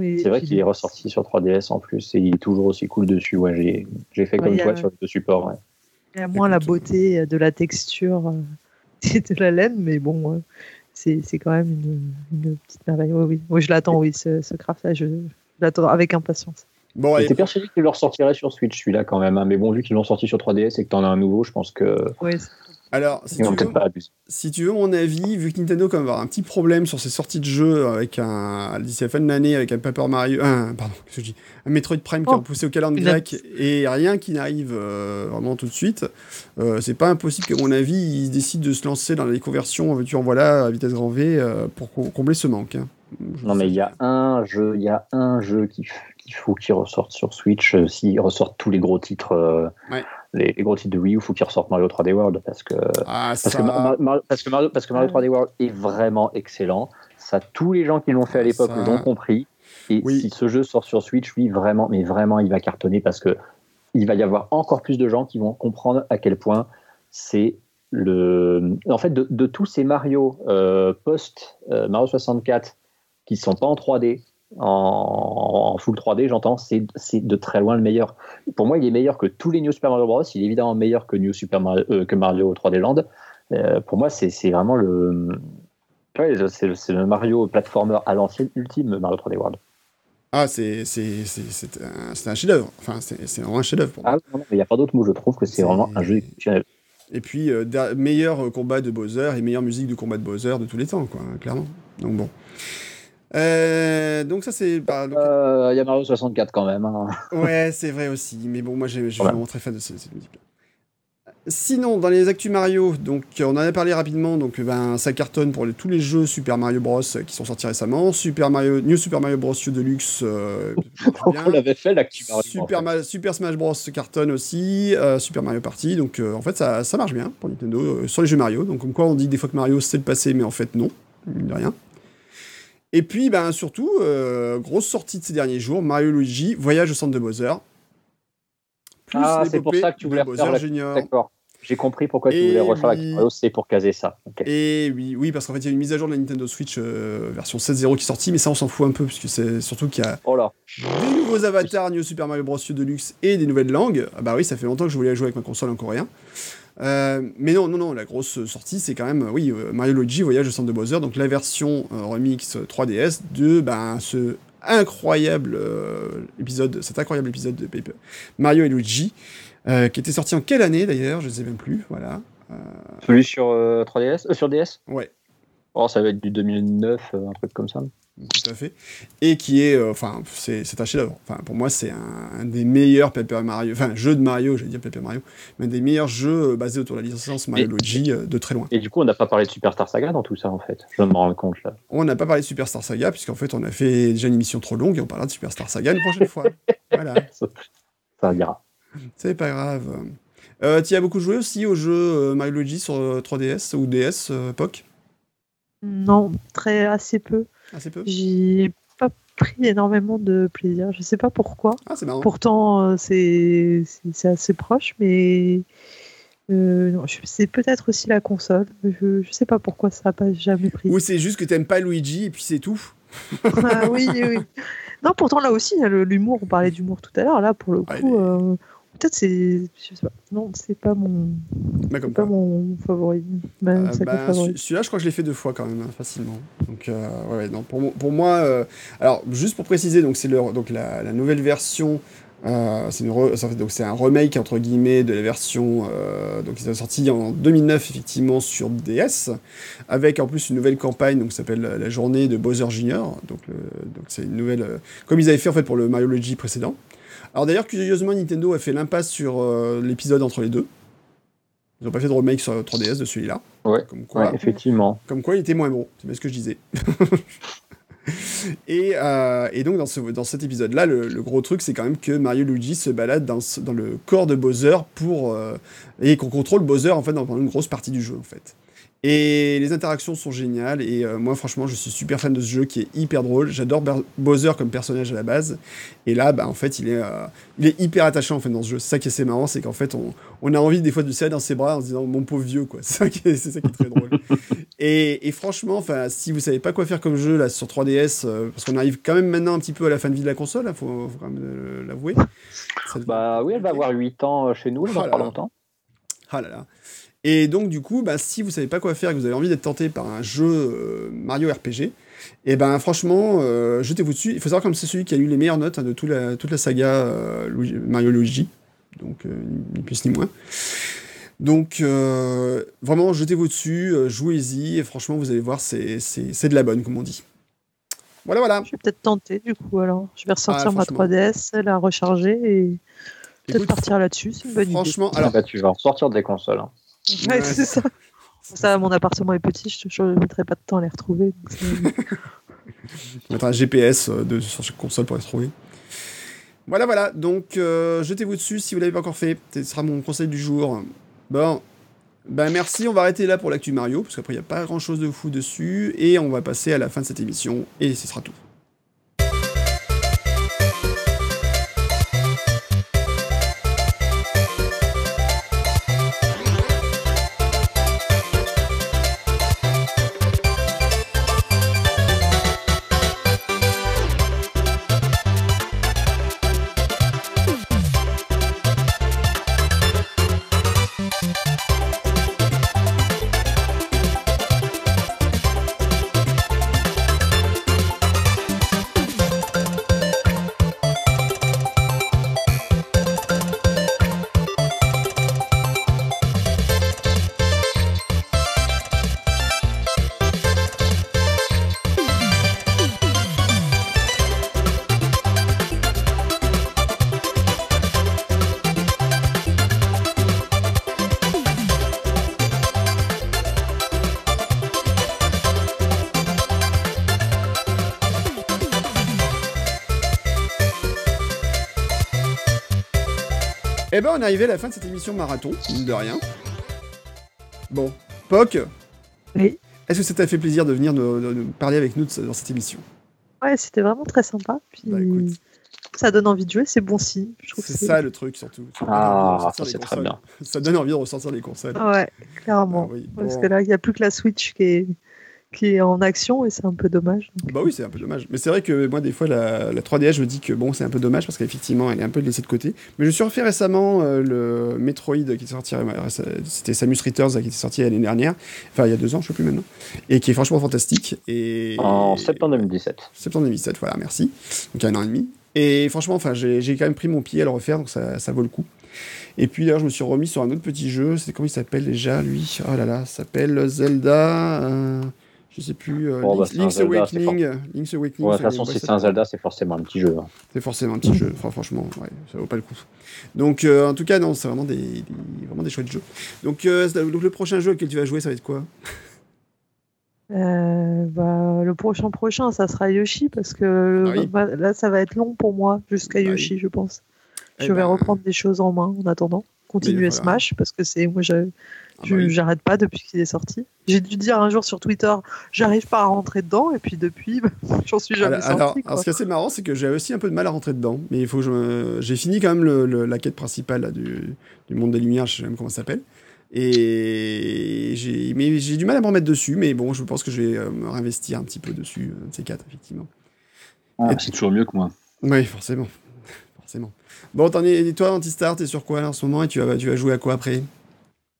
C'est vrai qu'il est ressorti sur 3DS en plus et il est toujours aussi cool dessus. Ouais, j'ai fait comme toi sur les deux supports. Ouais.
A moins la beauté de la texture euh, de la laine, mais bon, euh, c'est quand même une, petite merveille. Oui, oui. je l'attends, oui, ce, ce craft-là, je, l'attends avec impatience.
Bon, J'étais persuadé qu'il le ressortirait sur Switch, celui-là, quand même. Hein. Mais bon, vu qu'ils l'ont sorti sur 3DS et que tu en as un nouveau, je pense que.
Oui,
Alors, si tu, veux,
pas abuser.
si tu veux mon avis, vu que Nintendo va avoir un petit problème sur ses sorties de jeux avec un d'ici la fin de l'année avec un Paper Mario, un pardon, que je dis, un Metroid Prime qui est
Oh,
repoussé au calendrier grec et rien qui n'arrive euh, vraiment tout de suite, euh, c'est pas impossible qu'à mon avis ils décident de se lancer dans les conversions en veux-tu en voilà à vitesse grand V euh, pour co- combler ce manque. hein. Je
Non, mais il y a un jeu, il y a un jeu qu'il f- qu'il faut qu'il ressorte sur Switch. euh, S'ils ressortent tous les gros titres, euh,
Ouais.
Les, les gros titres de Wii U, il faut qu'ils ressortent Mario 3D World parce que
Ah
parce
ça.
que, Mar- Mar- parce que Mario, parce que Mario 3D World est vraiment excellent. Ça, tous les gens qui l'ont fait à l'époque
Ça-
l'ont compris. Et
Oui.
si ce jeu sort sur Switch, oui, vraiment, mais vraiment, il va cartonner parce que il va y avoir encore plus de gens qui vont comprendre à quel point c'est le. En fait, de, de tous ces Mario euh, post euh, Mario 64 qui sont pas en 3D, en, en full 3D, j'entends, c'est c'est de très loin le meilleur. Pour moi, il est meilleur que tous les New Super Mario Bros. Il est évidemment meilleur que New Super Mario, euh, que Mario 3D Land. Euh, pour moi, c'est c'est vraiment le. Ouais, c'est le, c'est le Mario platformer à l'ancienne ultime, Mario 3D World.
Ah c'est c'est c'est c'est un, chef-d'œuvre. Enfin c'est c'est vraiment un chef-d'œuvre pour moi.
Ah, il n'y a pas d'autre mot, je trouve que
C'est-
vraiment un jeu exceptionnel.
Et puis, euh, meilleur combat de Bowser et meilleure musique de combat de Bowser de tous les temps, quoi, clairement. Donc bon. Euh, donc ça c'est... bah, donc-
Euh, Il y a Mario 64 quand même. hein.
Ouais, c'est vrai aussi. Mais bon, moi je suis vraiment très fan de ce- cette musique-là. Sinon, dans les actus Mario, donc euh, on en a parlé rapidement, donc euh, ben, ça cartonne pour les- tous les jeux Super Mario Bros qui sont sortis récemment. Super Mario, New Super Mario Bros. U Deluxe, euh.
On l'avait fait l'actu Mario.
Super,
en fait.
Ma- Super Smash Bros cartonne aussi, Super Mario Party, donc en fait ça, ça marche bien pour Nintendo sur les jeux Mario. Donc comme quoi on dit des fois que Mario c'est le passé, mais en fait non, de rien. Et puis ben surtout, euh, grosse sortie de ces derniers jours, Mario Luigi Voyage au centre de Bowser. Plus
Ah, c'est pour ça que tu voulais
Bowser
refaire la-
Junior.
D'accord. J'ai compris pourquoi tu voulais refaire
oui.
l'actu Mario, c'est pour caser ça.
Et oui, oui, parce qu'en fait il y a une mise à jour de la Nintendo Switch euh, version 16.0 qui est sortie, mais ça on s'en fout un peu, puisque c'est surtout qu'il y a
Oh là.
des nouveaux avatars New Super Mario Bros. U Deluxe et des nouvelles langues. Ah bah oui, ça fait longtemps que je voulais jouer avec ma console en coréen. Euh, mais non, non, non, la grosse sortie, c'est quand même, euh, oui, euh, Mario Luigi Voyage au centre de Bowser, donc la version remix 3DS de ben, ce incroyable épisode, cet incroyable épisode de Paper Mario et Luigi, qui était sorti en quelle année d'ailleurs? Je ne sais même plus, voilà.
Celui sur euh, 3DS euh, Sur DS
ouais,
Oh, ça va être du 2009, euh, un truc comme ça.
Tout à fait. Et qui est, euh, enfin, c'est c'est un chef-d'œuvre. Enfin, pour moi, c'est un, un des meilleurs Paper Mario, enfin, jeu de Mario, j'allais dire Paper Mario, mais un des meilleurs jeux euh, basés autour de la licence Mario Luigi euh, de très loin.
Et du coup, on n'a pas parlé de Superstar Saga dans tout ça, en fait. Je me rends compte là.
On n'a pas parlé de Superstar Saga, puisqu'en fait, on a fait déjà une émission trop longue et on parlera de Superstar Saga une prochaine fois. Voilà,
Ça ira.
c'est pas grave. Euh, tu as beaucoup joué aussi au jeu Mario Luigi sur euh, 3DS ou DS, euh, POC?
Non, très assez peu.
Assez peu
J'ai pas pris énormément de plaisir. Je sais pas pourquoi.
Ah, c'est marrant.
Pourtant, euh, c'est assez proche, mais euh, c'est peut-être aussi la console. Je, je sais pas pourquoi ça n'a pas jamais pris.
Ou c'est juste que t'aimes pas Luigi et puis c'est tout
Ah, oui, oui. Non, pourtant là aussi, il y a le- l'humour. On parlait d'humour tout à l'heure. Là, pour le
Ouais,
coup, euh, peut-être c'est, je sais pas. Non, c'est pas mon,
Bah,
c'est pas mon favori. Ma
Euh, bah, Celui-là, je crois que je l'ai fait deux fois quand même, hein, facilement. Donc, euh, ouais, non, pour, pour moi, euh, alors juste pour préciser, donc c'est donc la, la nouvelle version. euh, c'est re- donc c'est un remake entre guillemets de la version donc qui est sorti en 2009 effectivement sur DS avec en plus une nouvelle campagne donc qui s'appelle la journée de Bowser Junior donc donc c'est une nouvelle comme ils avaient fait en fait pour le Mario Luigi précédent alors d'ailleurs curieusement Nintendo a fait l'impasse sur euh, l'épisode entre les deux ils ont pas fait de remake sur 3DS de celui-là
Ouais.
comme quoi
Ouais, effectivement.
comme quoi, il était moins bon. C'est bien ce que je disais. et, euh, et donc, dans, ce, dans cet épisode-là, le, le gros truc, c'est quand même que Mario Luigi se balade dans, dans le corps de Bowser pour, euh, et qu'on contrôle Bowser en fait, dans, pendant une grosse partie du jeu. En fait. Et les interactions sont géniales. Et euh, moi, franchement, je suis super fan de ce jeu qui est hyper drôle. J'adore Bowser comme personnage à la base. Et là, bah, en fait, il est, euh, il est hyper attachant en fait, dans ce jeu. C'est ça qui est assez marrant, c'est qu'en fait, on, on a envie des fois de le serrer dans ses bras en se disant mon pauvre vieux, quoi. C'est ça qui est, c'est ça qui est très drôle. Et, et franchement, si vous savez pas quoi faire comme jeu là sur 3DS, euh, parce qu'on arrive quand même maintenant un petit peu à la fin de vie de la console, il faut, faut quand même l'avouer.
Bah oui, elle va avoir 8 ans chez nous, dans
là
pas longtemps.
Ah là là. Et donc du coup, bah, si vous savez pas quoi faire et que vous avez envie d'être tenté par un jeu euh, Mario RPG, et ben franchement, euh, jetez-vous dessus. Il faut savoir comme c'est celui qui a eu les meilleures notes hein, de la, toute la saga euh, Luigi- Mario Luigi, donc euh, ni plus ni moins. Donc, euh, vraiment, jetez-vous dessus, euh, jouez-y, et franchement, vous allez voir, c'est de la bonne, comme on dit. Voilà, voilà.
Je vais peut-être tenter, du coup, alors. Je vais ressortir
Ah,
ma
franchement.
3DS, la recharger, et peut-être partir là-dessus, c'est une bonne
Franchement,
Ah
alors,
bah, tu vas en sortir des consoles. hein.
Ouais,
Ouais.
c'est ça. Ça, mon appartement est petit, je ne mettrai pas de temps à les retrouver. donc
mettra un GPS euh, de, sur chaque console pour les trouver. Voilà, voilà. Donc, euh, jetez-vous dessus si vous l'avez pas encore fait. Ce sera mon conseil du jour. Bon. Ben merci, on va arrêter là pour l'actu Mario, parce qu'après il n'y a pas grand chose de fou dessus, et on va passer à la fin de cette émission, et ce sera tout. Eh ben, on est arrivé à la fin de cette émission marathon, mine de rien. Bon, Poc,
Oui.
est-ce que ça t'a fait plaisir de venir nous, parler avec nous de- dans cette émission?
Ouais, c'était vraiment très sympa. Puis,
Bah, écoute.
ça donne envie de jouer, c'est bon signe.
C'est ça le truc, surtout. Ça donne envie de
Ah, ça très
consoles.
bien.
Ça donne envie de ressortir les consoles.
Ouais, clairement.
Ah oui,
Parce que là, il n'y a plus que la Switch qui est, qui est en action et c'est un peu dommage.
Bah oui, c'est un peu dommage. Mais c'est vrai que moi, des fois, la, la 3DS, je me dis que bon, c'est un peu dommage parce qu'effectivement, elle est un peu laissée de côté. Mais je suis refait récemment euh, le Metroid qui est sorti, euh, c'était Samus Returns là, qui était sorti l'année dernière, enfin il y a deux ans, je sais plus maintenant, et qui est franchement fantastique. Et
En septembre 2017.
septembre 2017, voilà, merci. Donc il y a un an et demi. Et franchement, enfin, j'ai quand même pris mon pied à le refaire, donc ça, ça vaut le coup. Et puis d'ailleurs, je me suis remis sur un autre petit jeu. C'est comment il s'appelle déjà, lui? Oh là là, s'appelle Zelda. euh, je sais plus. euh,
Oh, bah,
Link's, Awakening. Link's Awakening.
De toute façon, si c'est un. Zelda, c'est forcément un petit jeu. hein.
C'est forcément un petit jeu. Enfin, franchement, ouais, ça vaut pas le coup. Donc, euh, en tout cas, non, c'est vraiment des, des- vraiment des chouettes jeux. Donc, euh, donc, le prochain jeu auquel tu vas jouer, ça va être quoi?
Euh, bah, le prochain prochain, ça sera Yoshi parce que
Ah oui.
bah, là, ça va être long pour moi jusqu'à
Bah
Yoshi, je pense.
Eh
je vais
ben,
reprendre des choses en main en attendant. Continuer
voilà.
Smash parce que c'est moi, je-
ah
je-
bah oui.
j'arrête pas depuis qu'il est sorti. J'ai dû dire un jour sur Twitter, j'arrive pas à rentrer dedans et puis depuis, bah, j'en suis jamais
Alors,
sorti.
alors,
quoi.
ce qui est assez marrant, c'est que j'ai aussi un peu de mal à rentrer dedans. Mais il faut que je me- j'ai fini quand même le- le- la quête principale là, du, du monde des lumières, je sais même comment ça s'appelle. Et j'ai, mais j'ai du mal à me remettre dessus. Mais bon, je pense que je vais euh, me réinvestir un petit peu dessus, de ces quatre, effectivement.
Ah,
C'est toujours mieux que moi.
Oui, forcément. forcément. Bon, t'en es, et toi, Antistar, t'es sur quoi là, en ce moment et tu vas, tu vas jouer à quoi après?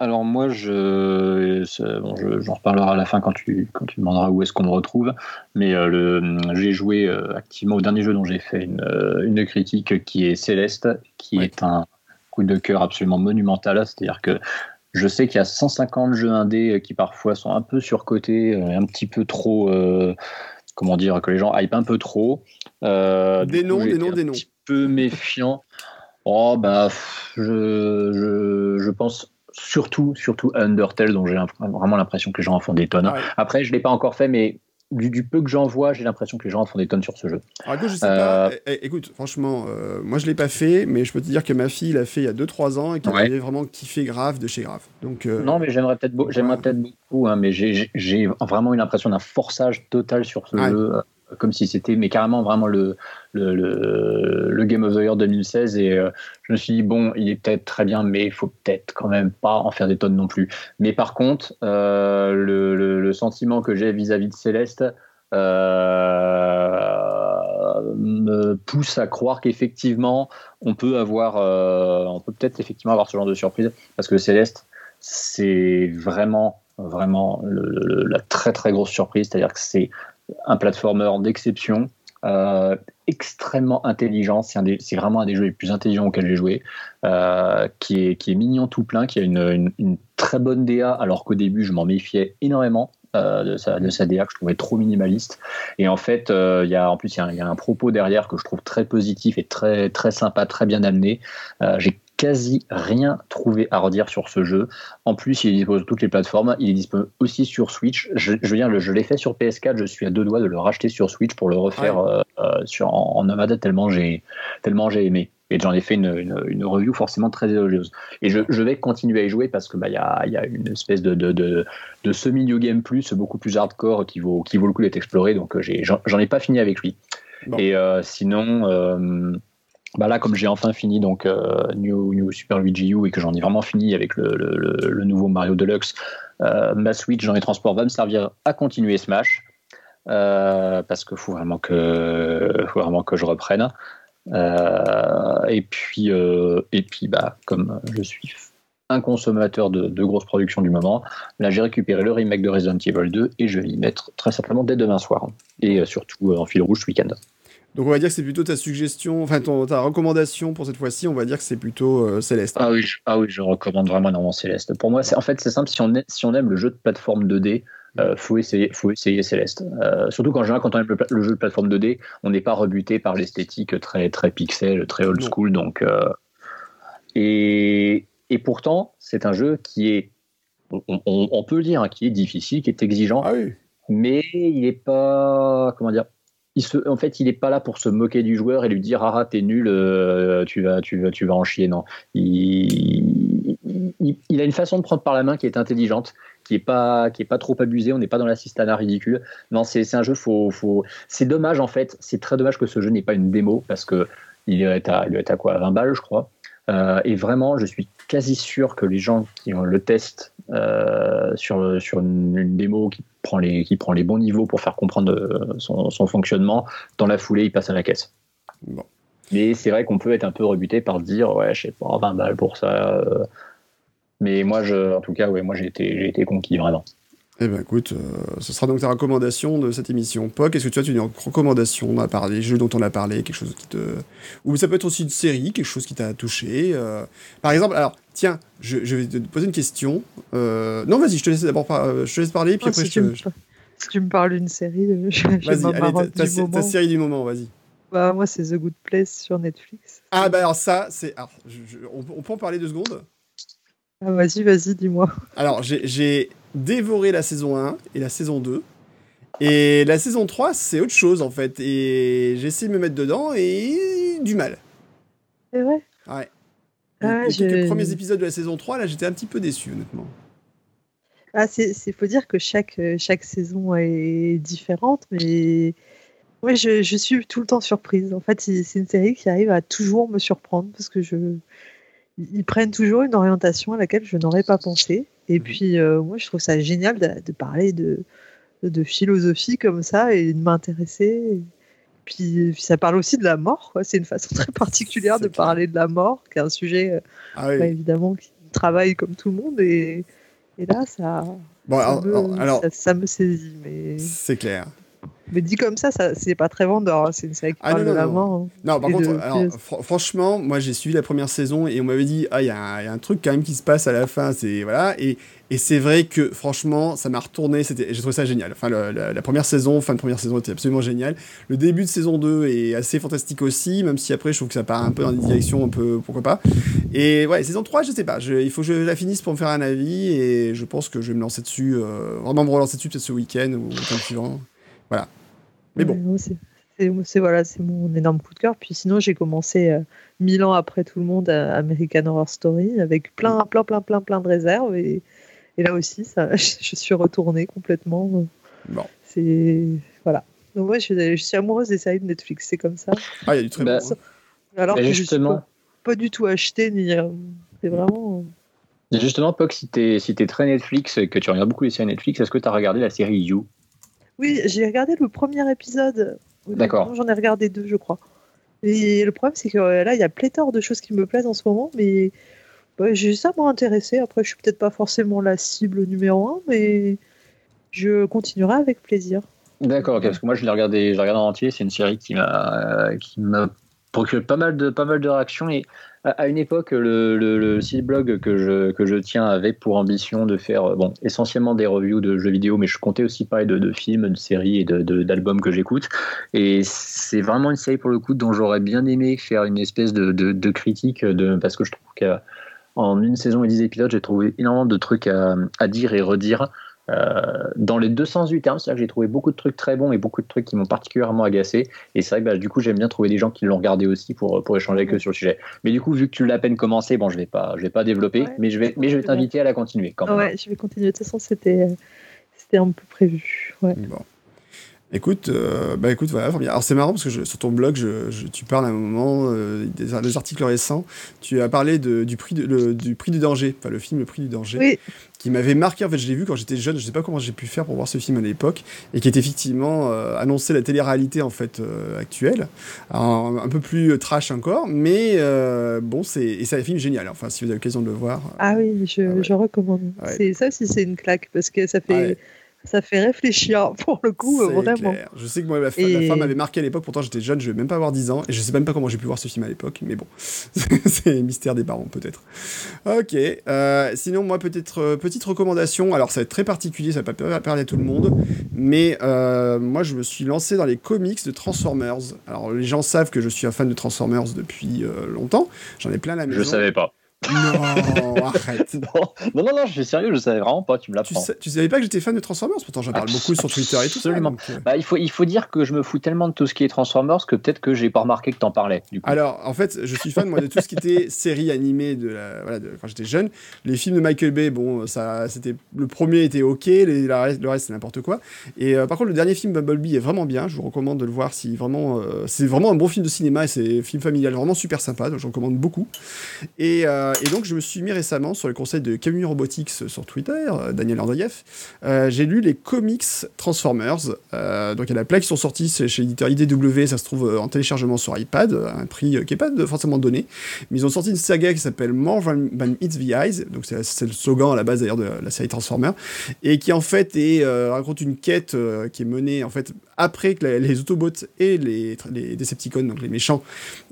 Alors moi, je, bon, je- j'en reparlerai à la fin quand tu, quand tu demanderas où est-ce qu'on me retrouve. Mais euh, j'ai joué euh, activement au dernier jeu dont j'ai fait une, euh, une critique qui est Céleste, qui est un coup de cœur absolument monumental. C'est-à-dire que je sais qu'il y a 150 jeux indés qui parfois sont un peu surcotés, un petit peu trop, euh, comment dire, que les gens hype un peu trop.
Des noms, des noms,
un
des noms.
petit peu méfiant. Oh bah, je, je, je pense surtout, surtout à Undertale, dont j'ai vraiment l'impression que les gens en font des tonnes.
Ouais.
Après, je l'ai pas encore fait, mais du, du peu que j'en vois, j'ai l'impression que les gens en font des tonnes sur ce jeu.
Alors écoute, je sais
Euh,
pas. Eh, eh, écoute, franchement, euh, moi je l'ai pas fait, mais je peux te dire que ma fille l'a fait il y a 2-3 ans et qu'elle
Ouais.
avait vraiment kiffé grave de chez grave. Donc, euh,
Non, mais j'aimerais peut-être beau- j'aimerais peut-être beaucoup, hein, mais j'ai- vraiment eu l'impression d'un forçage total sur ce
Ouais.
jeu, euh, comme si c'était, mais carrément vraiment le, le, le, Game of the Year 2016. Et euh, je me suis dit, bon, il est peut-être très bien, mais il faut peut-être quand même pas en faire des tonnes non plus. Mais par contre, euh, le, le, sentiment que j'ai vis-à-vis de Céleste, euh, me pousse à croire qu'effectivement on peut avoir on peut peut-être effectivement avoir ce genre de surprise parce que Céleste c'est vraiment vraiment la très très grosse surprise c'est à dire que c'est un platformer d'exception Euh, extrêmement intelligent. C'est vraiment un des jeux les plus intelligents auxquels j'ai joué, euh, qui, est, qui est mignon tout plein, qui a une, une, très bonne DA, alors qu'au début, je m'en méfiais énormément. Euh, de, sa, de sa DA que je trouvais trop minimaliste et en fait il y a en plus il y, a un propos derrière que je trouve très positif et très très sympa très bien amené quasi rien trouvé à redire sur ce jeu. En plus, il est disponible sur toutes les plateformes. Il est disponible aussi sur Switch. Je, veux dire, je l'ai fait sur PS4. Je suis à deux doigts de le racheter sur Switch pour le refaire euh, euh, sur, en, nomade tellement j'ai tellement j'ai aimé. Et j'en ai fait une, une, review forcément très élogieuse. Et je, je, vais continuer à y jouer parce que bah il y, a, y, a, une espèce de, de, de, de semi-new game plus beaucoup plus hardcore qui vaut qui vaut le coup d'être exploré. Donc euh, j'en ai, pas fini avec lui. Et sinon bah là, comme j'ai enfin fini donc euh, New, New, Super Luigi U et que j'en ai vraiment fini avec le, le, le nouveau Mario Deluxe, euh, ma Switch dans les transports va me servir à continuer Smash euh, parce qu'il faut vraiment que faut vraiment que je reprenne. et puis et puis bah comme je suis un consommateur de, de grosses productions du moment, là j'ai récupéré le remake de Resident Evil 2 et je vais y mettre très certainement dès demain soir et surtout en fil rouge ce week-end.
Donc on va dire que c'est plutôt ta suggestion, enfin ta recommandation pour cette fois-ci, on va dire que c'est plutôt euh, Céleste.
Ah oui, je, ah oui, je recommande vraiment énormément Céleste. Pour moi, c'est en fait c'est simple. Si on, aime, si on aime le jeu de plateforme 2D, euh, faut essayer, faut essayer Céleste. Euh, surtout qu'en général, quand on aime le, jeu de plateforme 2D, on n'est pas rebuté par l'esthétique très très pixel, très old school. Donc euh, et, et pourtant, c'est un jeu qui est, on, on, peut le dire, hein, qui est difficile, qui est exigeant.
Ah oui.
Mais il n'est pas, comment dire, en fait, il n'est pas là pour se moquer du joueur et lui dire ah, t'es nul, euh, tu vas, tu vas, tu vas en chier. Non, il, il, a une façon de prendre par la main qui est intelligente, qui est pas, qui est pas trop abusée. On n'est pas dans l'assistana ridicule. Non, c'est un jeu. Faut, faut... C'est dommage en fait. C'est très dommage que ce jeu n'ait pas une démo parce que il est à, il est à quoi? 20 balles, je crois. Euh, et vraiment, je suis quasi sûr que les gens qui ont le test euh, sur, sur une, démo qui prend, les, qui prend les bons niveaux pour faire comprendre euh, son, son fonctionnement, dans la foulée, il passe à la caisse. Bon. Mais c'est vrai qu'on peut être un peu rebuté par se dire, ouais, je sais pas, 20 balles pour ça. mais moi, je, en tout cas, ouais, moi j'ai été, j'ai été conquis, vraiment.
Eh ben écoute, euh, ce sera donc ta recommandation de cette émission. Poc, est-ce que tu as une recommandation à part des jeux dont on a parlé, quelque chose qui te... Ou ça peut être aussi une série, quelque chose qui t'a touché. Euh... Par exemple, alors, tiens, je, je, vais te poser une question. Euh... Non, vas-y, je te laisse d'abord par... je te laisse parler, puis
oh,
après
si
je,
tu
je...
Me... Si tu me parles d'une série, je,
vas-y, allez, ta, ta, ta, série du moment, vas-y.
Bah, moi, c'est The Good Place sur Netflix.
Ah, bah alors ça, c'est... On, on peut en parler deux secondes?
Ah, vas-y, vas-y, dis-moi.
Alors, j'ai dévoré la saison 1 et la saison 2. Et la saison 3, c'est autre chose en fait. Et j'ai essayé de me mettre dedans et du mal.
C'est vrai?
Ouais. Ah, les, les premiers épisodes de la saison 3, là, j'étais un petit peu déçu, honnêtement.
Ah, c'est faut dire que chaque, chaque saison est différente, mais moi, je, je, suis tout le temps surprise. En fait, c'est une série qui arrive à toujours me surprendre parce que je, ils prennent toujours une orientation à laquelle je n'aurais pas pensé. Et puis, euh, moi, je trouve ça génial de, de parler de, de, philosophie comme ça et de m'intéresser. Puis, puis, ça parle aussi de la mort. C'est une façon très particulière de parler de la mort, qui est un sujet, euh, ah oui. bah, évidemment, qui travaille comme tout le monde. Et, et là, ça,
bon,
ça,
alors,
me,
alors,
ça, ça, me saisit. Mais...
C'est clair.
Mais dit comme ça, ça c'est pas très vendeur. Hein. C'est une série qui
ah,
parle
non,
de la
non.
mort.
Non, par contre,
de...
alors, fr franchement, moi j'ai suivi la première saison et on m'avait dit, ah, il y, y, a un truc quand même qui se passe à la fin. C'est voilà. Et, et c'est vrai que franchement, ça m'a retourné. J'ai trouvé ça génial. Enfin, le, la, la, première saison, fin de première saison était absolument génial. Le début de saison 2 est assez fantastique aussi, même si après je trouve que ça part un peu dans une direction un peu pourquoi pas. Et ouais, saison 3, je sais pas. Je, il faut que je la finisse pour me faire un avis et je pense que je vais me lancer dessus, euh, vraiment me relancer dessus peut-être ce week-end ou le temps suivant. Voilà. Mais bon.
C'est voilà, c'est mon énorme coup de cœur. Puis sinon, j'ai commencé euh, mille ans après tout le monde à American Horror Story avec plein, plein, plein, plein, plein de réserves. Et, et là aussi, ça, je suis retournée complètement.
Bon.
C'est voilà. Donc ouais, je, je, suis amoureuse des séries de Netflix. C'est comme ça.
Ah, il y a du très bah,
bon. Alors que justement... je suis pas, pas, du tout acheté ni. euh, C'est vraiment.
Et justement, Poc, si t'es si es très Netflix, que tu regardes beaucoup les séries Netflix, est-ce que tu as regardé la série You?
Oui, j'ai regardé le premier épisode.
D'accord.
J'en ai regardé deux, je crois. Et le problème, c'est que là, il y a pléthore de choses qui me plaisent en ce moment, mais bah, j'ai ça m'a intéressé. Après, je suis peut-être pas forcément la cible numéro un, mais je continuerai avec plaisir.
D'accord, parce que moi je l'ai regardé, je regardé en entier. C'est une série qui m'a qui m'a procuré pas mal de pas mal de réactions et à une époque, le, le, site blog que je, que je tiens avait pour ambition de faire bon, essentiellement des reviews de jeux vidéo, mais je comptais aussi parler de, de films, de séries et d'albums de, que j'écoute. Et c'est vraiment une série pour le coup dont j'aurais bien aimé faire une espèce de, de, critique, de, parce que je trouve qu'en une saison et dix épisodes, j'ai trouvé énormément de trucs à, à dire et redire. Euh, dans les deux sens du terme, c'est-à-dire que j'ai trouvé beaucoup de trucs très bons et beaucoup de trucs qui m'ont particulièrement agacé. Et c'est vrai que bah, du coup, j'aime bien trouver des gens qui l'ont regardé aussi pour, pour échanger avec eux sur le sujet. Mais du coup, vu que tu l'as à peine commencé, bon, je vais pas, je vais pas développer, mais je vais, mais je vais t'inviter à la continuer. Quand même.
Ouais, je vais continuer. De toute façon, c'était, c'était un peu prévu. Ouais. Bon.
Écoute, euh, bah écoute, voilà. Alors c'est marrant parce que sur ton blog, je, tu parles à un moment euh, des, articles récents. Tu as parlé de, du prix de, du prix du danger, enfin le film Le prix du danger, qui m'avait marqué. En fait, je l'ai vu quand j'étais jeune. Je sais pas comment j'ai pu faire pour voir ce film à l'époque et qui est effectivement euh, annoncé la télé-réalité en fait actuelle, un, peu plus trash encore, mais bon, c'est et c'est un film génial. Enfin, si vous avez l'occasion de le voir.
Ah oui, je, ah je recommande. C'est ça aussi, c'est une claque parce que ça fait ça fait réfléchir pour le coup, vraiment.
Je sais que moi, la, femme m'avait marqué à l'époque, pourtant j'étais jeune, je vais même pas avoir 10 ans, et je sais même pas comment j'ai pu voir ce film à l'époque, mais bon, c'est mystère des parents peut-être. Ok, euh, sinon moi peut-être euh, petite recommandation, alors ça va être très particulier, ça va pas parler à tout le monde, mais euh, moi je me suis lancé dans les comics de Transformers. Alors les gens savent que je suis un fan de Transformers depuis longtemps, j'en ai plein la maison.
Je savais pas.
Non, arrête.
Non, non, non, je suis sérieux, je savais vraiment pas, tu me l'apprends.
Tu, tu savais pas que j'étais fan de Transformers? Pourtant, j'en parle beaucoup sur Twitter et tout
Absolument. Euh. bah, il, faut, il faut dire que je me fous tellement de tout ce qui est Transformers que peut-être que j'ai pas remarqué que t'en parlais. Du coup.
Alors, en fait, je suis fan moi, de tout ce qui était série animée de, la, voilà, de quand j'étais jeune. Les films de Michael Bay, bon, ça, c'était le premier était ok, les, le reste c'est n'importe quoi. Et euh, par contre, le dernier film Bumblebee est vraiment bien. Je vous recommande de le voir si vraiment, euh, c'est vraiment un bon film de cinéma et c'est un film familial vraiment super sympa. Donc, je recommande beaucoup. Et, et donc, je me suis mis récemment, sur le conseil de Camille Robotics sur Twitter, euh, Daniel Andreev, euh, j'ai lu les comics Transformers. Euh, donc il y a plein qui sont sortis chez l'éditeur IDW, ça se trouve en téléchargement sur iPad, un prix qui n'est pas forcément donné. Mais ils ont sorti une saga qui s'appelle More Than, It's the Eyes, donc c'est le slogan à la base d'ailleurs de la série Transformers, et qui en fait est, raconte une quête qui est menée en fait après que les Autobots et les, les Decepticons, donc les méchants,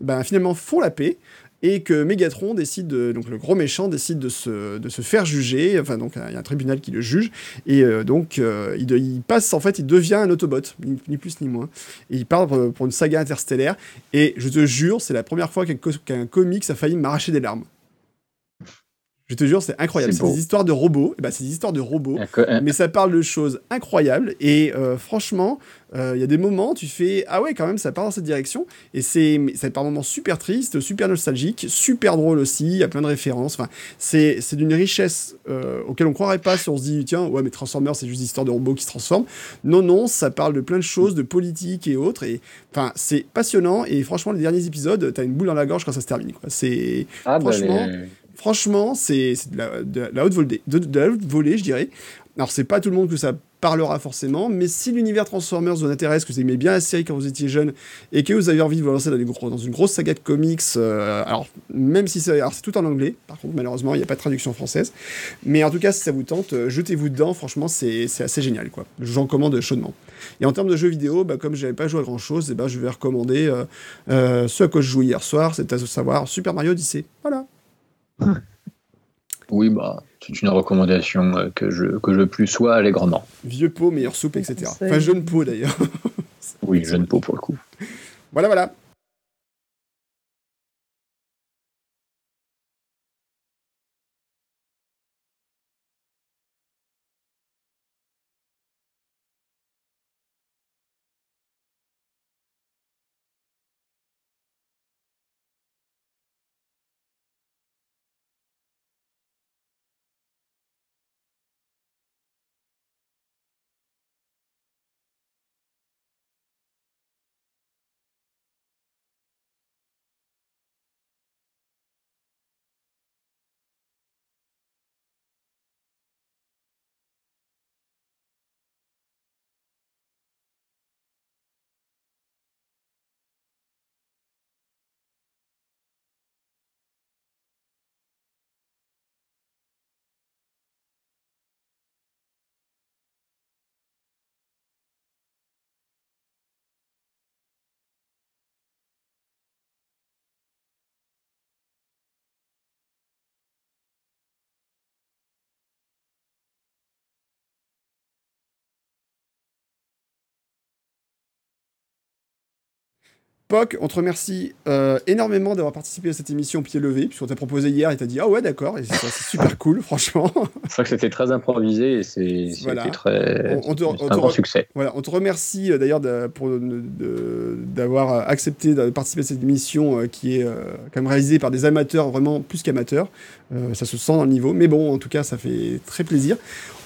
ben, finalement font la paix et que Megatron décide, donc le gros méchant décide de se, faire juger, enfin donc il y a un tribunal qui le juge, et euh, donc euh, il, passe en fait, il devient un Autobot, ni, plus ni moins, et il part pour, une saga interstellaire, et je te jure, c'est la première fois qu'un comics a failli m'arracher des larmes. Je te jure, c'est incroyable. C'est des histoires de robots. Eh ben, c'est des histoires de robots, mais ça parle de choses incroyables. Et euh, franchement, euh, il y a des moments, tu fais ah ouais, quand même, ça part dans cette direction. Et c'est par moments super triste, super nostalgique, super drôle aussi. Il y a plein de références. Enfin, c'est d'une richesse euh, auquel on croirait pas si on se dit tiens ouais mais Transformers c'est juste des histoires de robots qui se transforment. Non non, ça parle de plein de choses, de politique et autres. Et enfin, c'est passionnant. Et franchement, les derniers épisodes, t'as une boule dans la gorge quand ça se termine. C'est ah, bah, franchement. Franchement, c'est de, la, haute volée, de, la haute volée, je dirais. Alors, c'est pas tout le monde que ça parlera forcément, mais si l'univers Transformers vous intéresse, que vous aimez bien la série quand vous étiez jeune, et que vous avez envie de vous lancer dans, une grosse saga de comics, euh, alors même si c'est tout en anglais, par contre malheureusement il n'y a pas de traduction française, mais en tout cas si ça vous tente, euh, jetez-vous dedans, franchement c'est assez génial quoi, j'en commande chaudement. Et en termes de jeux vidéo, bah, comme j'avais pas joué à grand chose, et eh ben, je vais recommander euh, ce à quoi je jouais hier soir, c'est à savoir Super Mario Odyssey, voilà.
Oui, bah, c'est une recommandation euh, que je, que je plus sois allègrement.
Vieux pot, meilleure soupe, etc. Enfin, jeune pot d'ailleurs.
oui, jeune pot pour le coup.
Voilà, voilà. On te remercie euh, énormément d'avoir participé à cette émission pied levé, puisqu'on t'a proposé hier et t'as dit ah ouais d'accord, c'est super cool, franchement.
C'est vrai que c'était très improvisé et c'est voilà. très on, te, un grand succès.
Voilà, on te remercie euh, d'ailleurs d'avoir accepté de participer à cette émission euh, qui est quand même réalisée par des amateurs vraiment plus qu'amateurs. ça se sent dans le niveau, mais bon, en tout cas, ça fait très plaisir.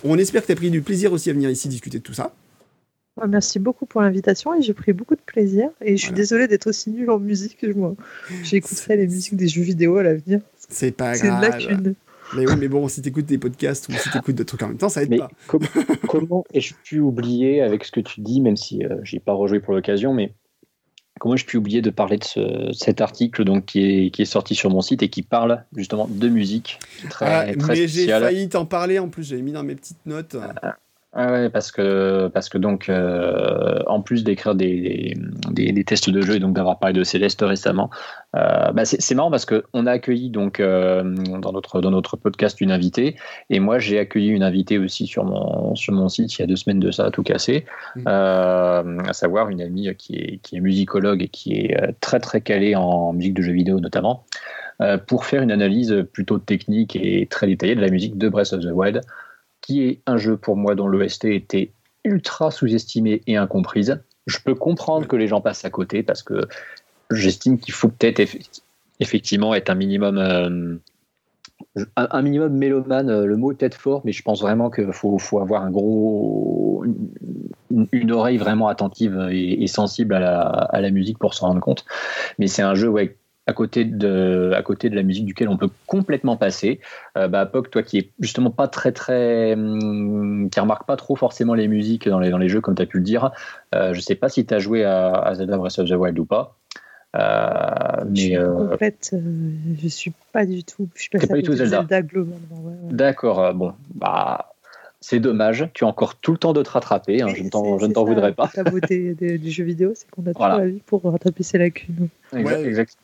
On espère que tu as pris du plaisir aussi à venir ici discuter de tout ça.
Merci beaucoup pour l'invitation et j'ai pris beaucoup de plaisir. Et je suis désolée d'être aussi nulle en musique. J'écouterai les musiques des jeux vidéo à l'avenir.
C'est pas grave. C'est une lacune. Mais oui, mais bon, si t'écoutes des podcasts ou si t'écoutes d'autres trucs en même temps, ça aide pas.
comment ai-je pu oublier avec ce que tu dis, même si euh, j'ai pas rejoué pour l'occasion, mais comment ai-je pu oublier de parler de ce, cet article donc, qui, est, qui est sorti sur mon site et qui parle justement de musique
très, ah, Mais j'ai failli t'en parler en plus, j'avais mis dans mes petites notes.
Ah, ah ouais, parce que, parce que donc, euh, en plus d'écrire des, des, des, tests de jeu et donc d'avoir parlé de Céleste récemment, euh, bah c'est marrant parce qu'on a accueilli donc euh, dans, notre, dans notre podcast une invitée et moi j'ai accueilli une invitée aussi sur mon, sur mon site il y a deux semaines de ça, tout cassé, mmh. euh, à savoir une amie qui est, qui est musicologue et qui est très très calée en musique de jeux vidéo notamment, pour faire une analyse plutôt technique et très détaillée de la musique de Breath of the Wild qui est un jeu pour moi dont l'OST était ultra sous-estimé et incomprise. Je peux comprendre que les gens passent à côté parce que j'estime qu'il faut peut-être effectivement être un minimum euh, un, minimum mélomane, euh, le mot est peut-être fort, mais je pense vraiment qu'il faut, faut, avoir un gros, une, oreille vraiment attentive et, sensible à la, à la, musique pour s'en rendre compte. Mais c'est un jeu ouais, à côté de, à côté de la musique duquel on peut complètement passer. Euh, bah, Poc, toi qui est justement pas très très, hum, qui remarque pas trop forcément les musiques dans les, dans les jeux comme tu as pu le dire, euh, je sais pas si tu as joué à, Zelda Breath of the Wild ou pas.
Euh, mais en fait, euh, je suis pas du tout, je suis pas,
du tout Zelda, globalement. D'accord, euh, bon, bah c'est dommage. Tu as encore tout le temps de te rattraper. Hein, je ne t'en voudrais pas.
La beauté du jeu vidéo, c'est qu'on a tout la vie pour rattraper ses lacunes.
exact.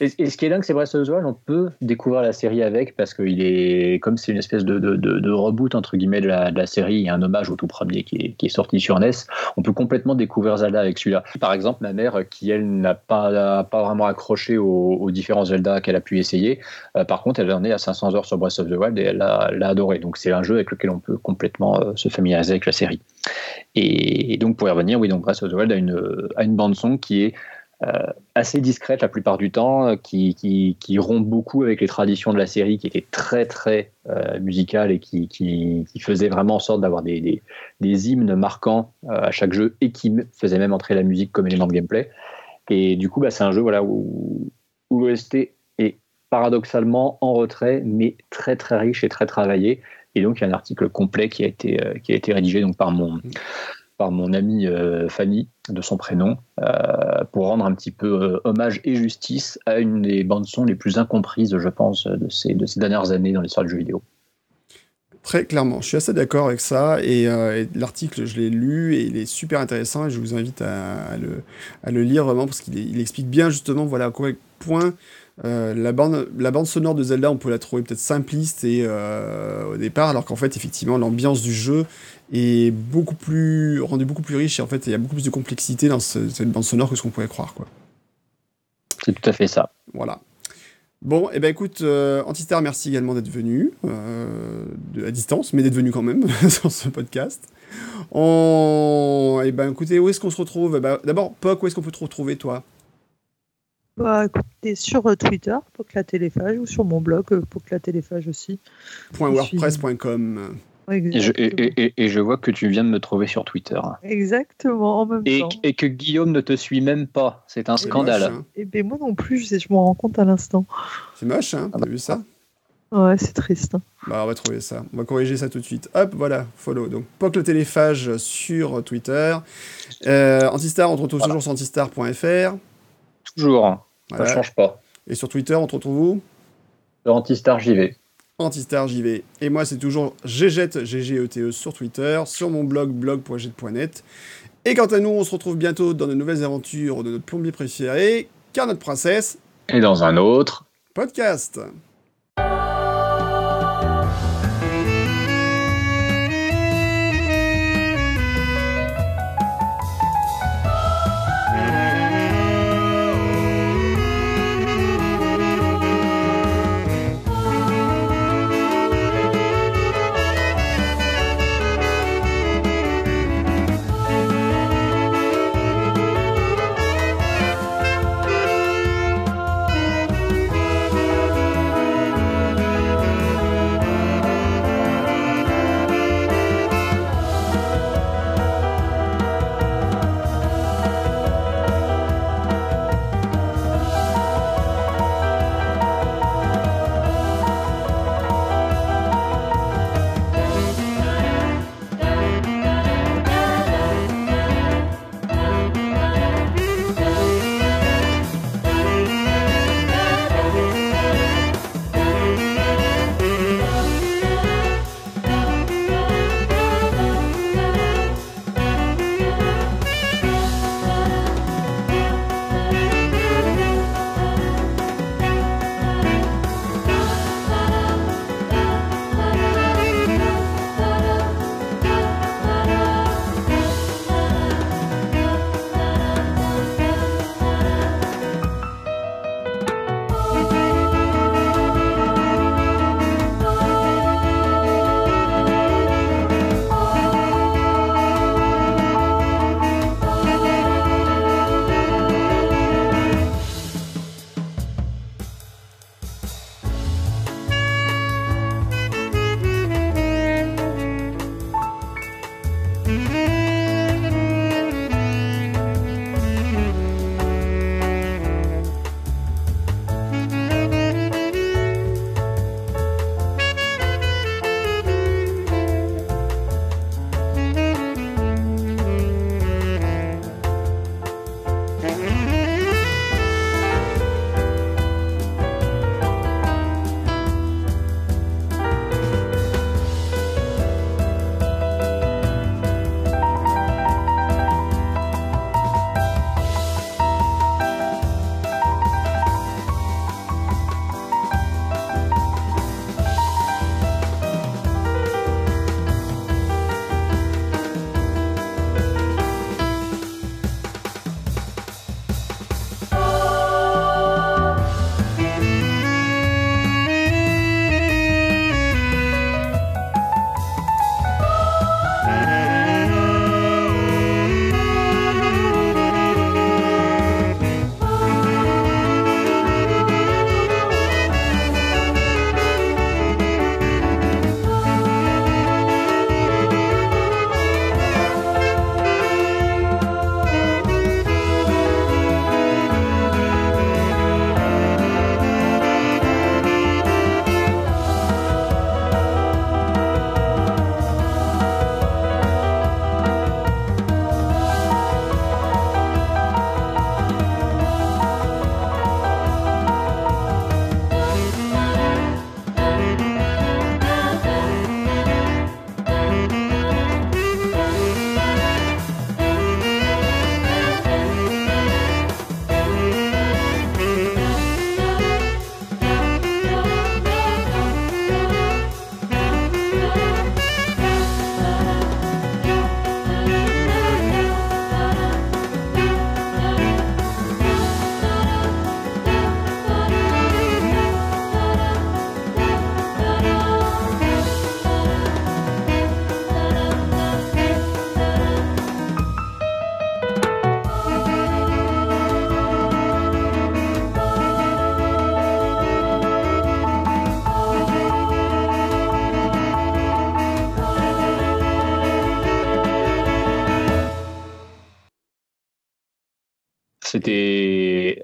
Et, ce qui est dingue, c'est Breath of the Wild, on peut découvrir la série avec parce qu'il est, comme c'est une espèce de, reboot entre guillemets de la, la, série, a un hommage au tout premier qui est, sorti sur NES. On peut complètement découvrir Zelda avec celui-là. Par exemple, ma mère, qui elle n'a pas, pas vraiment accroché aux, différents Zelda qu'elle a pu essayer, euh, par contre, elle en est à 500 heures sur Breath of the Wild et elle l'a adoré. Donc c'est un jeu avec lequel on peut complètement euh, se familiariser avec la série. Et, donc pour y revenir, oui, donc Breath of the Wild a une, bande son qui est assez discrète la plupart du temps, euh, qui, qui, qui, rompt beaucoup avec les traditions de la série, qui était très très euh, musicale et qui, qui, faisait vraiment en sorte d'avoir des, des, hymnes marquants à chaque jeu et qui faisait même entrer la musique comme élément de gameplay. Et du coup, bah, c'est un jeu voilà, où, où l'OST est paradoxalement en retrait, mais très très riche et très travaillé. Et donc, il y a un article complet qui a été, qui a été rédigé donc, par mon, par mon amie euh, Fanny, de son prénom, euh, pour rendre un petit peu euh, hommage et justice à une des bandes-sons les plus incomprises, je pense, de ces, de ces dernières années dans l'histoire du jeu vidéo.
Très clairement, je suis assez d'accord avec ça. Et, l'article, je l'ai lu et il est super intéressant. Et je vous invite à, le, à le, lire vraiment parce qu'il explique bien justement voilà à quel point la, bande, la bande sonore de Zelda, on peut la trouver peut-être simpliste et, au départ, alors qu'en fait, effectivement, l'ambiance du jeu est beaucoup plus rendu beaucoup plus riche et en fait il y a beaucoup plus de complexité dans cette bande sonore que ce qu'on pouvait croire quoi.
C'est tout à fait ça.
Voilà. Bon, et eh ben écoute, euh, Antistar, merci également d'être venu euh, à distance, mais d'être venu quand même sur ce podcast. On... Et eh ben écoutez, où est-ce qu'on se retrouve? Bah, D'abord, Poc, où est-ce qu'on peut te retrouver toi?
Bah, écoutez, sur euh, Twitter, Poc la téléphage, ou sur mon blog, Poc la téléphage aussi.
.wordpress.com
et je, et, je, vois que tu viens de me trouver sur Twitter.
Exactement, en même
et,
temps.
Et que Guillaume ne te suit même pas. C'est un scandale.
Hein.
Et ben moi non plus, je, je m'en rends compte à l'instant.
C'est moche, hein T'as vu ça?
Ouais, c'est triste. Hein.
Bah, on va trouver ça. On va corriger ça tout de suite. Hop, voilà, follow. Donc, POC le téléphage sur Twitter. Euh, Antistar, on te retrouve toujours sur antistar.fr.
Toujours. Ça change pas.
Et sur Twitter, on te retrouve où?
Antistar JV.
Antistar JV. Et moi, c'est toujours GGET, GGETE sur Twitter, sur mon blog blog.jet.net. Et quant à nous, on se retrouve bientôt dans de nouvelles aventures de notre plombier préféré, car notre princesse.
Et dans un autre
podcast.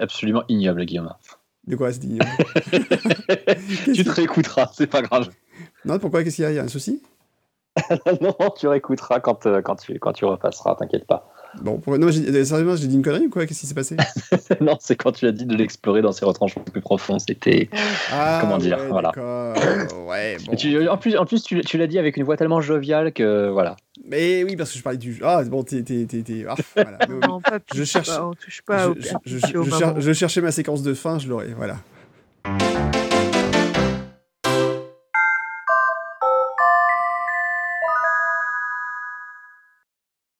Absolument ignoble, Guillaume.
De quoi, c'était ignoble
Tu te réécouteras, c'est pas grave.
Non, pourquoi Qu'est-ce qu'il y a? Il y a un souci?
Non, tu réécouteras quand, euh, quand, tu, quand tu repasseras, t'inquiète pas.
Bon, non, euh, sérieusement, j'ai dit une connerie ou quoi? Qu'est-ce qui s'est passé?
Non, c'est quand tu as dit de l'explorer dans ses retranchements plus profonds. C'était.
Ah,
Comment dire,
ouais,
voilà.
Ouais, bon.
Tu- en plus, en plus tu, tu l'as dit avec une voix tellement joviale que voilà.
Mais oui, parce que je parlais du. Ah, bon, t'es. Ah, voilà. Mais, je cherche. Je cherchais ma séquence de fin, je l'aurais. Voilà.